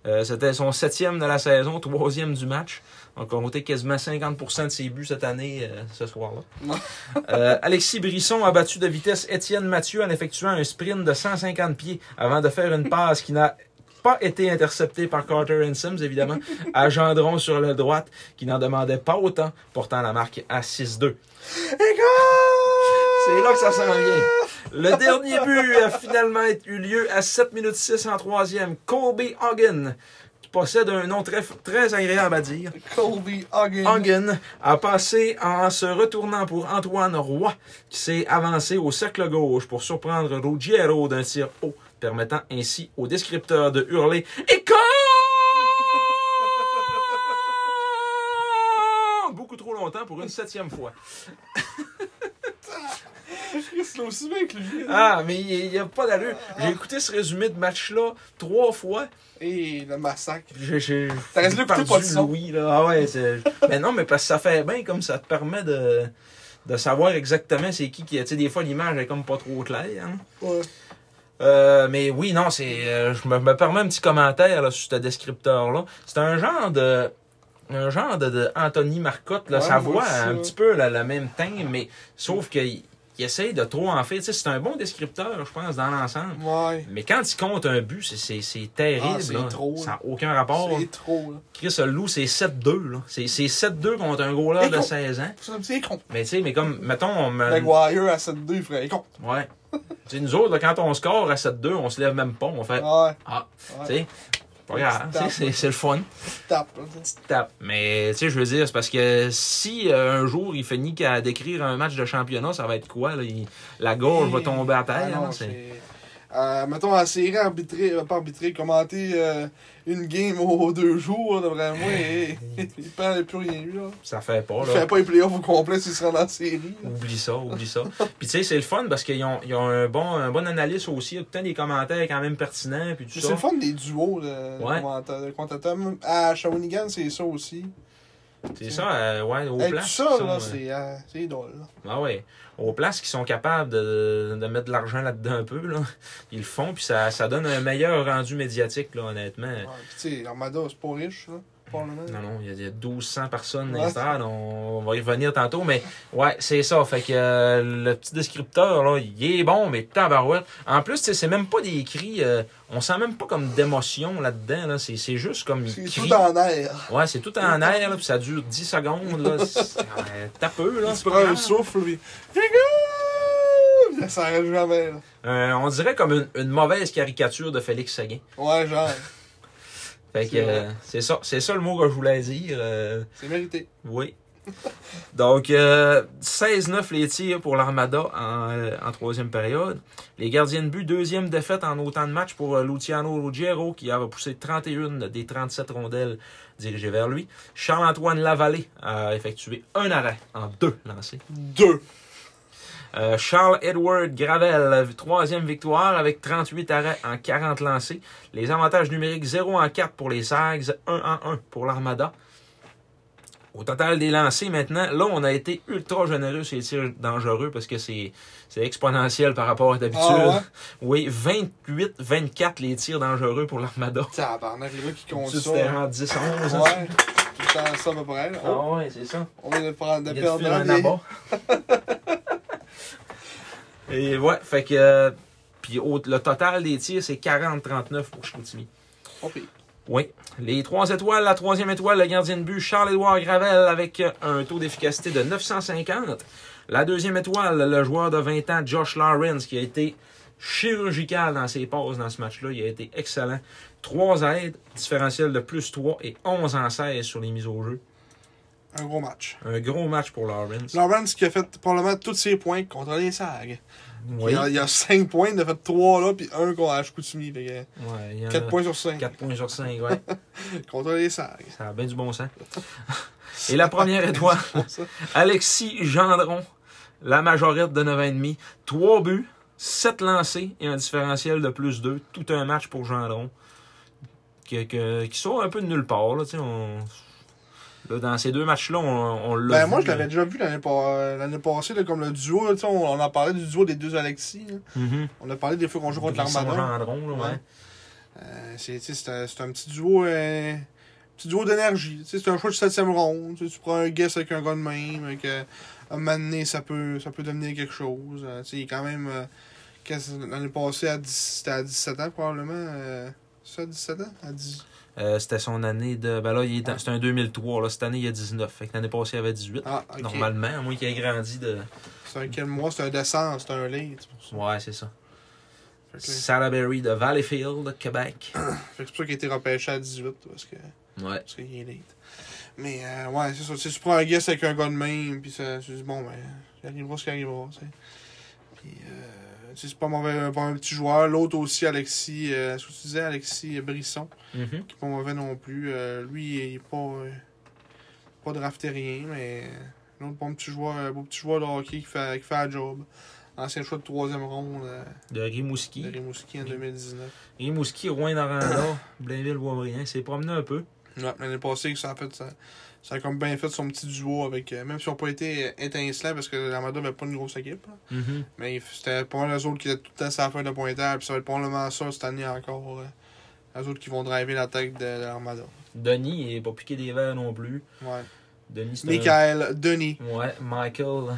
Euh, C'était son septième de la saison, troisième du match. Donc, on a compté quasiment 50% de ses buts cette année, euh, ce soir-là. Euh, Alexis Brisson a battu de vitesse Étienne Mathieu en effectuant un sprint de 150 pieds avant de faire une passe qui n'a pas été interceptée par Carter and Sims, évidemment, à Gendron sur la droite, qui n'en demandait pas autant, portant la marque à 6-2. C'est là que ça s'en vient. Le dernier but a finalement eu lieu à 7 minutes 6 en troisième. Colby Hogan, qui possède un nom très, très agréable à dire. Colby Hogan. Hogan a passé en se retournant pour Antoine Roy, qui s'est avancé au cercle gauche pour surprendre Ruggiero d'un tir haut, permettant ainsi au descripteur de hurler École! Beaucoup trop longtemps pour une septième fois. Aussi bien que lui. Ah, mais il n'y a pas d'allure. J'ai écouté ce résumé de match-là trois fois. Et le massacre. J'ai, d'écouter perdu pas de son? Louis, là. Ah ouais, c'est... Mais non, mais parce que ça fait bien comme ça te permet de, de savoir exactement c'est qui qui... Tu sais, des fois, l'image est comme pas trop claire. hein. Ouais. Euh, mais oui, non, c'est... euh, je me, me permets un petit commentaire là, sur ce descripteur-là. C'est un genre de... Un genre de, de Anthony Marcotte, là, Ouais, sa voix a un petit peu la, la même teinte, mais sauf qu'il il essaye de trop en faire. Tu sais, c'est un bon descripteur, je pense, dans l'ensemble. Ouais. Mais quand il compte un but, c'est- c'est c'est terrible. Ah, là. trop, Ça n'a aucun rapport. C'est trop, là. Chris le loup, c'est 7-2. là. C'est c'est 7-2 contre un goaler de con. 16 ans. C'est con. Mais tu sais, mais comme, mettons, on me- Maguire à 7-2, il ferait con. Ouais. tu sais, nous autres, là, quand on score à 7-2, on se lève même pas. On fait Ouais. Ah, Ouais. tu sais, pas grave. Petite C'est c'est le fun. Tape, là. Tape. Mais tu sais, je veux dire, c'est parce que si euh, un jour il finit qu'à décrire un match de championnat, ça va être quoi? Là? Il- la gorge va tomber à terre. Ah non, là, c'est- c'est- Euh, mettons, en série arbitrée, euh, pas arbitrée, commenter euh, une game aux deux jours, là, vraiment, et, il perd plus rien, là. ça fait pas. Il Là. fait pas les playoffs au complet s'il se rend dans la série. là. Oublie ça, oublie ça. Puis tu sais, c'est le fun parce qu'ils ont, ils ont un, bon, un bon analyste aussi. Il y a tout le temps des commentaires quand même pertinents. Puis tout ça. C'est le fun des duos de, Ouais. de commentateurs. À Shawinigan, c'est ça aussi. C'est ça, euh, ouais, aux Hey, tout places. ça, là, c'est euh, drôle. là. Ah ouais. Aux places qui sont capables de, de mettre de l'argent là-dedans un peu, là. Ils le font, puis ça, ça donne un meilleur rendu médiatique, là, honnêtement. Ouais, tu sais, l'Armada, c'est pas riche. Non, non, il y a- il y a 1200 personnes dans Ouais. stade. On, va y revenir tantôt, mais ouais, c'est ça. Fait que euh, le petit descripteur, là, il est bon, mais tabarouette. En plus, c'est même pas des cris. euh, on sent même pas comme d'émotion là-dedans. Là. C'est, c'est juste comme C'est tout en air. Ouais, c'est tout en air, là, puis ça dure 10 secondes. Là. C'est- ouais, T'as peu, là. Tu prends un souffle, puis. Ça s'arrête jamais, là. Euh, on dirait comme une, une mauvaise caricature de Félix Seguin. Ouais, genre. Fait que euh, c'est ça, c'est ça le mot que je voulais dire. euh, C'est mérité. oui. Donc, euh, 16-9 les tirs pour l'Armada en, euh, en troisième période. Les gardiens de but, deuxième défaite en autant de matchs pour euh, Luciano Ruggiero, qui avait poussé 31 des 37 rondelles dirigées vers lui. Charles-Antoine Lavallée a effectué un arrêt en deux lancés. Deux. Euh, Charles Edward Gravel, troisième victoire avec 38 arrêts en 40 lancés. Les avantages numériques 0 en 4 pour les Sags, 1 en 1 pour l'Armada. Au total des lancés maintenant, là on a été ultra généreux sur les tirs dangereux parce que c'est exponentiel par rapport à d'habitude. Ah ouais? Oui, 28-24 les tirs dangereux pour l'Armada. Tabarnak, les gars qui comptent ça. C'était en 10-11. hein. Ouais. Tout le temps ça à peu près. Oh, Ah ouais, c'est ça. on vient de, prendre, de perdre abat. Et ouais, fait que. euh, Puis au- le total des tirs, c'est 40-39 pour Chicoutimi. Pis. Oui. Les trois étoiles, la troisième étoile, le gardien de but, Charles-Édouard Gravel, avec euh, un taux d'efficacité de 950. La deuxième étoile, le joueur de 20 ans, Josh Lawrence, qui a été chirurgical dans ses passes dans ce match-là. Il a été excellent. Trois aides, différentiel de plus 3 et 11 en 16 sur les mises au jeu. Un gros match. Un gros match pour Lawrence. Lawrence qui a fait probablement tous ses points contre les SAG. Oui. Il, y a, il y a 5 points, il a fait 3 là, puis 1 contre Ashkoutimi. Ouais, il y en que 4 a points sur 5 4 points sur 5, ouais. contre les SAG. Ça a bien du bon sens. Et la première étoile, Alexis Gendron, la majorette de 9,5. 3 buts, 7 lancés et un différentiel de plus 2. Tout un match pour Gendron. Qui, sort un peu de nulle part. Là, tu sais, on- là, dans ces deux matchs-là, on, on l'a Ben, vu, moi, je l'avais déjà vu l'année pa- l'année passée, là, comme le duo. là, on, on en parlait du duo des deux Alexis. Mhm. On a parlé des fois qu'on joue contre l'Armada. Ouais. Euh, c'est un, petit duo. euh, petit duo d'énergie. C'est un choix de 7 ronde. Tu prends un guess avec un gars de même. Avec, euh, un moment donné, ça peut, ça peut devenir quelque chose. Il est quand même. L'année passée, à 10 c'était à 17 ans probablement. C'est ça, à 17 ans? À 10. Euh, C'était son année de. Ben là, il c'était un 2003. Là. Cette année, il y a 19. Fait que l'année passée, il avait 18. Ah. Normalement, à moins qu'il ait grandi de. C'est un quel mois? C'est un décembre, c'est un ça. Ouais, c'est ça. Que, Salaberry de Valleyfield, Québec. fait que c'est pour ça qu'il a été repêché à 18. Parce que. Ouais. Parce qu'il est late. Mais euh, ouais, c'est ça. Tu sais, tu prends un guess avec un gars de même, puis ça, tu dis, bon, ben, il arrivera ce qui arrivera, tu sais. Puis, euh, c'est pas mauvais, pas un petit joueur. L'autre aussi, Alexis, euh, ce que tu disais, Alexis Brisson, Mhm. qui est pas mauvais non plus. Euh, lui, il est pas, euh, pas drafté rien, mais l'autre bon petit joueur, un beau petit joueur de hockey qui fait, qui fait la job. Ancien choix de troisième ronde euh, De Rimouski. de Rimouski en 2019. Rimouski, Rouen-Noranda, Blainville, Boisbriand. Il s'est promené un peu. Ouais, l'année passée, ça a fait ça. Ça a comme bien fait son petit duo avec. euh, même si on n'a pas été étincelants parce que l'Armada n'avait pas une grosse équipe. Mhm. Mais c'était pas mal les autres qui étaient tout le temps sur la fin de pointage. Puis ça va être probablement ça cette année encore. euh, les autres qui vont driver l'attaque de, de l'Armada. Denis, il n'est pas piqué des verres non plus. Ouais. Denis, un- Michael, Denis. Ouais, Michael.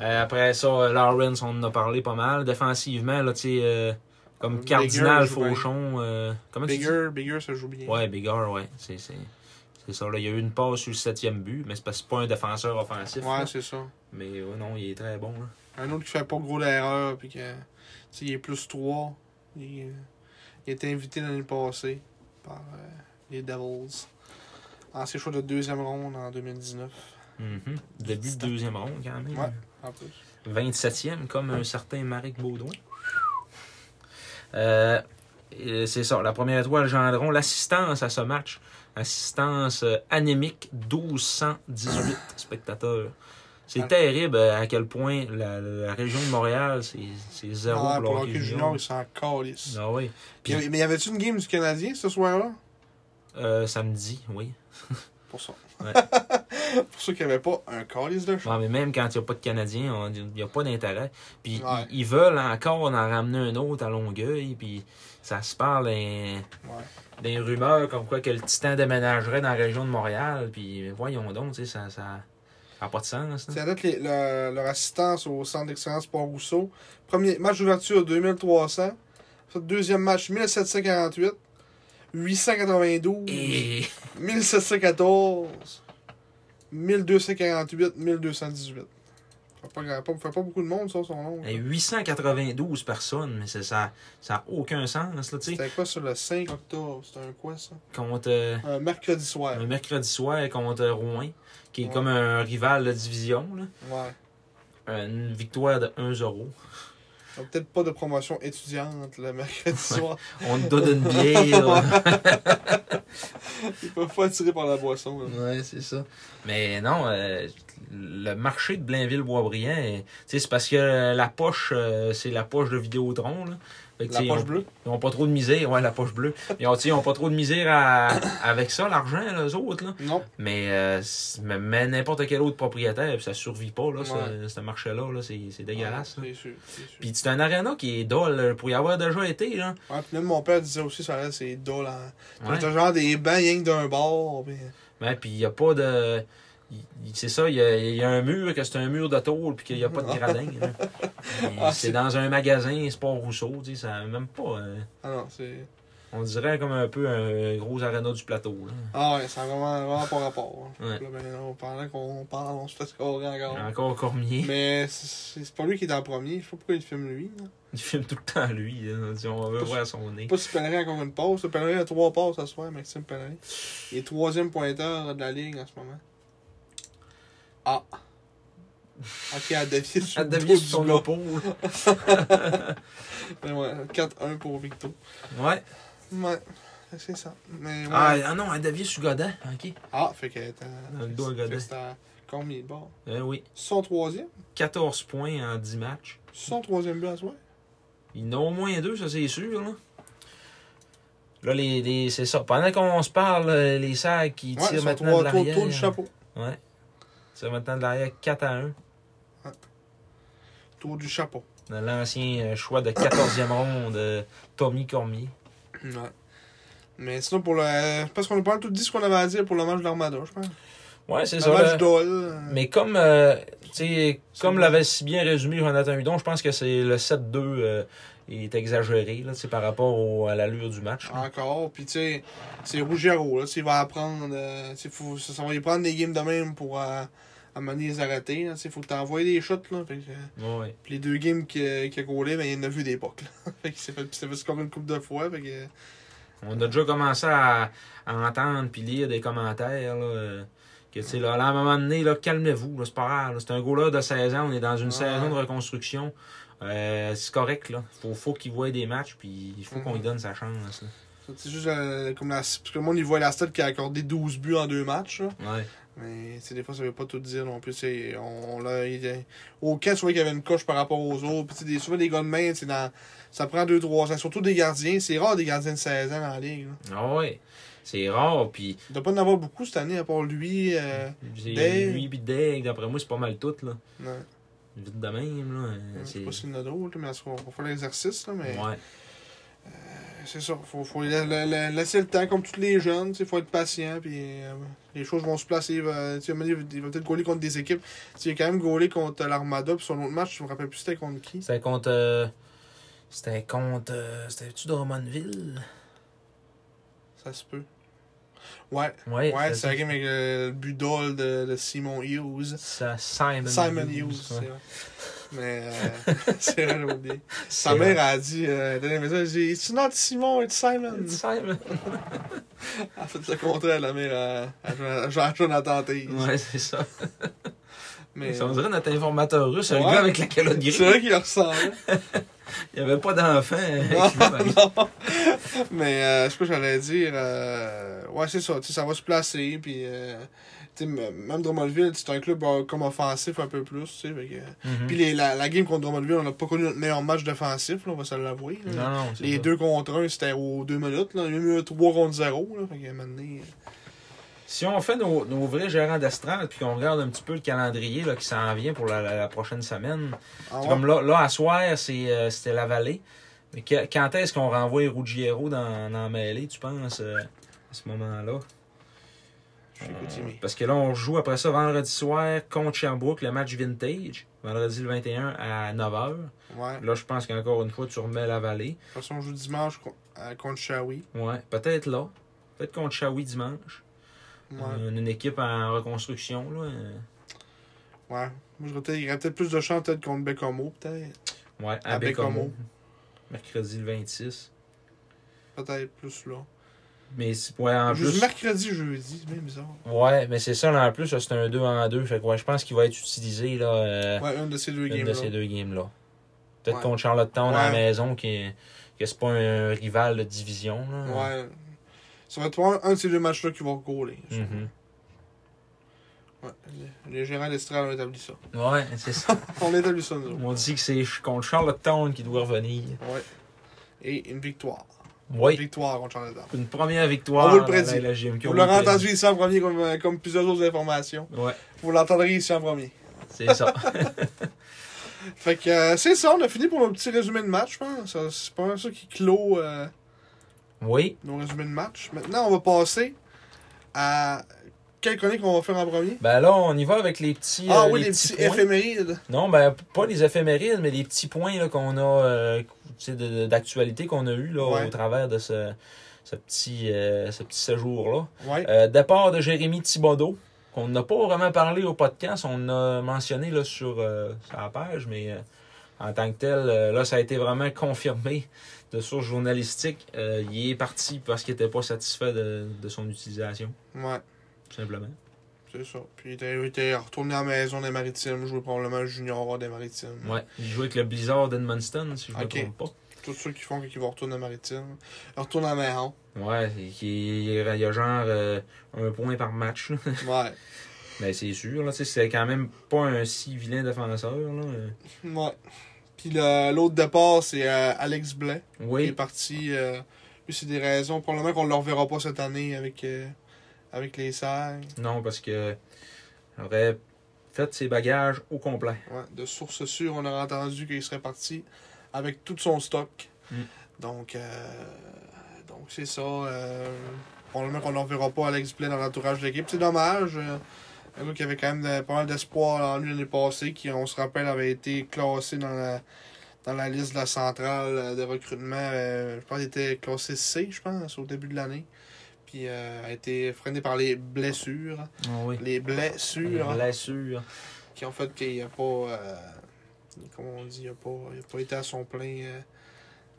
Euh, après ça, euh, Lawrence, on en a parlé pas mal. Défensivement, là, tu sais, euh, comme Cardinal. Fauchon. euh, comment? Bigger, Bigger, ça joue bien. Ouais, Bigger, ouais. C'est c'est- ça. Là, il y a eu une passe sur le septième but, mais c'est parce que c'est pas un défenseur offensif. Ouais, c'est ça. Mais ouais, non, il est très bon. Là. Un autre qui fait pas gros d'erreur. Puis que. Il est plus 3. Il, il a été invité l'année passée par euh, les Devils. Ancien choix de deuxième ronde en 2019. Mhm. Début de deuxième ronde, quand même. Ouais. En plus. 27e, comme un certain Marek Baudouin. Euh, c'est ça, la première étoile, Gendron. L'assistance à ce match, assistance euh, anémique, 1218 spectateurs. C'est Ah. terrible euh, à quel point la, la région de Montréal, c'est zéro Ah, pour hockey junior. ils s'en calissent. Ah oui. Puis, mais y avait-tu une game du Canadien ce soir-là? Euh, samedi, oui. Pour ça. Ouais. pour qu'il n'y avait pas un calice de chat. Ouais, mais même quand il n'y a pas de Canadiens, il n'y a pas d'intérêt. Puis Ouais. ils, ils veulent encore en ramener un autre à Longueuil, puis ça se parle Ouais. des rumeurs comme quoi que le Titan déménagerait dans la région de Montréal, puis voyons donc, tu sais, ça n'a ça, a pas de sens. C'est le- leur assistance au centre d'excellence Port-Rousseau. Premier match d'ouverture 2300. Fait Deuxième match 1748. 892. Et 1714. 1248. 1218. fait pas, pas, fait pas beaucoup de monde, ça, son nom. Et 892 personnes, mais ça ça n'a aucun sens, là. C'était quoi sur le 5 octobre? C'était un quoi, ça? Contre euh, Un mercredi soir. un mercredi soir contre Rouen, qui est Ouais. comme un rival de division, là. Ouais. Une victoire de 1-0. Peut-être pas de promotion étudiante le mercredi soir. On te donne une bière. Ils peuvent pas attirer par la boisson. là. Ouais, c'est ça. Mais non, euh, le marché de Blainville-Boisbriand, tu sais, c'est parce que la poche, euh, c'est la poche de Vidéotron. Là. Fait que, La poche ils ont- bleue? Ils ont pas trop de misère, ouais, la poche bleue. Ils ont, tu sais, ils ont pas trop de misère à- avec ça, l'argent, les autres. Là. Non. Mais, euh, mais, mais n'importe quel autre propriétaire, ça survit pas, là, ce, Ouais. ce marché-là. Là, c'est, c'est dégueulasse. Ouais, C'est sûr. Puis c'est un aréna qui est dole, là, pour y avoir déjà été. Là. Ouais, puis même mon père disait aussi ça c'est dole. Hein. T'as genre des rien que d'un bord. Puis... Ouais, puis il n'y a pas de. C'est ça, il y, a, il y a un mur, que c'est un mur de tôle, puis qu'il n'y a pas de gradin. Ah, c'est dans un magasin Sport Rousseau, tu sais, ça même pas. euh, Ah non, c'est. on dirait comme un peu un gros aréna du plateau. Là. Ah ouais, ça a vraiment, vraiment pas rapport. hein. Ouais. Là, ben, on- pendant qu'on parle, on se fait scorer encore. Encore Cormier, Mais c'est pas lui qui est en premier. Je sais pas pourquoi il filme lui. là. il filme tout le temps lui. là. On veut voir son nez. Pas si Pellerin a encore une pause. Pellerin a trois passes ce soir, Maxime Pellerin. Il est troisième pointeur de la ligue en ce moment. Ah. Ok, à David sur À sur son du bas. épaule. Mais ouais, 4-1 pour Victo. Ouais. Ouais, c'est ça. Mais ouais. Ah, ah non, à David sur Godin. Ok. Ah, fait que t'as. Dans le dos à Godin. combien de bords Euh, oui. Son troisième? 14 points en 10 matchs. Son troisième but à soi? Il en a au moins deux, ça c'est sûr. Là, là les, les- c'est ça. Pendant qu'on se parle, euh, les sacs qui Ouais, tirent maintenant trois de tour, l'arrière. tour du chapeau. Ouais. Tirent maintenant de l'arrière 4 à 1. Tour du chapeau. L'ancien euh, choix de 14e ronde de Tommy Cormier. Ouais. Mais sinon, pour le. Pense qu'on a pas tout dit ce qu'on avait à dire pour le match de l'Armada, je pense. Ouais, c'est Le ça. match euh, Mais comme, euh, tu sais, comme l'avait si bien résumé Jonathan Hudon, je pense que c'est le 7-2 euh, est exagéré là, par rapport au- à l'allure du match. là. Encore. Puis, tu sais, c'est Rougiero, là. Il va apprendre. euh, faut, ça va y prendre des games de même pour euh, à mener les arrêter. là. Faut que t'envoies des shots, là. Fait que, euh, Ouais. les deux games qu'il qu'il a gaulé, ben, il en a vu des pocs, fait qu'il s'est fait, il s'est fait scorer une couple de fois. Fait que. On a déjà commencé à, à entendre puis lire des commentaires. Là, euh, que, tu sais, là, à un moment donné, là, calmez-vous, c'est pas grave. C'est un goaler de 16 ans, on est dans une saison de reconstruction. Euh, c'est correct, là. Faut, faut qu'il voie des matchs, puis il faut qu'on lui Mhm. donne sa chance. C'est juste euh, comme la. Parce que le monde, il voit la stat qui a accordé 12 buts en deux matchs, là. Ouais. Mais des fois, ça veut pas tout dire non plus. On, l'a- il- au camp, tu vois qu'il y avait une coche par rapport aux autres. Puis, des, souvent, des gars de main, c'est dans, ça prend 2-3 ans. Surtout des gardiens. C'est rare des gardiens de 16 ans dans la ligue. Ah ouais. C'est rare, puis Il doit pas en avoir beaucoup cette année, à part lui. Euh, Dave. lui puis Dave, d'après moi, c'est pas mal tout. Là. Vite de même. Là. euh, je sais c'est... pas s'il y en a d'autres, mais on va faire l'exercice. là, Mais Ouais. C'est ça. Faut, faut la- la- la- laisser le temps, comme tous les jeunes. Il faut être patient. Puis euh, les choses vont se placer. Il va, il peut-être gauler contre des équipes. Tu sais, Il a quand même gaulé contre l'Armada. Puis son autre match, je me rappelle plus c'était contre qui. C'était contre. euh, C'était contre. euh, C'était-tu Drummondville? Ça se peut. Ouais. Ouais. Ouais, c'est game avec le but d'ol de, de Simon Hughes. ça, Simon, Simon Hughes, ouais. c'est vrai. Mais euh, c'est vrai, j'ai oublié. Sa C'est mère a dit, euh, dans les messages, dit, It's not Simon, it's Simon. Simon. Elle a fait le contraire, la mère à, à, à Jonathan. Ouais, c'est ça. Mais Ça, on dirait notre informateur russe, un Ouais. gars avec la calotte c'est grise. vrai qu'il ressemble. Il n'y avait pas d'enfant. euh, non. Mais euh, ce que j'allais dire, euh, ouais, c'est ça. sais, Ça va se placer. Puis, euh, sais, même Drummondville, c'est un club euh, comme offensif un peu plus. sais, Mhm. Puis les- la, la game contre Drummondville, on n'a pas connu notre meilleur match défensif, là, on va se l'avouer. Les ça. deux contre un, c'était aux deux minutes. Là. Il y a eu 3 contre 0. Là. Fait que, maintenant, Si on fait nos, nos vrais gérants d'estrade puis qu'on regarde un petit peu le calendrier là, qui s'en vient pour la, prochaine semaine, ah ouais. comme là, là, à soir, c'est, euh, c'était la vallée. Mais que- quand est-ce qu'on renvoie Ruggiero dans, dans la mêlée, tu penses, euh, à ce moment-là? Jimmy. Parce que là, on joue après ça vendredi soir contre Sherbrooke, le match vintage, vendredi le 21 à 9h. Ouais. Là, je pense qu'encore une fois, tu remets la vallée. De toute façon, on joue dimanche euh, contre Shawi. Ouais, peut-être là. Peut-être contre Shawi dimanche. Ouais. Une équipe en reconstruction. Là. Euh, Ouais. Moi, je il y aurait peut-être plus de chance peut-être contre Bécomo, peut-être. Ouais, À à Bécomo. Bécomo. Mercredi le 26. Peut-être plus là. Mais ouais, en Juste plus. mercredi, jeudi, c'est bien bizarre. Ouais, mais c'est ça, là, en plus, c'est un 2 en 2. Fait que ouais, je pense qu'il va être utilisé là, euh, Ouais, une de ces deux de games-là. ces deux games-là. Peut-être Ouais. contre Charlottetown à la maison, qui est, que c'est pas un rival de division. Là. Ouais. Ça va être un, de ces deux matchs-là qui va goaler. Mhm. Ouais. Les, gérants d'Estrade ont établi ça. Ouais, c'est ça. On a établi ça, nous. On dit que c'est contre Charlottetown qui doit revenir. Ouais. Et une victoire. Une Oui, victoire contre Charlottetown. une première victoire. On vous le prédit. la GMQ, Vous l'aurez entendu ici en premier comme, euh, comme plusieurs autres informations. Ouais, Vous l'entendrez ici en premier. c'est ça. Fait que euh, c'est ça, on a fini pour nos petits résumés de match, je pense. C'est pas ça qui clôt euh, oui. nos résumés de match. Maintenant, on va passer à. Quelle chronique on va faire en premier? Ben là, on y va avec les petits. Ah euh, oui, les, petits éphémérides. Non, ben pas les éphémérides, mais les petits points là, qu'on a euh, tu sais, de- de- d'actualité qu'on a eu là, Ouais. au travers de ce, ce petit, euh, ce petit séjour-là. Ouais. Départ de Jérémy Thibodeau, qu'on n'a pas vraiment parlé au podcast, on a mentionné là, sur, sur la page, mais en tant que tel, là, ça a été vraiment confirmé de sources journalistiques. Euh, il est parti parce qu'il n'était pas satisfait de, de son utilisation, Ouais, tout simplement. c'est ça. Puis il était, il était retourné à la maison des Maritimes, jouer probablement junior des Maritimes. Ouais. Il jouait avec le Blizzard d'Edmundston, si je ne Ok. me trompe pas. Tous ceux qui font qu'ils vont retourner à Maritime. Ils retournent à la maison. Ouais, il il y a il genre euh, un point par match. Ouais. Mais c'est sûr, là, c'est quand même pas un si vilain défenseur. Là. Ouais. Puis l'autre départ, c'est euh, Alex Blais. qui est Oui, parti. euh, lui, c'est des raisons. Probablement qu'on ne le reverra pas cette année avec, euh, avec les serres. non, parce que aurait fait ses bagages au complet. Ouais, de sources sûres, on aurait entendu qu'il serait parti avec tout son stock. Mm. Donc, euh, donc c'est ça. Euh, probablement qu'on ne reverra pas Alex Blais dans l'entourage de l'équipe. C'est dommage. Un gars qui avait quand même de- pas mal d'espoir en lui l'année passée, qui, on se rappelle, avait été classé dans la, dans la liste de la centrale euh, de recrutement. euh, je pense qu'il était classé C, je pense, au début de l'année. Puis euh, a été freiné par les blessures. Ah oui. Les blessures Blessure. qui ont fait qu'il n'a pas. euh, comment on dit, il n'a pas, il a pas été à son plein.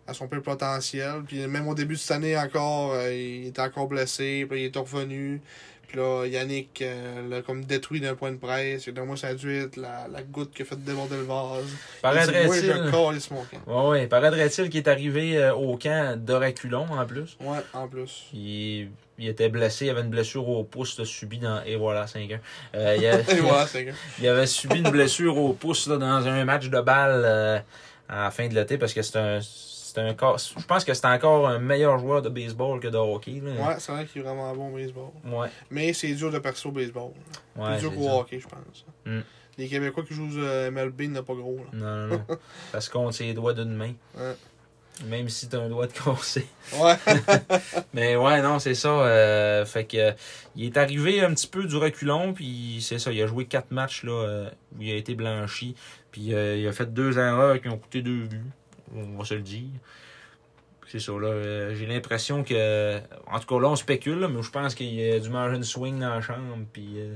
à son plein potentiel. Puis même au début de cette année encore, il était encore blessé. Puis il est revenu. Puis là, Yannick euh, l'a comme détruit d'un point de presse. Et donc, moi, ça a dû être la, la goutte qui a fait déborder le vase. Il Paraîtrait-il. calisse mon camp. Ouais, ouais, paraîtrait-il qu'il est arrivé euh, au camp d'Oraculon en plus? Ouais, en plus. Il, il était blessé, il avait une blessure au pouce là, subie dans. Et voilà, 5 ans. Euh, il, a- Et voilà, c'est gars. il avait subi une blessure au pouce là, dans un match de balle euh, à la fin de l'été parce que c'est un. C'est un je pense que c'est encore un meilleur joueur de baseball que de hockey. Là. Ouais, c'est vrai qu'il est vraiment bon au baseball. Ouais. Mais c'est dur de percer au baseball. Ouais, Plus dur c'est qu'au hockey, je pense. Mm. Les Québécois qui jouent euh, MLB n'ont pas gros. Là. Non, non, non. Ça se compte ses doigts d'une main. Ouais. Même si t'as un doigt de cassé. Ouais. Mais ouais, non, c'est ça. euh, fait que euh, il est arrivé un petit peu du reculon, puis c'est ça. Il a joué quatre matchs là, euh, où il a été blanchi. Puis euh, il a fait deux erreurs qui ont coûté deux buts. On va se le dire. C'est ça, là. euh, J'ai l'impression que. En tout cas, là, on spécule, là, mais je pense qu'il a dû manger une swing dans la chambre. Puis, euh,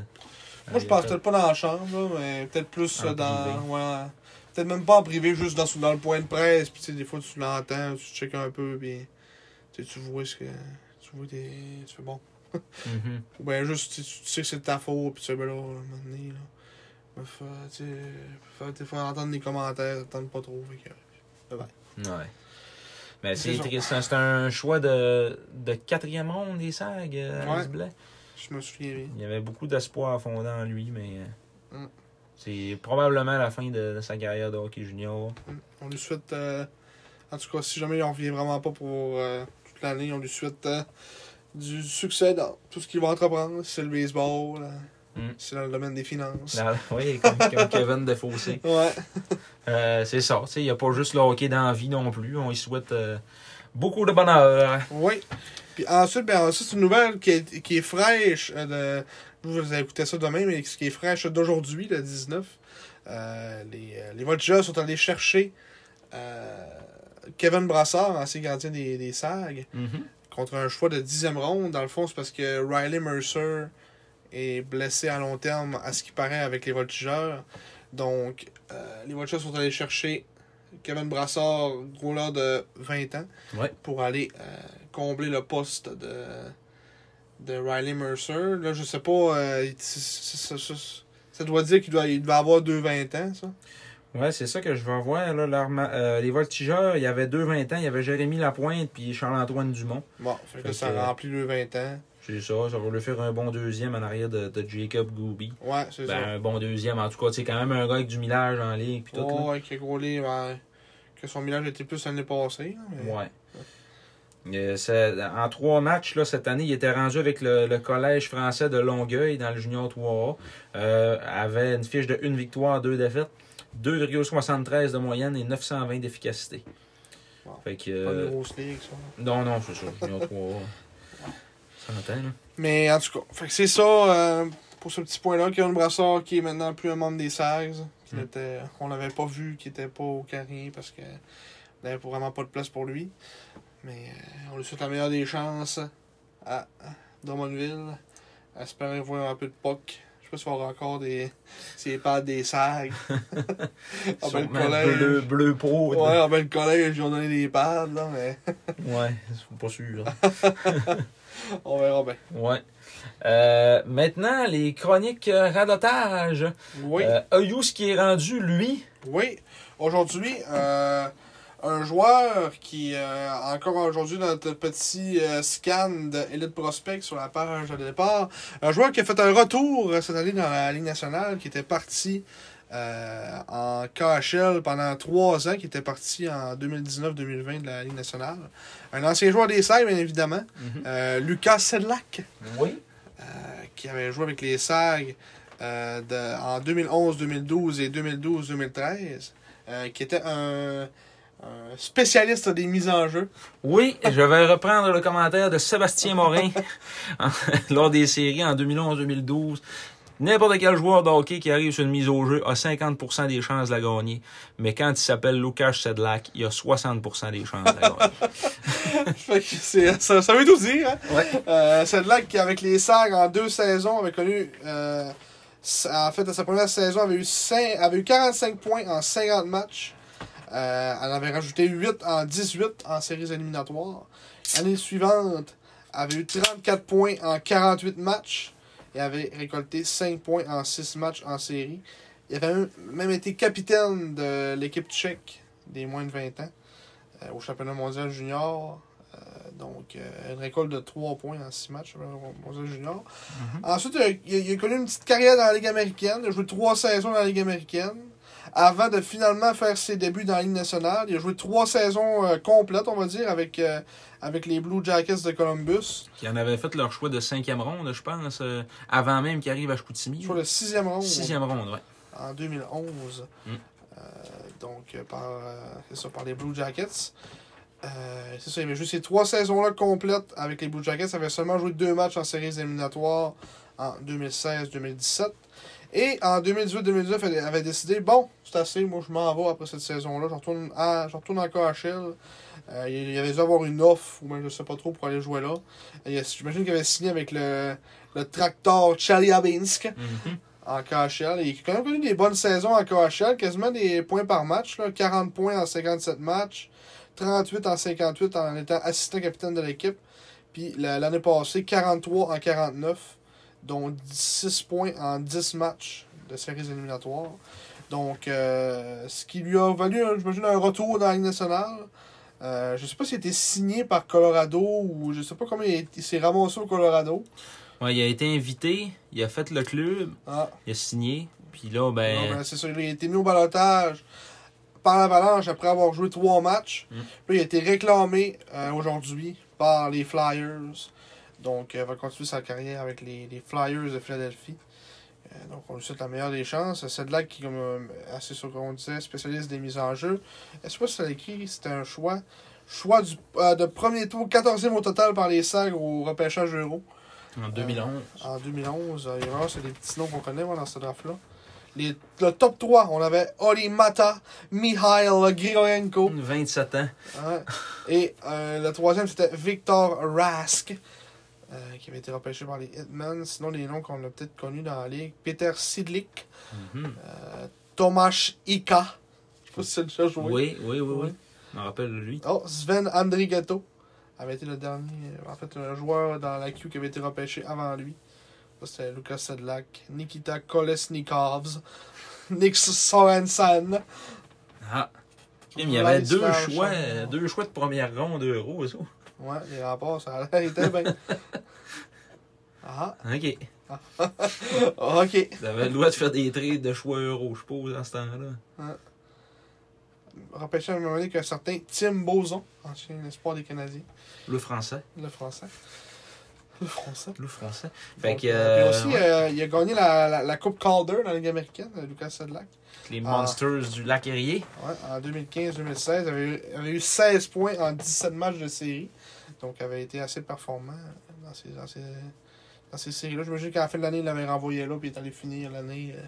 Moi, je a pense peut-être pas dans la chambre, là, mais peut-être plus euh, dans. Ouais. Peut-être même pas en privé, juste dans, dans le point de presse. Puis, tu sais, des fois, tu l'entends, tu checkes un peu, puis. Tu vois ce que. Tu vois des. Tu fais bon. Mhm. Ou bien juste, tu, tu sais que c'est de ta faute, puis tu sais, ben là, à un moment donné, là. Euh, tu sais. entendre des commentaires, t'entends pas trop. Fait que. Ouais. Mais C'est c'est un choix de, de quatrième ronde des SAG, euh, Ouais. Je me souviens bien. Il y avait beaucoup d'espoir fondant en lui, mais euh, Mm. c'est probablement la fin de, de sa carrière de hockey junior. On lui souhaite. euh, en tout cas, si jamais il en revient vraiment pas pour euh, toute l'année, on lui souhaite euh, du succès dans tout ce qu'il va entreprendre. C'est le baseball, Mm. c'est dans le domaine des finances. Dans- oui, comme, comme Kevin Defossé. Ouais. Euh, c'est ça. Il n'y a pas juste le hockey dans la vie non plus. On lui souhaite euh, beaucoup de bonheur. Oui. Puis ensuite, ben, c'est une nouvelle qui est, qui est fraîche. euh, de, vous allez écouter ça demain, mais ce qui est fraîche d'aujourd'hui, le 19. Euh, les, les Voltigeurs sont allés chercher Kevin Brassard, ancien gardien des, des SAG. Mhm. contre un choix de dixième ronde. Dans le fond, c'est parce que Riley Mercer est blessé à long terme, à ce qui paraît, avec les Voltigeurs. Donc, euh, les Voltigeurs sont allés chercher Kevin Brassard, gros là de 20 ans, Ouais. pour aller euh, combler le poste de, de Riley Mercer. Là, je sais pas, euh, ça doit dire qu'il doit, il doit avoir 2-20 ans, ça. Ouais, c'est ça que je vais voir. Là, leur euh, les voltigeurs, il y avait deux 20 ans. Il y avait Jérémy Lapointe puis Charles-Antoine Dumont. Bon, fait que Fait ça que- remplit le 20 ans. C'est ça, ça va lui faire un bon deuxième en arrière de, de Jacob Gooby. Ouais, c'est Ben, ça. un bon deuxième. En tout cas, c'est quand même un gars avec du millage en ligue puis tout. là. Oh, ouais, qui a gros livre, ouais. Que son millage était plus l'année passée. hein, mais- Ouais. Euh, en trois matchs, là, cette année, il était rendu avec le, le Collège français de Longueuil dans le Junior 3A. Euh, avait une fiche de une victoire, deux défaites, 2,73 de moyenne et 920 d'efficacité. Wow. Fait que. Pas euh, une grosse ligue, ça. non, non, c'est ça, Junior 3A. Ça entend, là. Mais en tout cas, fait que c'est ça euh, pour ce petit point-là. Kevin Brassard qui est maintenant plus un membre des Sags. Qui Mm. était, on l'avait pas vu, qui était pas au carré parce que il n'avait vraiment pas de place pour lui. Mais euh, on lui souhaite la meilleure des chances à Drummondville. Espérer voir un peu de POC. Je sais pas va y avoir encore des. Ses pads des Sags. ah ben le collège. bleu, bleu pro. Ouais, ah ben le collège, ils ont donné des pads, là, mais Ouais, c'est pas sûr. on verra bien. Ouais. Euh, maintenant, les chroniques euh, radotage. Oui. Euh, Ayus qui est rendu, lui? Oui, aujourd'hui, euh, un joueur qui, encore aujourd'hui dans notre petit scan de Elite Prospect sur la page de départ, un joueur qui a fait un retour cette année dans la Ligue nationale, qui était parti euh, en KHL pendant trois ans, qui était parti en 2019-2020 de la Ligue nationale. Un ancien joueur des Sags, bien évidemment, Mhm. euh, Lucas Sedlak Oui. euh, qui avait joué avec les SAG de- en 2011-2012 et 2012-2013, euh, qui était un, un spécialiste des mises en jeu. Oui, je vais reprendre le commentaire de Sébastien Morin lors des séries en 2011-2012. N'importe quel joueur de hockey qui arrive sur une mise au jeu a 50% des chances de la gagner. Mais quand il s'appelle Lukáš Sedlak, il a 60% des chances de la gagner. Ça, ça veut tout dire. Hein? Ouais. Euh, là qui, avec les SAG en deux saisons, avait connu. euh, en fait, à sa première saison, avait eu, cinq- avait eu 45 points en 50 matchs. Euh, elle avait rajouté 8 en 18 en séries éliminatoires. L'année suivante, elle avait eu 34 points en 48 matchs et avait récolté 5 points en 6 matchs en série. Il avait même- été capitaine de l'équipe tchèque des moins de 20 ans euh, au championnat mondial junior. Euh, donc, euh, une récolte de 3 points en 6 matchs au championnat mondial junior. Ensuite, il a, il a- il a connu une petite carrière dans la Ligue américaine. Il a joué 3 saisons dans la Ligue américaine. Avant de finalement faire ses débuts dans la Ligue nationale, il a joué 3 saisons euh, complètes, on va dire, avec, euh, avec les Blue Jackets de Columbus. Qui en avaient fait leur choix de cinquième ronde, je pense, euh, avant même qu'ils arrivent à Chicoutimi. Sur le sixième ronde Sixième ronde, ouais. en 2011. Mm. Donc, par, c'est ça, par les Blue Jackets. C'est ça, il avait joué ces trois saisons-là complètes avec les Blue Jackets. Il avait seulement joué deux matchs en séries éliminatoires en 2016-2017. Et en 2018-2019, il avait décidé bon, c'est assez, moi je m'en vais après cette saison-là. Je retourne, à, je retourne en KHL. Euh, il, il avait dû avoir une offre, ou même je sais pas trop, pour aller jouer là. Euh, J'imagine qu'il avait signé avec le, le tracteur Chelyabinsk Mhm. en KHL. Il a quand même connu des bonnes saisons en KHL, quasiment des points par match. Là. 40 points en 57 matchs, 38 en 58 en étant assistant capitaine de l'équipe. Puis la- l'année passée, 43 en 49, dont 6 points en 10 matchs de séries éliminatoires. Donc, euh, ce qui lui a valu, euh, j'imagine, un retour dans la Ligue nationale. Euh, je sais pas s'il a été signé par Colorado ou je sais pas comment il, il s'est ramassé au Colorado. Ouais, il a été invité, il a fait le club, Ah, il a signé, puis là, ben. ben, c'est ça, il a été mis au balotage par l'Avalanche après avoir joué trois matchs. Mm. Puis il a été réclamé euh, aujourd'hui par les Flyers. Donc, il va continuer sa carrière avec les, les Flyers de Philadelphie. Euh, donc, on lui souhaite la meilleure des chances. C'est de là qui, comme euh, assez sûr qu'on disait, spécialiste des mises en jeu. Est-ce que ça écrit c'était un choix Choix du, euh, de premier tour, 14e au total par les Sags au repêchage euro En 2011. en 2011. Euh, il y a vraiment, c'est des petits noms qu'on connaît moi, dans ce draft-là. Les, le top 3, on avait Oli Mata, Mihail Grigorenko. 27 ans. et le troisième, c'était Victor Rask. Euh, qui avait été repêché par les Hitmen. Sinon, les noms qu'on a peut-être connus dans la ligue. Peter Sidlik, Mhm. euh, Tomasz Ika. Je sais pas si c'est déjà joué. Oui, oui, oui, oui. Je me rappelle de lui. Oh, Sven Andrigetto avait été le dernier, en fait, un joueur dans la queue qui avait été repêché avant lui. C'était Lucas Sedlak, Nikita Kolesnikovs, Nick Sorensen. Ah. Il y avait deux choix, deux choix de première ronde d'euros, ça? Ouais, les rapports, ça a l'air été bien. Ah, OK. ok. Vous avez le droit de faire des trades de choix euros, je suppose, dans ce temps-là. Repêché à un moment donné qu'un certain Tim Boson, ancien espoir des Canadiens, Le français. le français. Le français. Le français. Fait que. euh, euh, aussi, ouais, euh, il a gagné la, la, la Coupe Calder dans la Ligue américaine, euh, Lucas Sedlak. les ah. Monsters du lac Erie. Ouais, en 2015-2016, il avait eu 16 points en 17 matchs de série. Donc, il avait été assez performant dans ces, dans ces, dans ces séries-là. J'imagine qu'à la fin de l'année, il l'avait renvoyé là, puis il est allé finir l'année euh,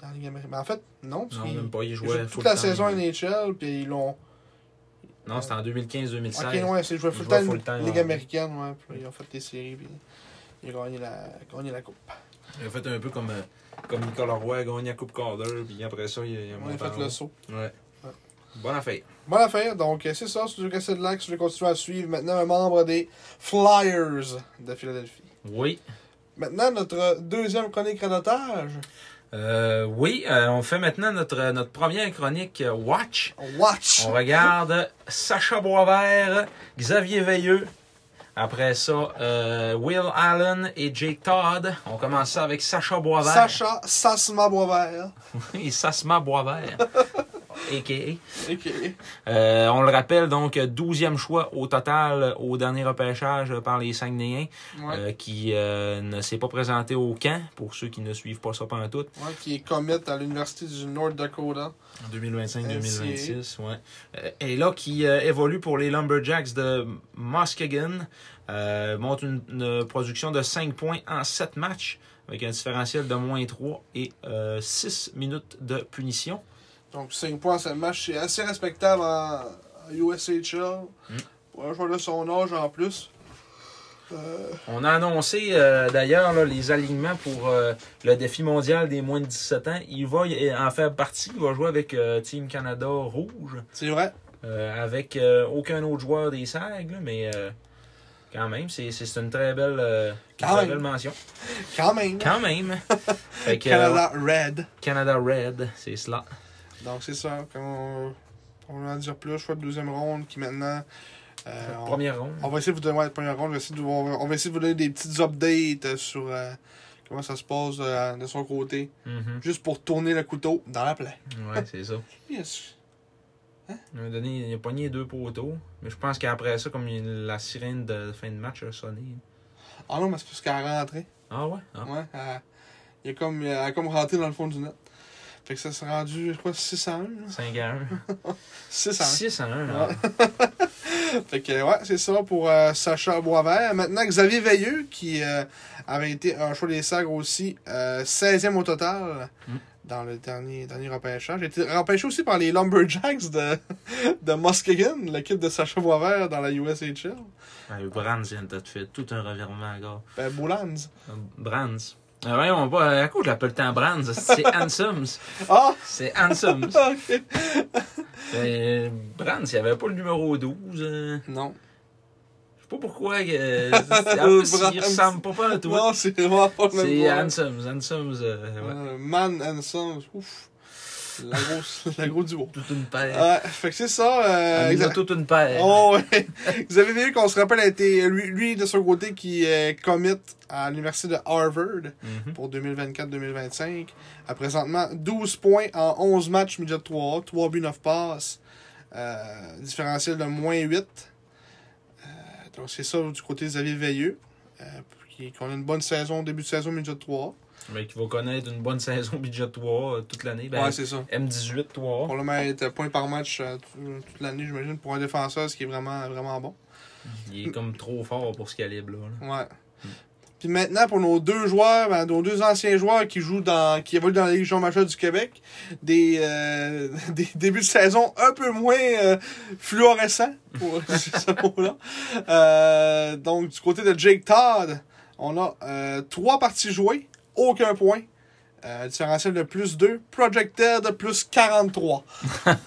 dans la Ligue américaine. Mais en fait, non, parce Non, même pas. Il jouait full toute la time. saison NHL, puis ils l'ont. Non, c'était en 2015-2016. Ok, ouais, c'est joué full time, full-time Ligue en- américaine, ouais. Puis ils ont fait des séries, puis il a gagné la, gagné la Coupe. Il a fait un peu comme, euh, comme Nicolas Roy a gagné la Coupe Calder, puis après ça, il a, il a On a en fait le haut. saut. Ouais. Bonne affaire. Bonne affaire. Donc, euh, c'est ça, sur Lucas Sedlak. Je vais continuer à suivre maintenant un membre des Flyers de Philadelphie. Oui. Maintenant, notre deuxième chronique radotage. Euh, oui, euh, on fait maintenant notre, notre première chronique Watch. Watch. On regarde Sacha Boisvert, Xavier Veilleux. Après ça, euh, Will Allen et Jake Todd. On commence ça avec Sacha Boisvert. Sacha Sassma Boisvert. et Sasma Boisvert. A.K.A. Euh, on le rappelle, donc, 12e choix au total au dernier repêchage par les Saguenayens, Ouais. euh, qui euh, ne s'est pas présenté au camp, pour ceux qui ne suivent pas ça pendant tout. Ouais, qui est commit à l'Université du North Dakota. En 2025-2026, ouais. Et là, qui évolue pour les Lumberjacks de Muskegon. Montre une, une production de 5 points en 7 matchs, avec un différentiel de moins 3 et 6 minutes de punition. Donc, 5 points ce match, c'est assez respectable en, en USHL. Mm. Pour un joueur de son âge en plus. Euh, On a annoncé euh, d'ailleurs les alignements pour euh, le défi mondial des moins de 17 ans. Il va en faire partie. Il va jouer avec Team Canada Rouge, c'est vrai. avec aucun autre joueur des SAG, là, mais euh, quand même, c'est une très belle, Quand très belle mention. Quand même. Quand même. Fait que, Canada Red. Canada Red, c'est cela. Donc, c'est ça. Comme on, va en dire plus, choix de deuxième ronde qui maintenant. euh, on- Première ronde. On va essayer de vous donner, ouais, première ronde, on va essayer de, on va, on va essayer de vous donner des petites updates euh, sur euh, comment ça se passe euh, de son côté. Mhm. Juste pour tourner le couteau dans la plaie. Ouais, c'est ça. Yes. Il a, donné, il a pogné deux poteaux. Mais je pense qu'après ça, comme il- la sirène de fin de match a sonné. Ah non, mais c'est parce qu'elle est rentrée. Ah ouais? Ah. Ouais. Elle, il a comme, elle a comme rentré dans le fond du net. Fait que ça s'est rendu, je crois, 6 à 1. là. 5 à 1. 6 à 1. 6 à 1. Ouais. Fait que, ouais, c'est ça pour euh, Sacha Boisvert. Maintenant, Xavier Veilleux, qui euh, avait été un choix des Sagres aussi, euh, 16e au total Mm. dans le dernier, dernier repêchage. A été repêché aussi par les Lumberjacks de, de Muskegon, l'équipe de Sacha Boisvert dans la USHL. Brands vient de te faire tout un revirement, gars. Ben, Boulans. Brands. Ah, voyons pas, à quoi je l'appelle tant Brands? C'est Hansoms. Ah! C'est Hansoms. ok. Ben, Brands, il n'y avait pas le numéro 12. euh, Non. Je sais pas pourquoi. euh, en plus, il ressemble pas pas à toi. Non, c'est vraiment pas le même C'est. Hansoms. Hansoms, euh, ouais. Euh, Man and Sons. Ouf. La grosse, la gros duo. Toute une paire. Ouais, fait que c'est ça. Euh, On nous a exa- toute une paire. Oh, ouais. Vous avez vu qu'on se rappelle a été lui, lui de son côté qui est commit à l'université de Harvard Mhm. pour 2024-2025. À présentement 12 points en 11 matchs midget 3 3 buts 9 passes. Euh, différentiel de moins 8. Euh, donc c'est ça du côté de Xavier Veilleux. Euh, qui, qu'on a une bonne saison, début de saison midget 3. Mais qui va connaître une bonne saison budget 3 euh, toute l'année. Ben, ouais, c'est ça. M18 3. Pour le mettre point par match euh, tout- toute l'année, j'imagine, pour un défenseur, ce qui est vraiment, vraiment bon. Il est comme trop fort pour ce calibre-là. là. Ouais. Puis maintenant, pour nos deux joueurs, ben, nos deux anciens joueurs qui jouent dans, qui évoluent dans la Légion majeure du Québec, des, euh, des débuts de saison un peu moins euh, fluorescents, pour ce mot-là. Euh, donc, du côté de Jake Todd, on a euh, trois parties jouées, aucun point. Euh, différentiel de plus 2, projected plus 43.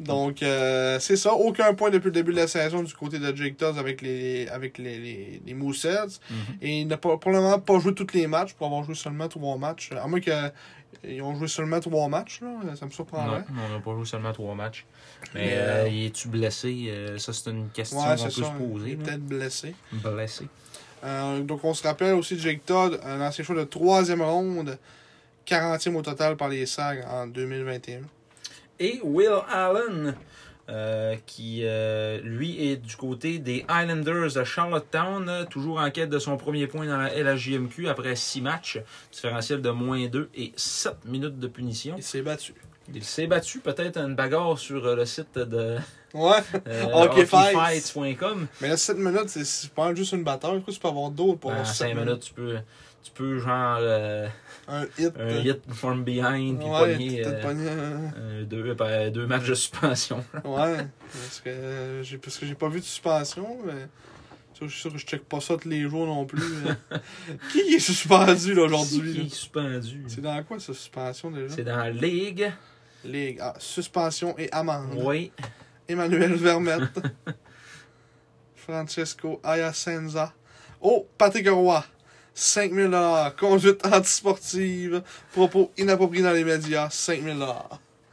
Donc, euh, c'est ça. Aucun point depuis le début de la saison du côté de Jake Todd avec les, avec les, les, les Mooseheads. Et il n'a pas- pour le moment pas joué tous les matchs pour avoir joué seulement trois matchs. À moins qu'ils ont joué seulement trois matchs, là. ça me Non, surprendrait. on n'a pas joué seulement trois matchs. Mais, Mais, euh, euh, es-tu blessé? Euh, ça, c'est une question Ouais, qu'on peut ça. se poser. Est peut-être blessé. Blessé. Euh, donc, on se rappelle aussi de Jake Todd, un ancien choix de troisième ronde, 40e au total par les SAG en 2021. Et Will Allen, euh, qui euh, lui est du côté des Islanders de Charlottetown, toujours en quête de son premier point dans la LHJMQ après six matchs, différentiel de moins 2 et 7 minutes de punition. Il s'est battu. Il s'est battu peut-être une bagarre sur euh, le site de Ouais. euh, hockeyfights.com. Mais là, 7 minutes, c'est- pas juste une bataille. Tu peux avoir d'autres pour En avoir 7 5 minutes, tu peux, tu peux genre euh, Un hit. un hit from behind puis Ouais, pogner euh, deux, ben, deux matchs de suspension. Ouais. Parce que euh, j'ai parce que j'ai pas vu de suspension, mais. Je suis sûr que je check pas ça tous les jours non plus. Qui est suspendu là, aujourd'hui? Qui est suspendu? C'est dans quoi, cette suspension déjà? C'est dans la ligue. Ligue. Ah, suspension et amende. Oui. Emmanuel Vermette. Francesco Ayasenza. Oh, Patrick Roy. 5000 Conduite antisportive. Propos inappropriés dans les médias. 5000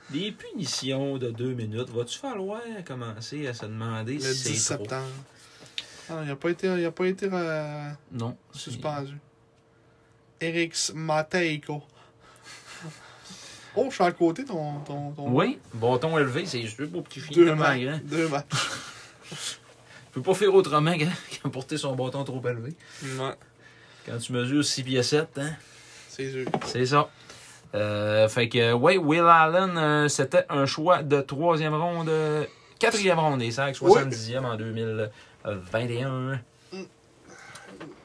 Des punitions de deux minutes. Vas-tu falloir commencer à se demander Le si 10 c'est trop? septembre. Ah, il n'a pas été, il a pas été euh, Non. suspendu. Erix Matejko. Oh, je suis à côté ton. ton, ton Oui, bâton élevé, c'est juste beau petit chien Deux matchs. grand. Deux matchs. Je peux pas faire autrement que que porter son bâton trop élevé. Ouais, Quand tu mesures 6 pieds 7, hein? c'est sûr. C'est ça. Euh, fait que, ouais, Will Allen, euh, c'était un choix de troisième ronde, euh, quatrième ronde des sacs, 70e en 2021.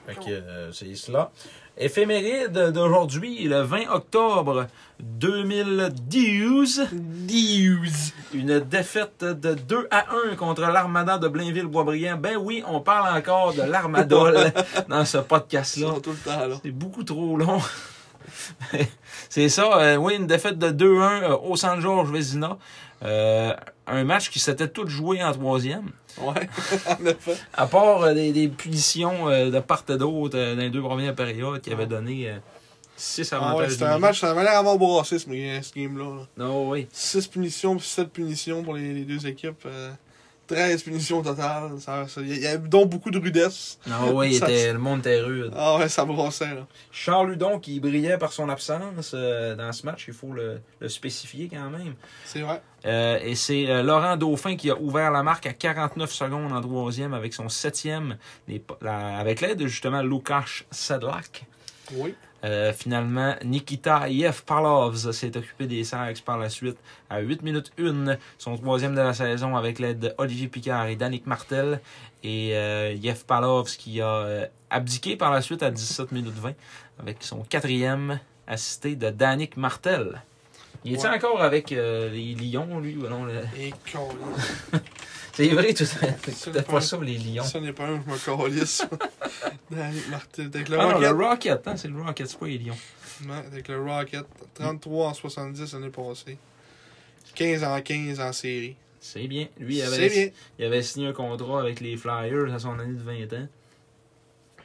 Fait que, euh, c'est cela. Éphéméride d'aujourd'hui, le 20 octobre 2012. 12. Une défaite de 2 à 1 contre l'Armada de Blainville-Boisbriand. Ben oui, on parle encore de l'Armada là, dans ce podcast-là. C'est beaucoup trop long. c'est ça, euh, oui, une défaite de 2-1 euh, au San Georges Vézina. Euh, un match qui s'était tout joué en troisième. Ouais, en effet. À part euh, des, des punitions euh, de part et d'autre euh, dans les deux premières périodes qui avaient donné 6 Ah avantages. ouais, c'était un match, ça avait l'air d'avoir brassé ce, ce game-là. là. Non, oui. 6 punitions, puis 7 punitions pour les, les deux équipes. euh, 13 punitions au total. Il y a donc beaucoup de rudesse. Non, oui, il Ça- était, le monde était rude. Ah ouais, ça brassait là. Charles Ludon qui brillait par son absence euh, dans ce match, il faut le, le spécifier quand même. C'est vrai. Euh, et c'est euh, Laurent Dauphin qui a ouvert la marque à 49 secondes en troisième avec son septième, les- la- avec l'aide de justement Lukáš Sedlak. Oui. Euh, finalement, Nikita Yevpalovs s'est occupé des Sags par la suite à 8 minutes 1, son troisième de la saison avec l'aide d'Olivier Picard et Danick Martel. Et Yevpalovs qui a abdiqué par la suite à 17 minutes 20 avec son quatrième assisté de Danick Martel. Il est Ouais. encore avec euh, les Lions, lui ou non? le- Et. C'est vrai, C'est t'as pas- ça, les Lions. Ça n'est pas un, je me calisse. Avec le Ah non, Rocket. le Rocket, hein, c'est le Rocket, c'est pas les Lions. Ouais, avec le Rocket. 33 en 70 l'année passée. 15 en 15 en série. C'est bien. Lui, il avait, bien. il avait signé un contrat avec les Flyers à son année de 20 ans.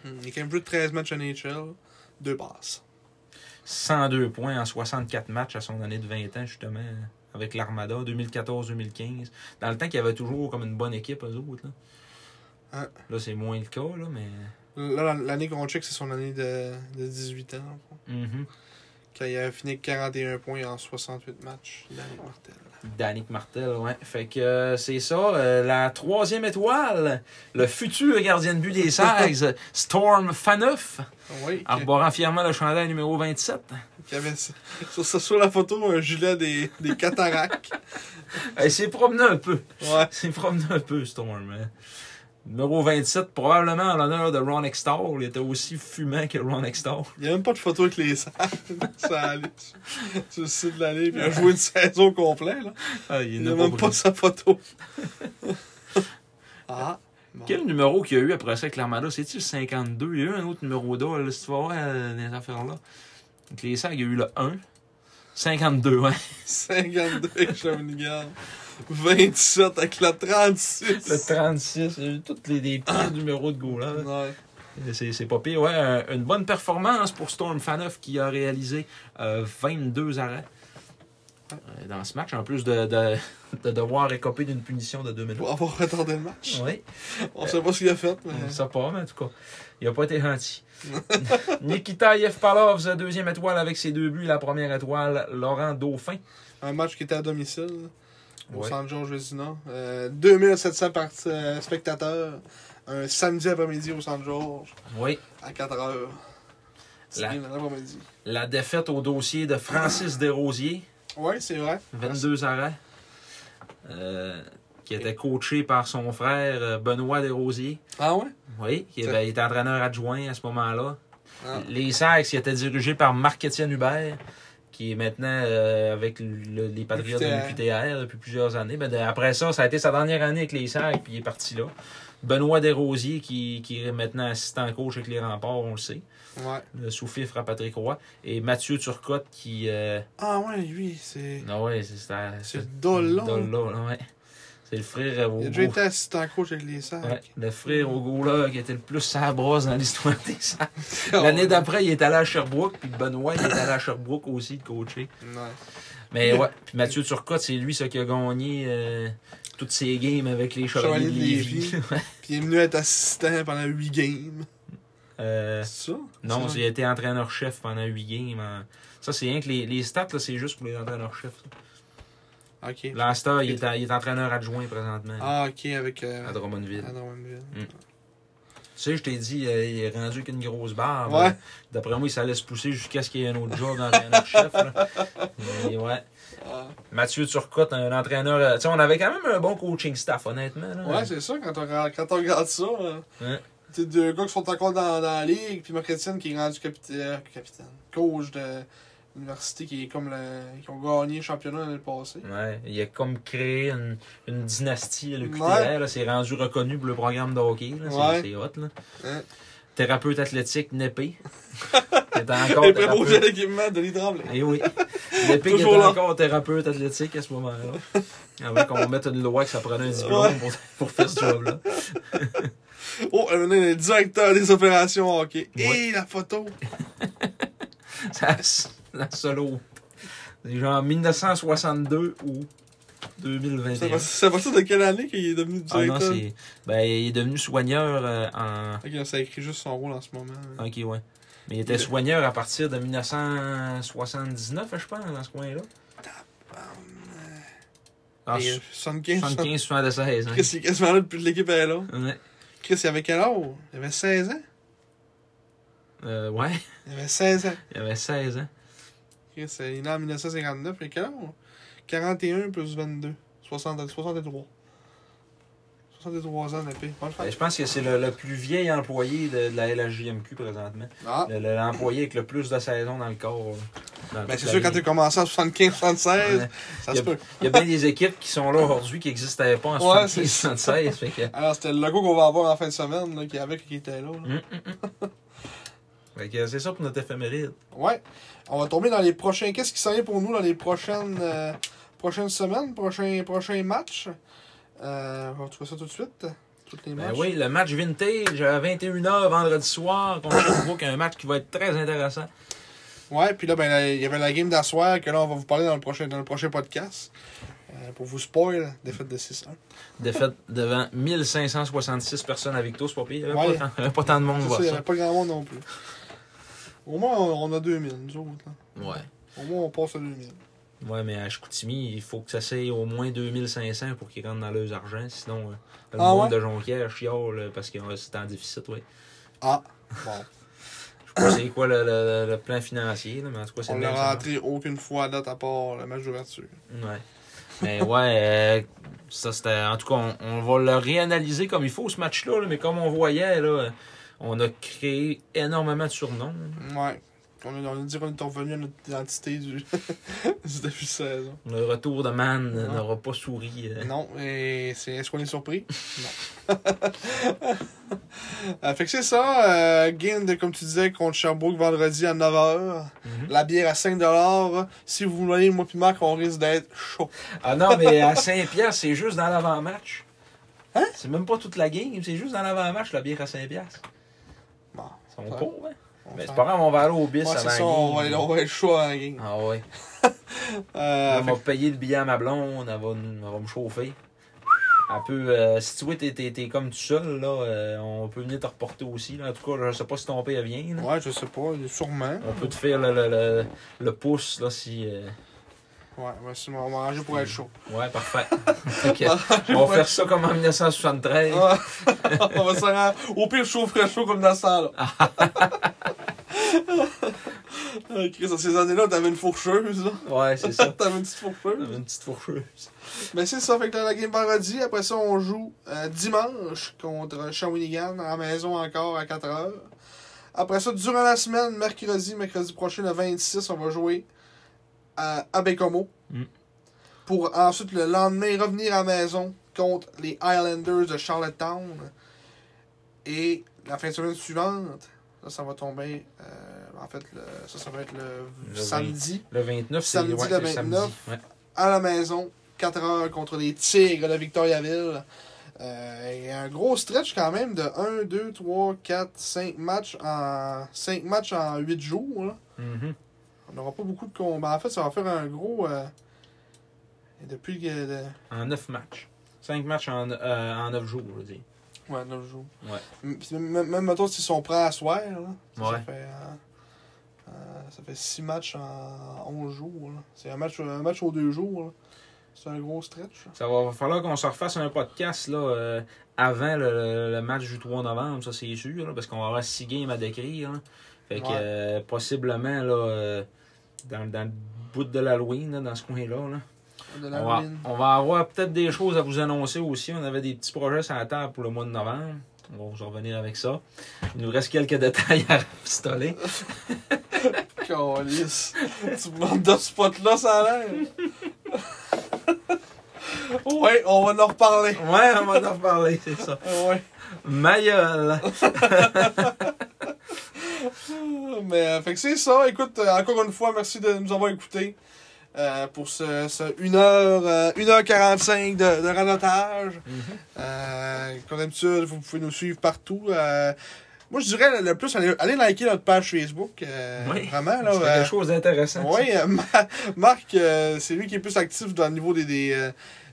Hmm, Il a quand même plus de 13 matchs NHL. Deux passes. 102 points en 64 matchs à son année de 20 ans, justement, avec l'Armada, 2014-2015. Dans le temps qu'il y avait toujours comme une bonne équipe, eux autres. Là, Hein. là c'est moins le cas, là, mais. Là, l'année qu'on check, c'est son année de, de 18 ans. Mhm. Quand il avait fini avec 41 points en 68 matchs. Danny Martel. Danick Martel, ouais. Fait que euh, c'est ça. euh, la troisième étoile, le futur gardien de but des Sags, Storm Faneuf, Oui, arborant fièrement le chandail numéro 27. qui avait sur, sur, sur la photo un gilet des, des cataractes. Il s'est promené un peu. Ouais. C'est promené un peu, Storm. Numéro 27, probablement en l'honneur de Ron Extall. Il était aussi fumant que Ron Extall. Il n'y a même pas de photo avec les salles. ça allait sur- le site de l'année. Il a joué une saison complète. Là. Ah, Il n'a même pas pas sa photo. ah. bon. Quel numéro qu'il y a eu après ça avec l'Armada? C'est-tu le 52? Il y a eu un autre numéro d'or, là, si tu vas voir euh, les affaires-là. Avec les sacs, il y a eu le 1. 52, ouais. 52 avec Shawinigan. 27 avec la 36. Le 36, il y a eu tous les, les petits numéros de goal. là. Ouais. C'est pas pire. Ouais, un- une bonne performance pour Storm Faneuf qui a réalisé euh, 22 arrêts euh, dans ce match, en plus de, de, de devoir écoper d'une punition de 2 minutes. Pour avoir retardé le match. Oui, On sait pas ce qu'il a fait, mais. on ne sait pas, mais en tout cas, il n'a pas été gentil. Nikita Yevpalov, deuxième étoile avec ses deux buts. La première étoile, Laurent Dauphin. Un match qui était à domicile. Au Ouais. San George Vezina. Euh, 2700 part- euh, spectateurs. Un samedi après-midi au San George. Oui, À 4 heures. C'est La- la défaite au dossier de Francis Desrosiers. Ouais, c'est vrai. 22 arrêts. Euh, qui était coaché par son frère euh, Benoît Desrosiers. Ah ouais? Oui, qui il était entraîneur adjoint à ce moment-là. Ah. Les Sacs, qui étaient dirigés par Marc-Étienne Hubert, qui est maintenant euh, avec le- les Patriotes de l'UQTR depuis plusieurs années. Ben, de- après ça, ça a été sa dernière année avec les Sacs, puis il est parti là. Benoît Desrosiers, qui, qui est maintenant assistant coach avec les remparts, on le sait. Ouais. Le sous-fifre à Patrick Roy. Et Mathieu Turcotte, qui. euh, Ah ouais, lui, c'est. non, ouais, c'est c'est- Dollon. Dollon, ouais. C'est le frère au Il a déjà été assistant coach avec les sacs. Ouais, le frère au goût qui était le plus sabrosse dans l'histoire des sacs. L'année d'après, il est allé à Sherbrooke, puis Benoît, il est allé à Sherbrooke aussi de coacher. Mais ouais, puis Mathieu Turcotte, c'est lui ça qui a gagné euh, toutes ses games avec les Chevaliers de Lévis. Puis il est venu être assistant pendant 8 games. Euh, C'est ça? non, il a été entraîneur-chef pendant 8 games. en- Ça, c'est rien que les, les stats, là, c'est juste pour les entraîneurs-chefs. Ok. Il, est à- il est entraîneur adjoint présentement Ah, ok, avec. Euh, à Drummondville. à Drummondville. Tu sais, je t'ai dit, euh, il est rendu qu'une grosse barbe. Ouais. D'après moi, ça laisse pousser jusqu'à ce qu'il y ait un autre job d'entraîneur-chef. là. Mais ouais. Ah. Mathieu Turcotte, un entraîneur. euh, Tu sais, on avait quand même un bon coaching staff, honnêtement. là. Ouais, c'est ça, quand on, regarde- quand on regarde ça. Ouais. Deux gars qui sont encore dans, dans la ligue, puis Marc-Étienne qui est rendu capitaine, capitaine, coach de l'université qui est comme le, qui ont gagné le championnat l'année passée. Ouais, il a comme créé une, une dynastie, le QTR. Ouais. là, C'est rendu reconnu pour le programme de hockey. C'est Ouais. hot. Là. Thérapeute athlétique, Népé. encore Et préposé à l'équipement de l'Hydrable. Eh oui. Népé qui était encore thérapeute athlétique à ce moment-là. Avant qu'on mette une loi que ça prenait un diplôme pour, pour faire ce job-là. Oh, il est directeur des opérations hockey. Et la photo. Ça, la solo. C'est genre 1962 ou C'est 2021. pas, c'est pas ça de quelle année qu'il est devenu Ah non, directeur? c'est. Ben, il est devenu soigneur euh, en. Ok, ça écrit juste son rôle en ce moment. Ok, ouais. Mais il était soigneur à partir de 1979, je pense, dans ce coin-là. Ah, Et, euh, 75, 75, 76. Hein. Chris, il est quasiment là depuis que l'équipe est là. Ouais. Chris, il avait quel âge? Il avait 16 ans? Euh, ouais, Il avait 16 ans. il avait 16 ans. Euh, il est né en 1959. Il a quel âge? 41 plus 22. 60, 63. 63 ans. Pas le Ben, je pense que c'est le, le plus vieil employé de, de la LHJMQ présentement. Ah, Le- le- L'employé avec le plus de saisons dans le corps. ben c'est la sûr, quand ligue. tu commencé en 75, 76, Ouais. ça Il y se a- peut. Il y a bien des équipes qui sont là aujourd'hui qui n'existaient pas en Ouais, 75, c'est 76. Fait que, Alors, c'était le logo qu'on va avoir en fin de semaine, là, qui avec qui était là. là. Hum, hum, hum. C'est ça pour notre éphéméride. Ouais. On va tomber dans les prochains. Qu'est-ce qui s'en vient pour nous dans les prochaines, euh, prochaines semaines, prochains, prochains matchs? Euh, on va trouver ça tout de suite. Toutes les Ben matchs. oui, le match vintage à 21h vendredi soir contre Sherbrooke, un match qui va être très intéressant. Ouais, puis là, ben, là, il y avait la game d'asseoir que là, on va vous parler dans le prochain, dans le prochain podcast. Euh, pour vous spoil, défaite de 6-1. Défaite devant 1566 personnes c'est pas pire. Il n'y avait, Ouais. pas tant- il y avait pas tant de monde C'est ça, voir il n'y avait pas grand monde non plus. Au moins, on, a 2000, nous autres. là. Ouais. Au moins, on passe à 2000. Ouais, mais à Chicoutimi, il faut que ça s'aille au moins 2500 pour qu'ils rentrent dans leurs argent. Sinon, euh, le Ah monde ouais? de Jonquière chiale euh, parce que euh, c'est en déficit, oui. Ah, bon. Je sais pas c'est quoi le, le- le plan financier, là, mais en tout cas, c'est on l'a ça rentré aucune fois à date à part le match d'ouverture. Ouais. Mais ouais, euh, Ça, c'était. En tout cas, on, on va le réanalyser comme il faut, ce match-là, là, mais comme on voyait, là, on a créé énormément de surnoms. Ouais. On, a, on a dit qu'on est revenu à notre identité du, du début de saison. Le retour de Man n'aura pas souri. Euh. Non, et c'est, est-ce qu'on est surpris? non. Euh, fait que c'est ça. Euh, Guild, comme tu disais, contre Sherbrooke vendredi à 9h. Mhm. La bière à 5$. Si vous voulez, moi puis Marc, on risque d'être chaud. ah non, mais à 5$, c'est juste dans l'avant-match. Hein? C'est même pas toute la game, c'est juste dans l'avant-match, la bière à 5$. Son cours, hein? Mais c'est pas grave, on va aller au bis ouais, avant ça, on, va, on va être chaud avant. Ah ouais. euh, on fait... va payer le billet à ma blonde, elle va, va me chauffer. Elle peut, euh, si tu veux, t'es, t'es, t'es comme tout seul, là, euh, on peut venir te reporter aussi. Là. En tout cas, je sais pas si ton père vient. Ouais, je sais pas, sûrement. On peut te faire le, le, le, le pouce, là, si... Euh, Ouais, on va manger pour être chaud. Ouais, parfait. Ok. On va faire ça comme en 1973. Ouais. on va se rendre. Au pire, chaud, frais chaud comme dans ce temps-là. Ah, Chris, dans ces années-là, t'avais une fourcheuse, là. Ouais, c'est ça. T'avais une petite fourcheuse. Une petite fourcheuse. Mais c'est ça, fait que dans la game vendredi, après ça, on joue euh, dimanche contre Shawinigan à la maison encore à 4h. Après ça, durant la semaine, mercredi, mercredi prochain, le 26, on va jouer à, à Bécomo. Mm. Pour ensuite, le lendemain, revenir à la maison contre les Highlanders de Charlottetown. Et la fin de semaine suivante, ça, ça va tomber. euh, en fait, le- ça, ça va être le, Le samedi. Le 29, c'est Samedi ouais, le c'est 29. Ouais. à la maison, 4 heures contre les Tigres de Victoriaville. Euh, et un gros stretch quand même de 1, 2, 3, 4, 5 matchs en 5 matchs en 8 jours. là. Mhm. On n'aura pas beaucoup de combats. En fait, ça va faire un gros. euh, depuis que. En 9 matchs. 5 matchs en, euh, en 9 jours, je veux dire. Ouais, 9 jours. Ouais. Même, même mettons, s'ils sont prêts à soir, là, ça, fait. euh, euh, ça fait 6 matchs en 11 jours. C'est un match, un match aux 2 jours. C'est un gros stretch. Ça va falloir qu'on se refasse un podcast là, euh, avant le, le match du 3 novembre, ça c'est sûr, là, parce qu'on va avoir 6 games à décrire. Fait que Ouais. euh, possiblement là, dans, dans le bout de l'Halloween, dans ce coin-là. là, on, va, ruine. on va avoir peut-être des choses à vous annoncer aussi. On avait des petits projets sur la table pour le mois de novembre. On va vous en revenir avec ça. Il nous reste quelques détails à pistoler. Calice. tu me montes de ce spot-là, ça a l'air. ouais, on va en reparler. Ouais, on va en reparler, c'est ça. Ouais. Ma gueule. Mais, euh, fait que c'est ça. Écoute, euh, encore une fois, merci de nous avoir écoutés. euh, pour ce, ce 1h, euh, 1h45 de, de ranotage. Euh, comme d'habitude, vous pouvez nous suivre partout. Moi, je dirais le, plus, allez, allez liker notre page Facebook. Oui. Vraiment, là. C'est quelque chose d'intéressant. Oui, Ma- Marc, c'est lui qui est plus actif dans le niveau des, des,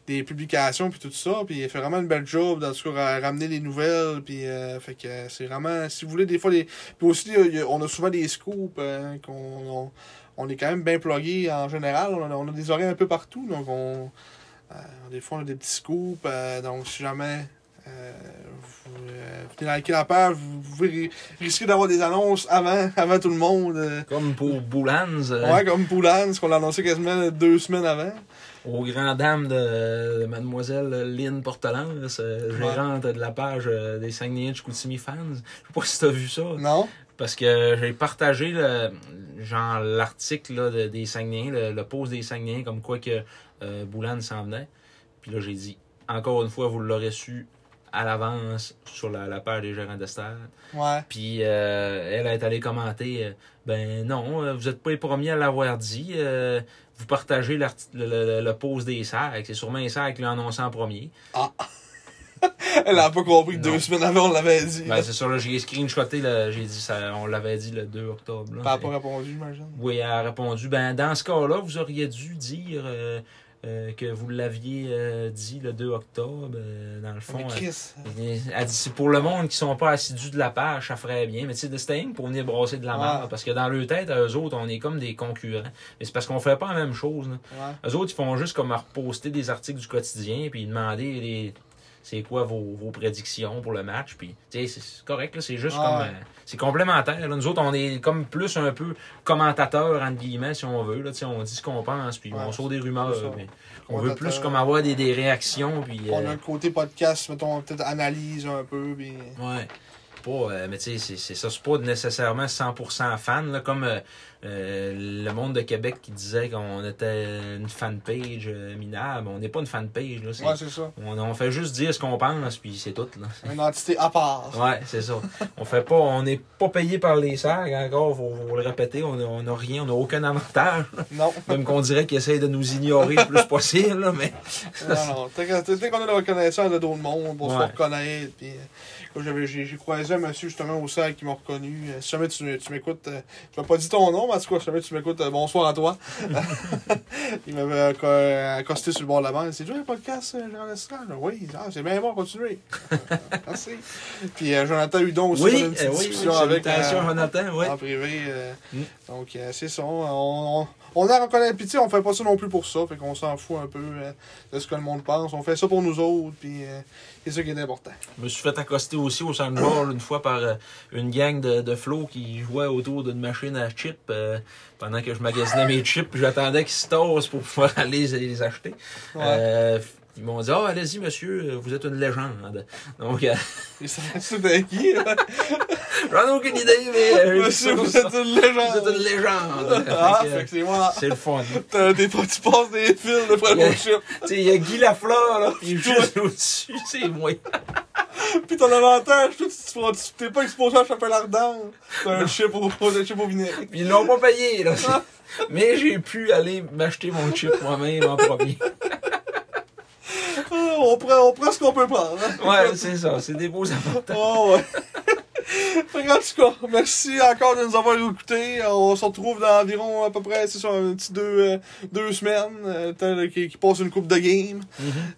des publications puis tout ça. Puis il fait vraiment une belle job dans cas, à ramener les nouvelles. Puis euh, fait que euh, c'est vraiment, si vous voulez, des fois, les... puis aussi, euh, il y a- on a souvent des scoops euh, qu'on on, on est quand même bien plugués en général. On a, on a des oreilles un peu partout. Donc on, euh, des fois, on a des petits scoops. euh, donc si jamais. euh, vous euh, venez liker la page, vous pouvez risquer d'avoir des annonces avant, avant tout le monde. euh, Comme pour Boulans, euh, Ouais, comme Poulans, qu'on l'a annoncé quasiment deux semaines avant. Aux grandes dames de, de Mademoiselle Lynn Portelance, gérante de la page euh, des Saguenayens de Chicoutimi fans. Je sais pas si t'as vu ça. Non? Parce que j'ai partagé le, genre l'article de- des Saguenayens, le, le post des Saguenayens, comme quoi que euh, Boulans s'en venait. Puis là, j'ai dit, encore une fois, vous l'aurez su à l'avance sur la, la page des gérants d'estade. Ouais. Puis euh, elle est allée commenter euh, Ben non, euh, vous n'êtes pas les premiers à l'avoir dit. euh, vous partagez le, le, le post des sacs. C'est sûrement les sacs qui annoncé en premier. Elle a pas compris que Non. deux semaines avant, on l'avait dit. Ben, c'est sûr, là, j'ai screenshoté, là, j'ai dit ça, on l'avait dit le 2 octobre. là. Elle a pas répondu, j'imagine. Oui, elle a répondu Ben dans ce cas-là, vous auriez dû dire euh, euh, que vous l'aviez euh, dit le 2 octobre. euh, dans le fond, Mais Chris. Elle dit c'est pour le monde qui sont pas assidus de la page, ça ferait bien. Mais tu sais, de rien pour venir brasser de la Ouais. merde. Parce que dans leur tête, eux autres, on est comme des concurrents. Mais c'est parce qu'on fait pas la même chose. Là. Ouais. Eux autres, ils font juste comme reposter des articles du quotidien puis demander les. C'est quoi vos, vos prédictions pour le match. Puis, c'est correct, là, c'est juste Ouais. comme. euh, c'est complémentaire. là. Nous autres, on est comme plus un peu commentateurs, entre guillemets, si on veut. Là, on dit ce qu'on pense, puis Ouais, on sort des rumeurs. on veut plus Commentateur. comme avoir des, des réactions. Puis, On euh, a le côté podcast, mettons, peut-être analyse un peu. Puis... Ouais. Pas, euh, mais tu sais, c'est- ça, c'est pas nécessairement 100% fan, là, comme euh, euh, le monde de Québec qui disait qu'on était une fanpage minable. On n'est pas une fanpage, là. c'est- Ouais, c'est ça. on, on fait juste dire ce qu'on pense, puis c'est tout, là. Une entité à part. Ouais, c'est ça. On fait pas, on n'est pas payé par les sacs, encore, faut, faut le répéter, on n'a on a rien, on n'a aucun avantage. Non. Même qu'on dirait qu'ils essayent de nous ignorer le plus possible, là, mais. non, non. Dès qu'on a la reconnaissance de d'autres mondes pour se Ouais. reconnaître. Puis, j'ai croisé un monsieur justement au sac qui m'a reconnu. Euh, Si jamais tu, tu m'écoutes, euh, je n'ai pas dit ton nom, mais en tout cas, si jamais tu m'écoutes, euh, bonsoir à toi. il m'avait acco- euh, accosté sur le bord de la bande. C'est déjà un podcast, euh, Jean Lestrade? Oui, ah, c'est bien bon, continuez. Euh, Merci. Puis euh, Jonathan Hudon aussi, Oui, une petite euh, oui, discussion avec. euh, Jonathan, ouais. en privé. euh, Mm. Donc, euh, c'est ça. On, on, on a tu sais, on fait pas ça non plus pour ça. Fait qu'on s'en fout un peu euh, de ce que le monde pense. On fait ça pour nous autres. Puis, euh, c'est ça qui est important. Je me suis fait accoster aussi au sandball une fois par euh, une gang de, de flots qui jouait autour d'une machine à chips euh, pendant que je magasinais mes chips. J'attendais qu'ils se tassent pour pouvoir aller les, les acheter. Ouais. Euh, ils m'ont dit Ah, allez-y, monsieur, vous êtes une légende. Donc, euh, ça, c'était qui, j'en ai aucune idée, mais. euh, Monsieur, vous êtes une vous légende. êtes une légende. Ah, Fait que, c'est moi. c'est le fun. T'as des fois, tu passes des fils de au chip. Tu sais, il y a Guy Lafleur, là, puis juste au-dessus, c'est moi. Puis ton avantage, tu t'es pas exposé à la chapelle ardente. T'as un chip au, chip au vinaigre. Puis ils l'ont pas payé, là. Mais j'ai pu aller m'acheter mon chip moi-même en premier. On prend, on prend ce qu'on peut prendre. hein. Ouais, c'est ça, c'est des beaux avantages. Oh, ouais. En tout cas, merci encore de nous avoir écoutés. On se retrouve dans environ à peu près, c'est ça, un petit deux, euh, deux semaines, euh, qui, qui passe une coupe de game.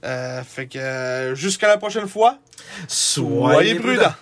Euh, fait que euh, jusqu'à la prochaine fois, Soyez prudents.